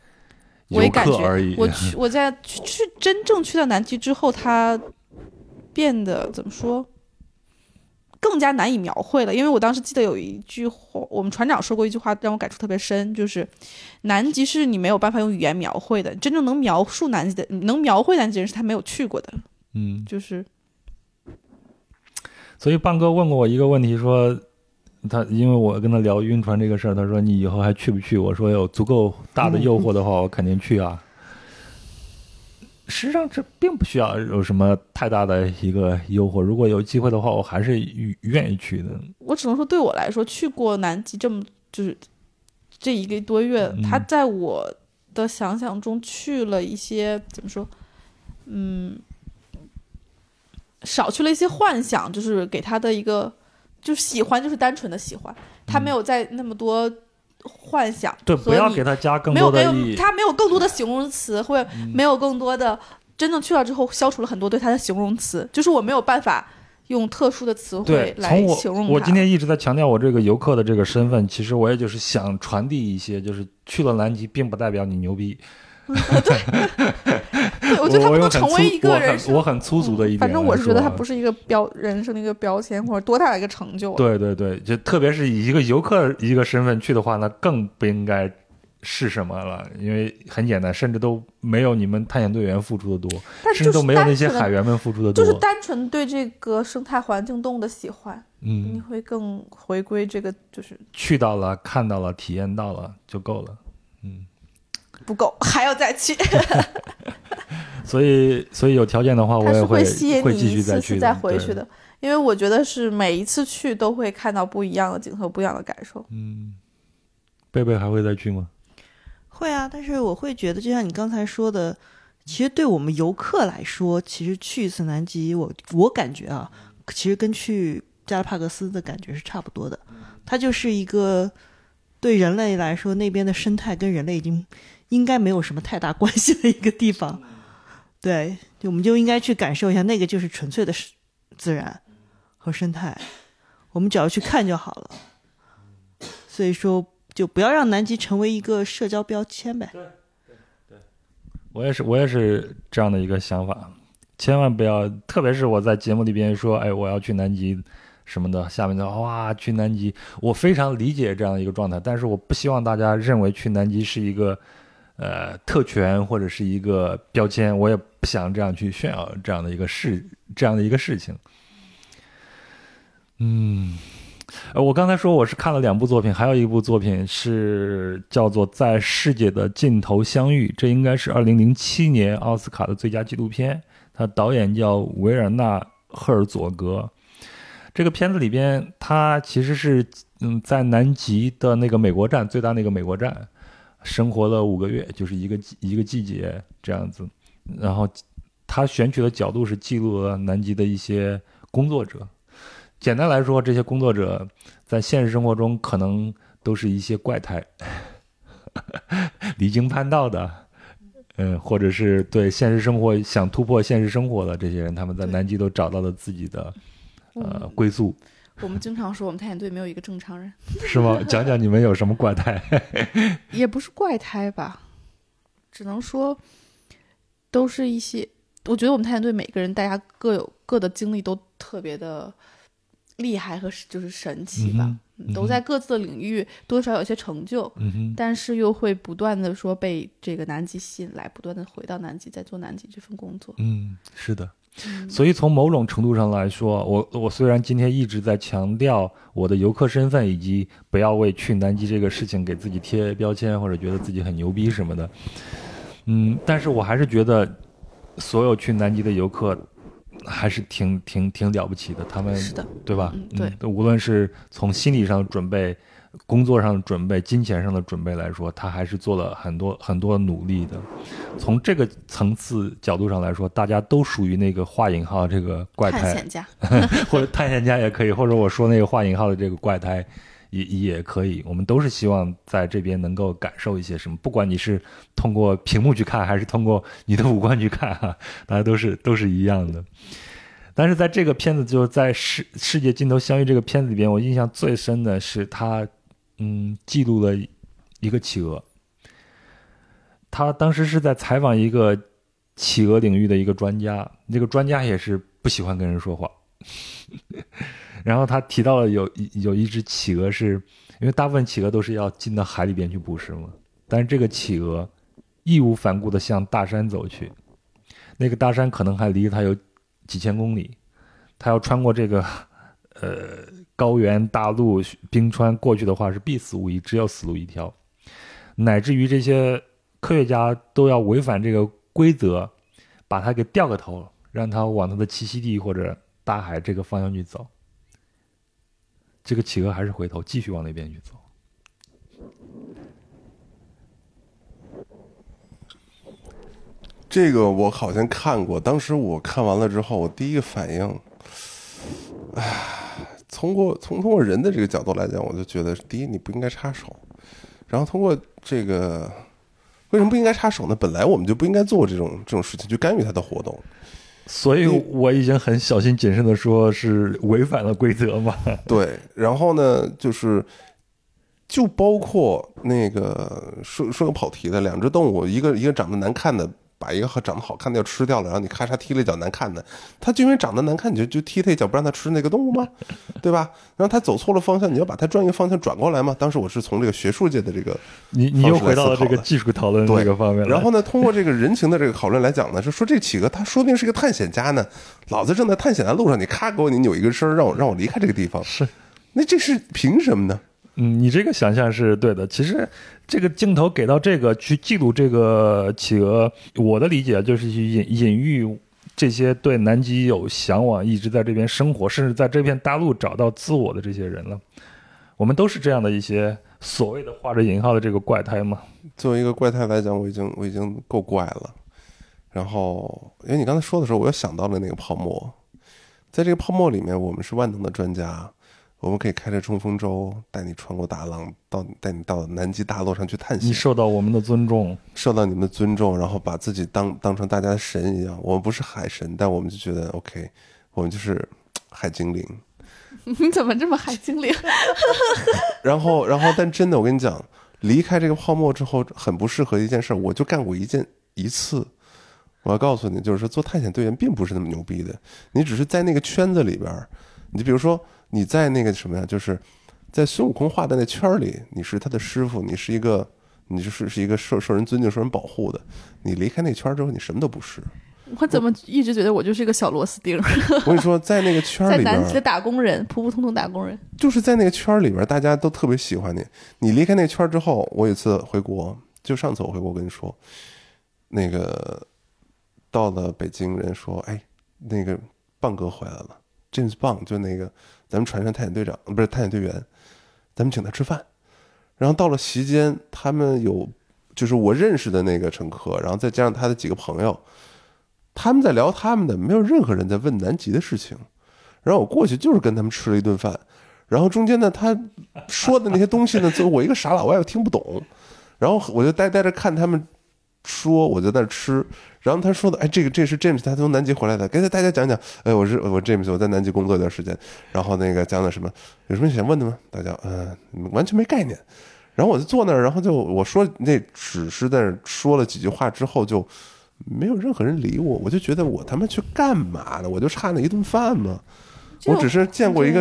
游客而已。我去，我在去去真正去到南极之后，它变得怎么说，更加难以描绘了。因为我当时记得有一句话，我们船长说过一句话，让我感触特别深，就是南极是你没有办法用语言描绘的，真正能描述南极的、能描绘南极人是他没有去过的，嗯，就是所以棒哥问过我一个问题，说他因为我跟他聊晕船这个事儿，他说你以后还去不去？我说有足够大的诱惑的话，我肯定去啊。实际上这并不需要有什么太大的一个诱惑，如果有机会的话，我还是愿愿意去的。我只能说，对我来说，去过南极这么就是这一个多月，嗯他在我的想象中去了一些怎么说，嗯，少去了一些幻想，就是给他的一个就是喜欢，就是单纯的喜欢，他没有在那么多幻想对，不要给他加更没有没有多的意义。他没有更多的形容词，或者没有更多的真正去了之后消除了很多对他的形容词，就是我没有办法用特殊的词汇，来形容他。我今天一直在强调我这个游客的这个身份，其实我也就是想传递一些，就是去了南极，并不代表你牛逼。对，我觉得他不能成为一个人生。我很粗俗的一。反正我是觉得他不是一个标人生的一个标签，或者多大的一个成就。，对对对，就特别是以一个游客一个身份去的话，那更不应该是什么了，因为很简单，甚至都没有你们探险队员付出的多，甚至都没有那些海员们付出的多。就是单纯对这个生态环境动物的喜欢，你嗯，会更回归这个就是去到了，看到了，体验到了就够了。嗯，不够，还要再去。所以所以有条件的话，我是也会吸引会继续你一次去再回去。的，因为我觉得是每一次去都会看到不一样的景色，不一样的感受。嗯，贝贝还会再去吗？会啊，但是我会觉得，就像你刚才说的，其实对我们游客来说，其实去一次南极，我我感觉啊，其实跟去加拉帕戈斯的感觉是差不多的。它就是一个对人类来说，那边的生态跟人类已经应该没有什么太大关系的一个地方。对，就我们就应该去感受一下，那个就是纯粹的是自然和生态，我们只要去看就好了。所以说，就不要让南极成为一个社交标签呗。对我也是，我也是这样的一个想法，千万不要，特别是我在节目里边说，哎，我要去南极什么的，下面的哇，去南极，我非常理解这样的一个状态，但是我不希望大家认为去南极是一个呃特权或者是一个标签，我也不想这样去炫耀这样的一个事，这样的一个事情。嗯，呃，我刚才说我是看了两部作品，还有一部作品是叫做《在世界的尽头相遇》，这应该是二零零七年奥斯卡的最佳纪录片。它导演叫维尔纳·赫尔佐格。这个片子里边，他其实是嗯在南极的那个美国站，最大那个美国站生活了五个月，就是一个季一个季节这样子。然后他选取的角度是记录了南极的一些工作者。简单来说，这些工作者在现实生活中可能都是一些怪胎，离经叛道的，嗯，或者是对现实生活想突破现实生活的这些人，他们在南极都找到了自己的呃嗯归宿，我们经常说我们探险队没有一个正常人，是吗？讲讲你们有什么怪胎？也不是怪胎吧，只能说都是一些，我觉得我们探险队每个人大家各有各的经历都特别的厉害和就是神奇吧，都在各自的领域多少有些成就，但是又会不断的说被这个南极吸引来，不断的回到南极，在做南极这份工作。嗯，是的。嗯。所以从某种程度上来说，我我虽然今天一直在强调我的游客身份，以及不要为去南极这个事情给自己贴标签，或者觉得自己很牛逼什么的，嗯，但是我还是觉得所有去南极的游客还是挺挺挺了不起的，他们是的，对吧？嗯对。嗯，无论是从心理上准备、工作上的准备、金钱上的准备来说，他还是做了很多很多努力的。从这个层次角度上来说，大家都属于那个画引号这个怪胎，探险家，或者探险家也可以，或者我说那个画引号的这个怪胎也也可以。我们都是希望在这边能够感受一些什么，不管你是通过屏幕去看，还是通过你的五官去看，哈，大家都是都是一样的。但是在这个片子，就是在世世界尽头相遇这个片子里边，我印象最深的是他，嗯，记录了一个企鹅。他当时是在采访一个企鹅领域的一个专家，那个专家也是不喜欢跟人说话。然后他提到了有有一只企鹅是，因为大部分企鹅都是要进到海里边去捕食嘛，但是这个企鹅义无反顾地向大山走去，那个大山可能还离它有几千公里，它要穿过这个呃高原大陆冰川过去的话是必死无疑，只有死路一条，乃至于这些科学家都要违反这个规则，把它给掉个头，让它往它的栖息地或者大海这个方向去走。这个企鹅还是回头继续往那边去走。这个我好像看过，当时我看完了之后，我第一个反应，唉，从过从通过人的这个角度来讲，我就觉得，第一你不应该插手，然后通过这个为什么不应该插手呢？本来我们就不应该做这种这种事情，去干预他的活动。所以我已经很小心谨慎的说，是违反了规则嘛。对，然后呢，就是就包括那个说说个跑题的，两只动物，一个一个长得难看的，把一个长得好看的要吃掉了，然后你咔嚓踢了一脚难看的，他就因为长得难看，你就就踢他一脚不让他吃那个动物吗？对吧？然后他走错了方向，你要把他转一个方向转过来吗？当时我是从这个学术界的这个你你又回到了这个技术讨论对这个方面。然后呢，通过这个人情的这个讨论来讲呢，是说这企鹅它说不定是一个探险家呢，老子正在探险的路上，你咔给我你扭一个身，让我让我离开这个地方，是，那这是凭什么呢？嗯，你这个想象是对的。其实这个镜头给到这个去记录这个企鹅，我的理解就是去隐隐喻这些对南极有向往、一直在这边生活，甚至在这片大陆找到自我的这些人了。我们都是这样的一些所谓的画着引号的这个怪胎嘛。作为一个怪胎来讲，我已经我已经够怪了。然后，因为你刚才说的时候，我又想到了那个泡沫，在这个泡沫里面，我们是万能的专家，我们可以开着冲锋舟带你穿过大浪，到带你到南极大陆上去探险你，受到我们的尊重，受到你们的尊重，然后把自己当当成大家的神一样。我们不是海神，但我们就觉得 OK，我们就是 海精灵。你怎么这么海精灵？然后，然后，但真的，我跟你讲，离开这个泡沫之后，很不适合一件事儿。我就干过一件一次。我要告诉你，就是说，做探险队员并不是那么牛逼的，你只是在那个圈子里边儿。你比如说，你在那个什么呀，就是在孙悟空画的那圈里，你是他的师傅，你是一个，你就是是一个受受人尊敬、受人保护的。你离开那圈之后，你什么都不是。我怎么一直觉得我就是一个小螺丝钉，我跟你说，在那个圈里边在南极，的打工人，普普通通打工人。就是在那个圈里边，大家都特别喜欢你。你离开那圈之后，我有一次回国，就上次我回国跟你说，那个到了北京，人说，哎，那个棒哥回来了，James 棒，就那个咱们船上探险队长，不是探险队员，咱们请他吃饭。然后到了席间，他们有就是我认识的那个乘客，然后再加上他的几个朋友，他们在聊他们的，没有任何人在问南极的事情。然后我过去就是跟他们吃了一顿饭，然后中间呢，他说的那些东西呢，就我一个傻老外又听不懂，然后我就呆呆着看他们说，我就在那吃。然后他说的，哎，这个这是 James，他从南极回来的，给大家讲讲。哎，我是我 James，我在南极工作一段时间，然后那个讲讲什么，有什么想问的吗？大家，嗯、完全没概念。然后我就坐那儿，然后就我说那只是在说了几句话之后，就没有任何人理我，我就觉得我他妈去干嘛呢？我就差那一顿饭吗？我只是见过一个，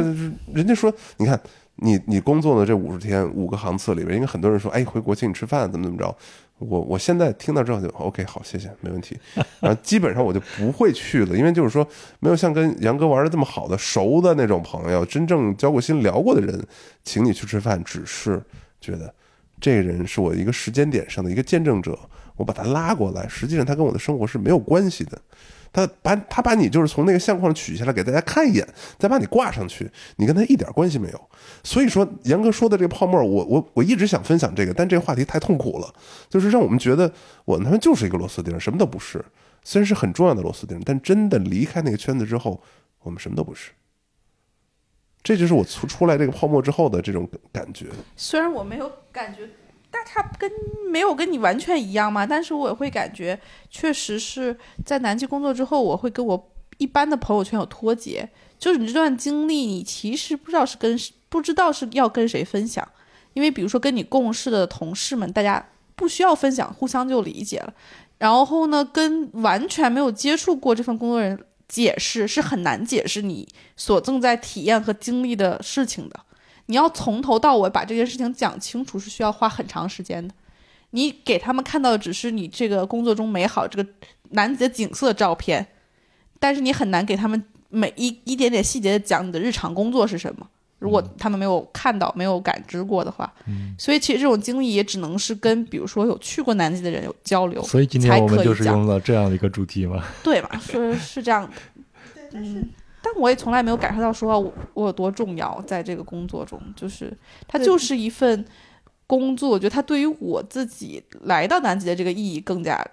人家说，你看你你工作的这五十天五个航次里边，应该很多人说，哎，回国请你吃饭，怎么怎么着。我我现在听到之后就 OK，好，谢谢，没问题。然后基本上我就不会去了，因为就是说没有像跟杨哥玩的这么好的熟的那种朋友，真正交过心聊过的人，请你去吃饭，只是觉得这个人是我一个时间点上的一个见证者，我把他拉过来，实际上他跟我的生活是没有关系的。他把他把你就是从那个相框取下来给大家看一眼，再把你挂上去，你跟他一点关系没有。所以说，严哥说的这个泡沫，我我我一直想分享这个，但这个话题太痛苦了，就是让我们觉得我他妈就是一个螺丝钉，什么都不是。虽然是很重要的螺丝钉，但真的离开那个圈子之后，我们什么都不是。这就是我出出来这个泡沫之后的这种感觉。虽然我没有感觉，但他跟没有跟你完全一样嘛，但是我也会感觉，确实是在南极工作之后，我会跟我一般的朋友圈有脱节。就是你这段经历，你其实不知道是跟不知道是要跟谁分享，因为比如说跟你共事的同事们，大家不需要分享，互相就理解了。然后呢，跟完全没有接触过这份工作人解释是很难解释你所正在体验和经历的事情的。你要从头到尾把这件事情讲清楚，是需要花很长时间的。你给他们看到的只是你这个工作中美好这个南极的景色照片，但是你很难给他们每一一点点细节的讲你的日常工作是什么。如果他们没有看到、没有感知过的话，嗯所以其实这种经历也只能是跟比如说有去过南极的人有交流，所以今天我们就是用了这样的一个主题嘛。对吧？是是这样的，嗯，但我也从来没有感受到说我我有多重要，在这个工作中，就是它就是一份工作，我觉得它对于我自己来到南极的这个意义更加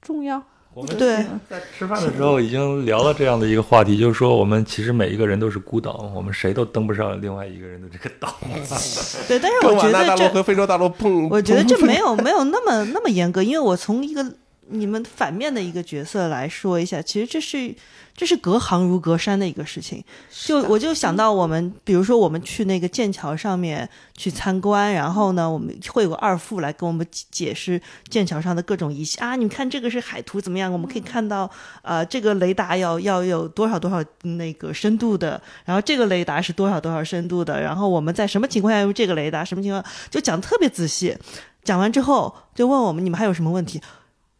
重要。我们对，在吃饭的时候已经聊了这样的一个话题，就是说我们其实每一个人都是孤岛，我们谁都登不上另外一个人的这个岛。对，但是我觉得这和非洲大陆碰，我觉得这没有 没有那么那么严格，因为我从一个你们反面的一个角色来说一下，其实这是这是隔行如隔山的一个事情。就我就想到我们，比如说我们去那个剑桥上面去参观，然后呢，我们会有个二副来跟我们解解释剑桥上的各种仪器啊，你们看这个是海图怎么样？我们可以看到，呃，这个雷达要要有多少多少那个深度的，然后这个雷达是多少多少深度的，然后我们在什么情况下用这个雷达，什么情况就讲特别仔细。讲完之后就问我们你们还有什么问题？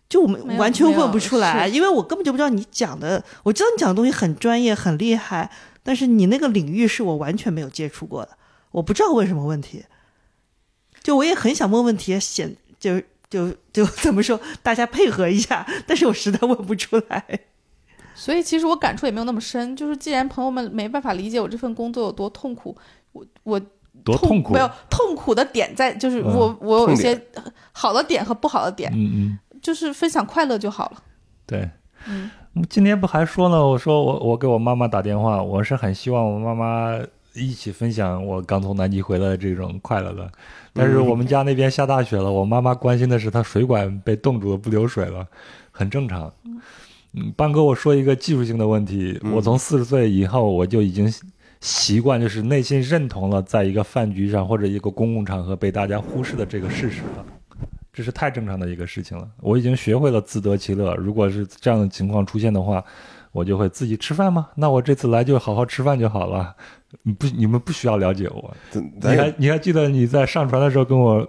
就我们完全问不出来，因为我根本就不知道你讲的，我知道你讲的东西很专业很厉害，但是你那个领域是我完全没有接触过的，我不知道问什么问题。就我也很想问问题，显就就就怎么说，大家配合一下，但是我实在问不出来。所以其实我感触也没有那么深，就是既然朋友们没办法理解我这份工作有多痛苦，我我多痛苦没！有痛苦的点在就是嗯我、我有一些好的点和不好的点，嗯嗯，就是分享快乐就好了。对。嗯，今天不还说呢？我说我我给我妈妈打电话，我是很希望我妈妈一起分享我刚从南极回来的这种快乐的。但是我们家那边下大雪了，我妈妈关心的是她水管被冻住了，不流水了，很正常。嗯，半哥，我说一个技术性的问题，嗯我从四十岁以后我就已经习惯，就是内心认同了，在一个饭局上或者一个公共场合被大家忽视的这个事实了。这是太正常的一个事情了，我已经学会了自得其乐。如果是这样的情况出现的话，我就会自己吃饭吗？那我这次来就好好吃饭就好了。你不，你们不需要了解我。你还你还记得你在上传的时候跟我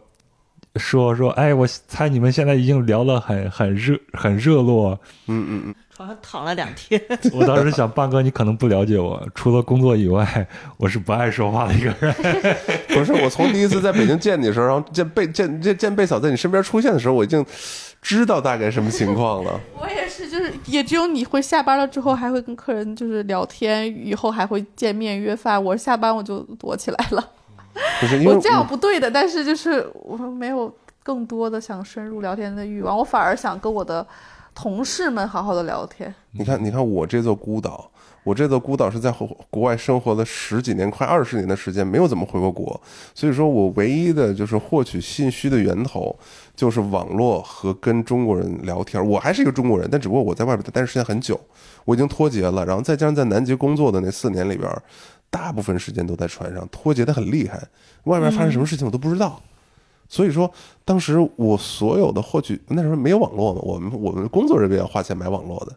说说，哎，我猜你们现在已经聊了很很热很热络。嗯嗯嗯，床上躺了两天，我当时想，半哥你可能不了解我，除了工作以外，我是不爱说话的一个人。不是，我从第一次在北京见你的时候，然后见贝见见见贝嫂在你身边出现的时候，我已经知道大概什么情况了。我也是，就是也只有你会下班了之后还会跟客人就是聊天，以后还会见面约饭。我下班我就躲起来了，不是因为我这样不对的，但是就是我没有更多的想深入聊天的欲望，我反而想跟我的同事们好好的聊天。你看，你看我这座孤岛，我这座孤岛是在国外生活了十几年，快二十年的时间，没有怎么回过国，所以说我唯一的就是获取信息的源头就是网络和跟中国人聊天。我还是一个中国人，但只不过我在外边待的时间很久，我已经脱节了。然后再加上在南极工作的那四年里边，大部分时间都在船上，脱节的很厉害，外面发生什么事情我都不知道。所以说，当时我所有的获取那时候没有网络嘛，我们我们工作人员要花钱买网络的，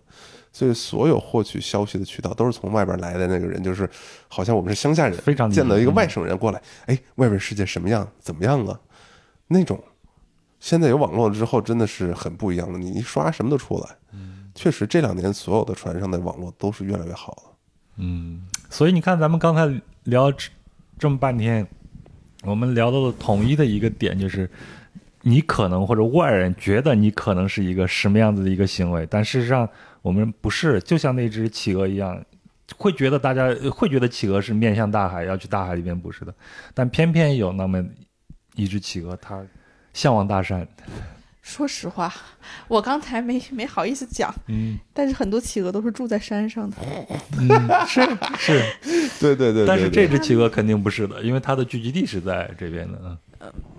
所以所有获取消息的渠道都是从外边来的那个人，就是好像我们是乡下人，非常见到一个外省人过来，哎，外边世界什么样，怎么样啊？那种。现在有网络之后，真的是很不一样了。你一刷什么都出来。确实这两年所有的船上的网络都是越来越好了。嗯，所以你看，咱们刚才聊这这么半天，我们聊到的统一的一个点就是，你可能或者外人觉得你可能是一个什么样子的一个行为，但事实上我们不是，就像那只企鹅一样，会觉得大家会觉得企鹅是面向大海要去大海里面捕食的，但偏偏有那么一只企鹅，它向往大山。说实话，我刚才没没好意思讲，嗯但是很多企鹅都是住在山上的。嗯，是 是，对对对，但是这只企鹅肯定不是的，因为它的聚集地是在这边的。嗯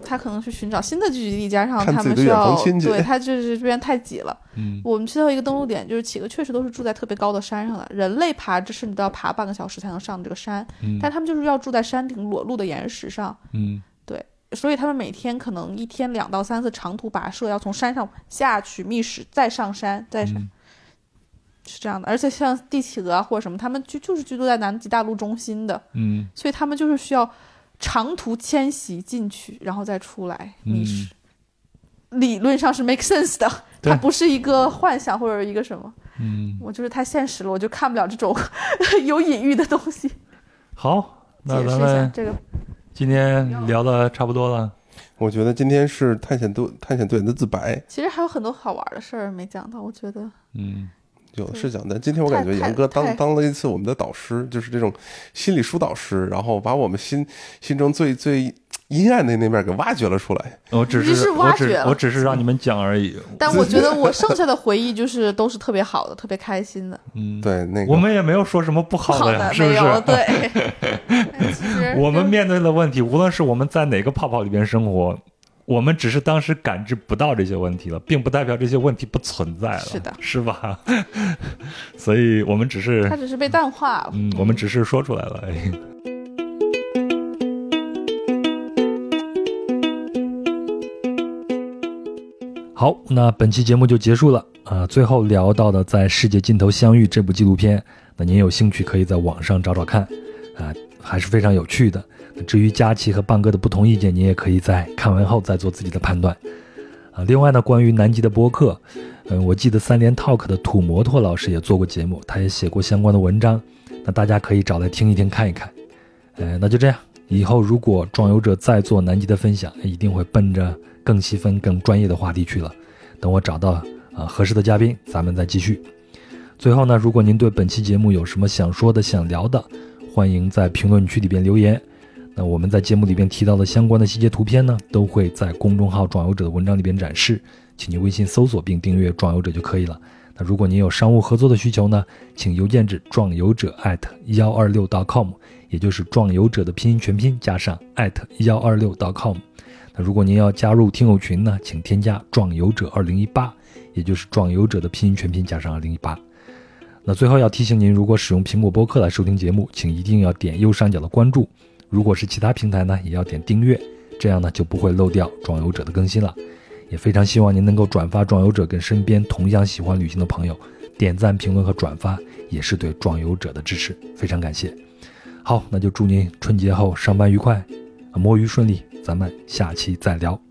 它可能是寻找新的聚集地，加上看自己的他们需要对它就是这边太挤了。嗯我们去到一个登陆点，就是企鹅确实都是住在特别高的山上的，人类爬这甚至都要爬半个小时才能上这个山，嗯但他们就是要住在山顶裸露的岩石上，嗯所以他们每天可能一天两到三次长途跋涉，要从山上下去觅食，再上山，再上。嗯是这样的，而且像帝企鹅啊或者什么，他们就就是居住在南极大陆中心的，嗯所以他们就是需要长途迁徙进去，然后再出来觅食。理论上是 make sense 的，它不是一个幻想或者一个什么。嗯，我就是太现实了，我就看不了这种 有隐喻的东西。好，那解释一下咱们这个，今天聊的差不多了。我觉得今天是探险队探险队员的自白，其实还有很多好玩的事儿没讲到，我觉得嗯有的是讲的。今天我感觉杨哥当当了一次我们的导师，就是这种心理疏导师，然后把我们心心中最最阴暗的那面给挖掘了出来。我只你是挖我只掘我只是让你们讲而已。但我觉得我剩下的回忆就是都是特别好的，特别开心的。嗯，对，那个我们也没有说什么不不好好的是不是？对。我们面对的问题，无论是我们在哪个泡泡里边生活，我们只是当时感知不到这些问题了，并不代表这些问题不存在了，是的是吧？所以我们只是它只是被淡化了。嗯，我们只是说出来了。哎好，那本期节目就结束了啊、最后聊到的《在世界尽头相遇》这部纪录片，那您有兴趣可以在网上找找看，啊、还是非常有趣的。至于佳琪和棒哥的不同意见，您也可以在看完后再做自己的判断。啊，另外呢，关于南极的播客，嗯，我记得三联 Talk 的土摩托老师也做过节目，他也写过相关的文章，那大家可以找来听一听看一看。呃，那就这样，以后如果壮游者再做南极的分享，一定会奔着更细分、更专业的话题去了。等我找到啊、合适的嘉宾，咱们再继续。最后呢，如果您对本期节目有什么想说的、想聊的，欢迎在评论区里边留言。那我们在节目里边提到的相关的细节图片呢，都会在公众号“壮游者”的文章里边展示，请您微信搜索并订阅“壮游者”就可以了。那如果您有商务合作的需求呢，请邮件至壮游者幺二六 .com，也就是壮游者的拼音全拼加上幺二六 .com。如果您要加入听友群呢，请添加壮游者二零一八，也就是壮游者的拼音全拼加上二零一八。那最后要提醒您，如果使用苹果播客来收听节目，请一定要点右上角的关注。如果是其他平台呢，也要点订阅，这样呢就不会漏掉壮游者的更新了。也非常希望您能够转发壮游者跟身边同样喜欢旅行的朋友，点赞、评论和转发也是对壮游者的支持，非常感谢。好，那就祝您春节后上班愉快，摸鱼顺利，咱们下期再聊。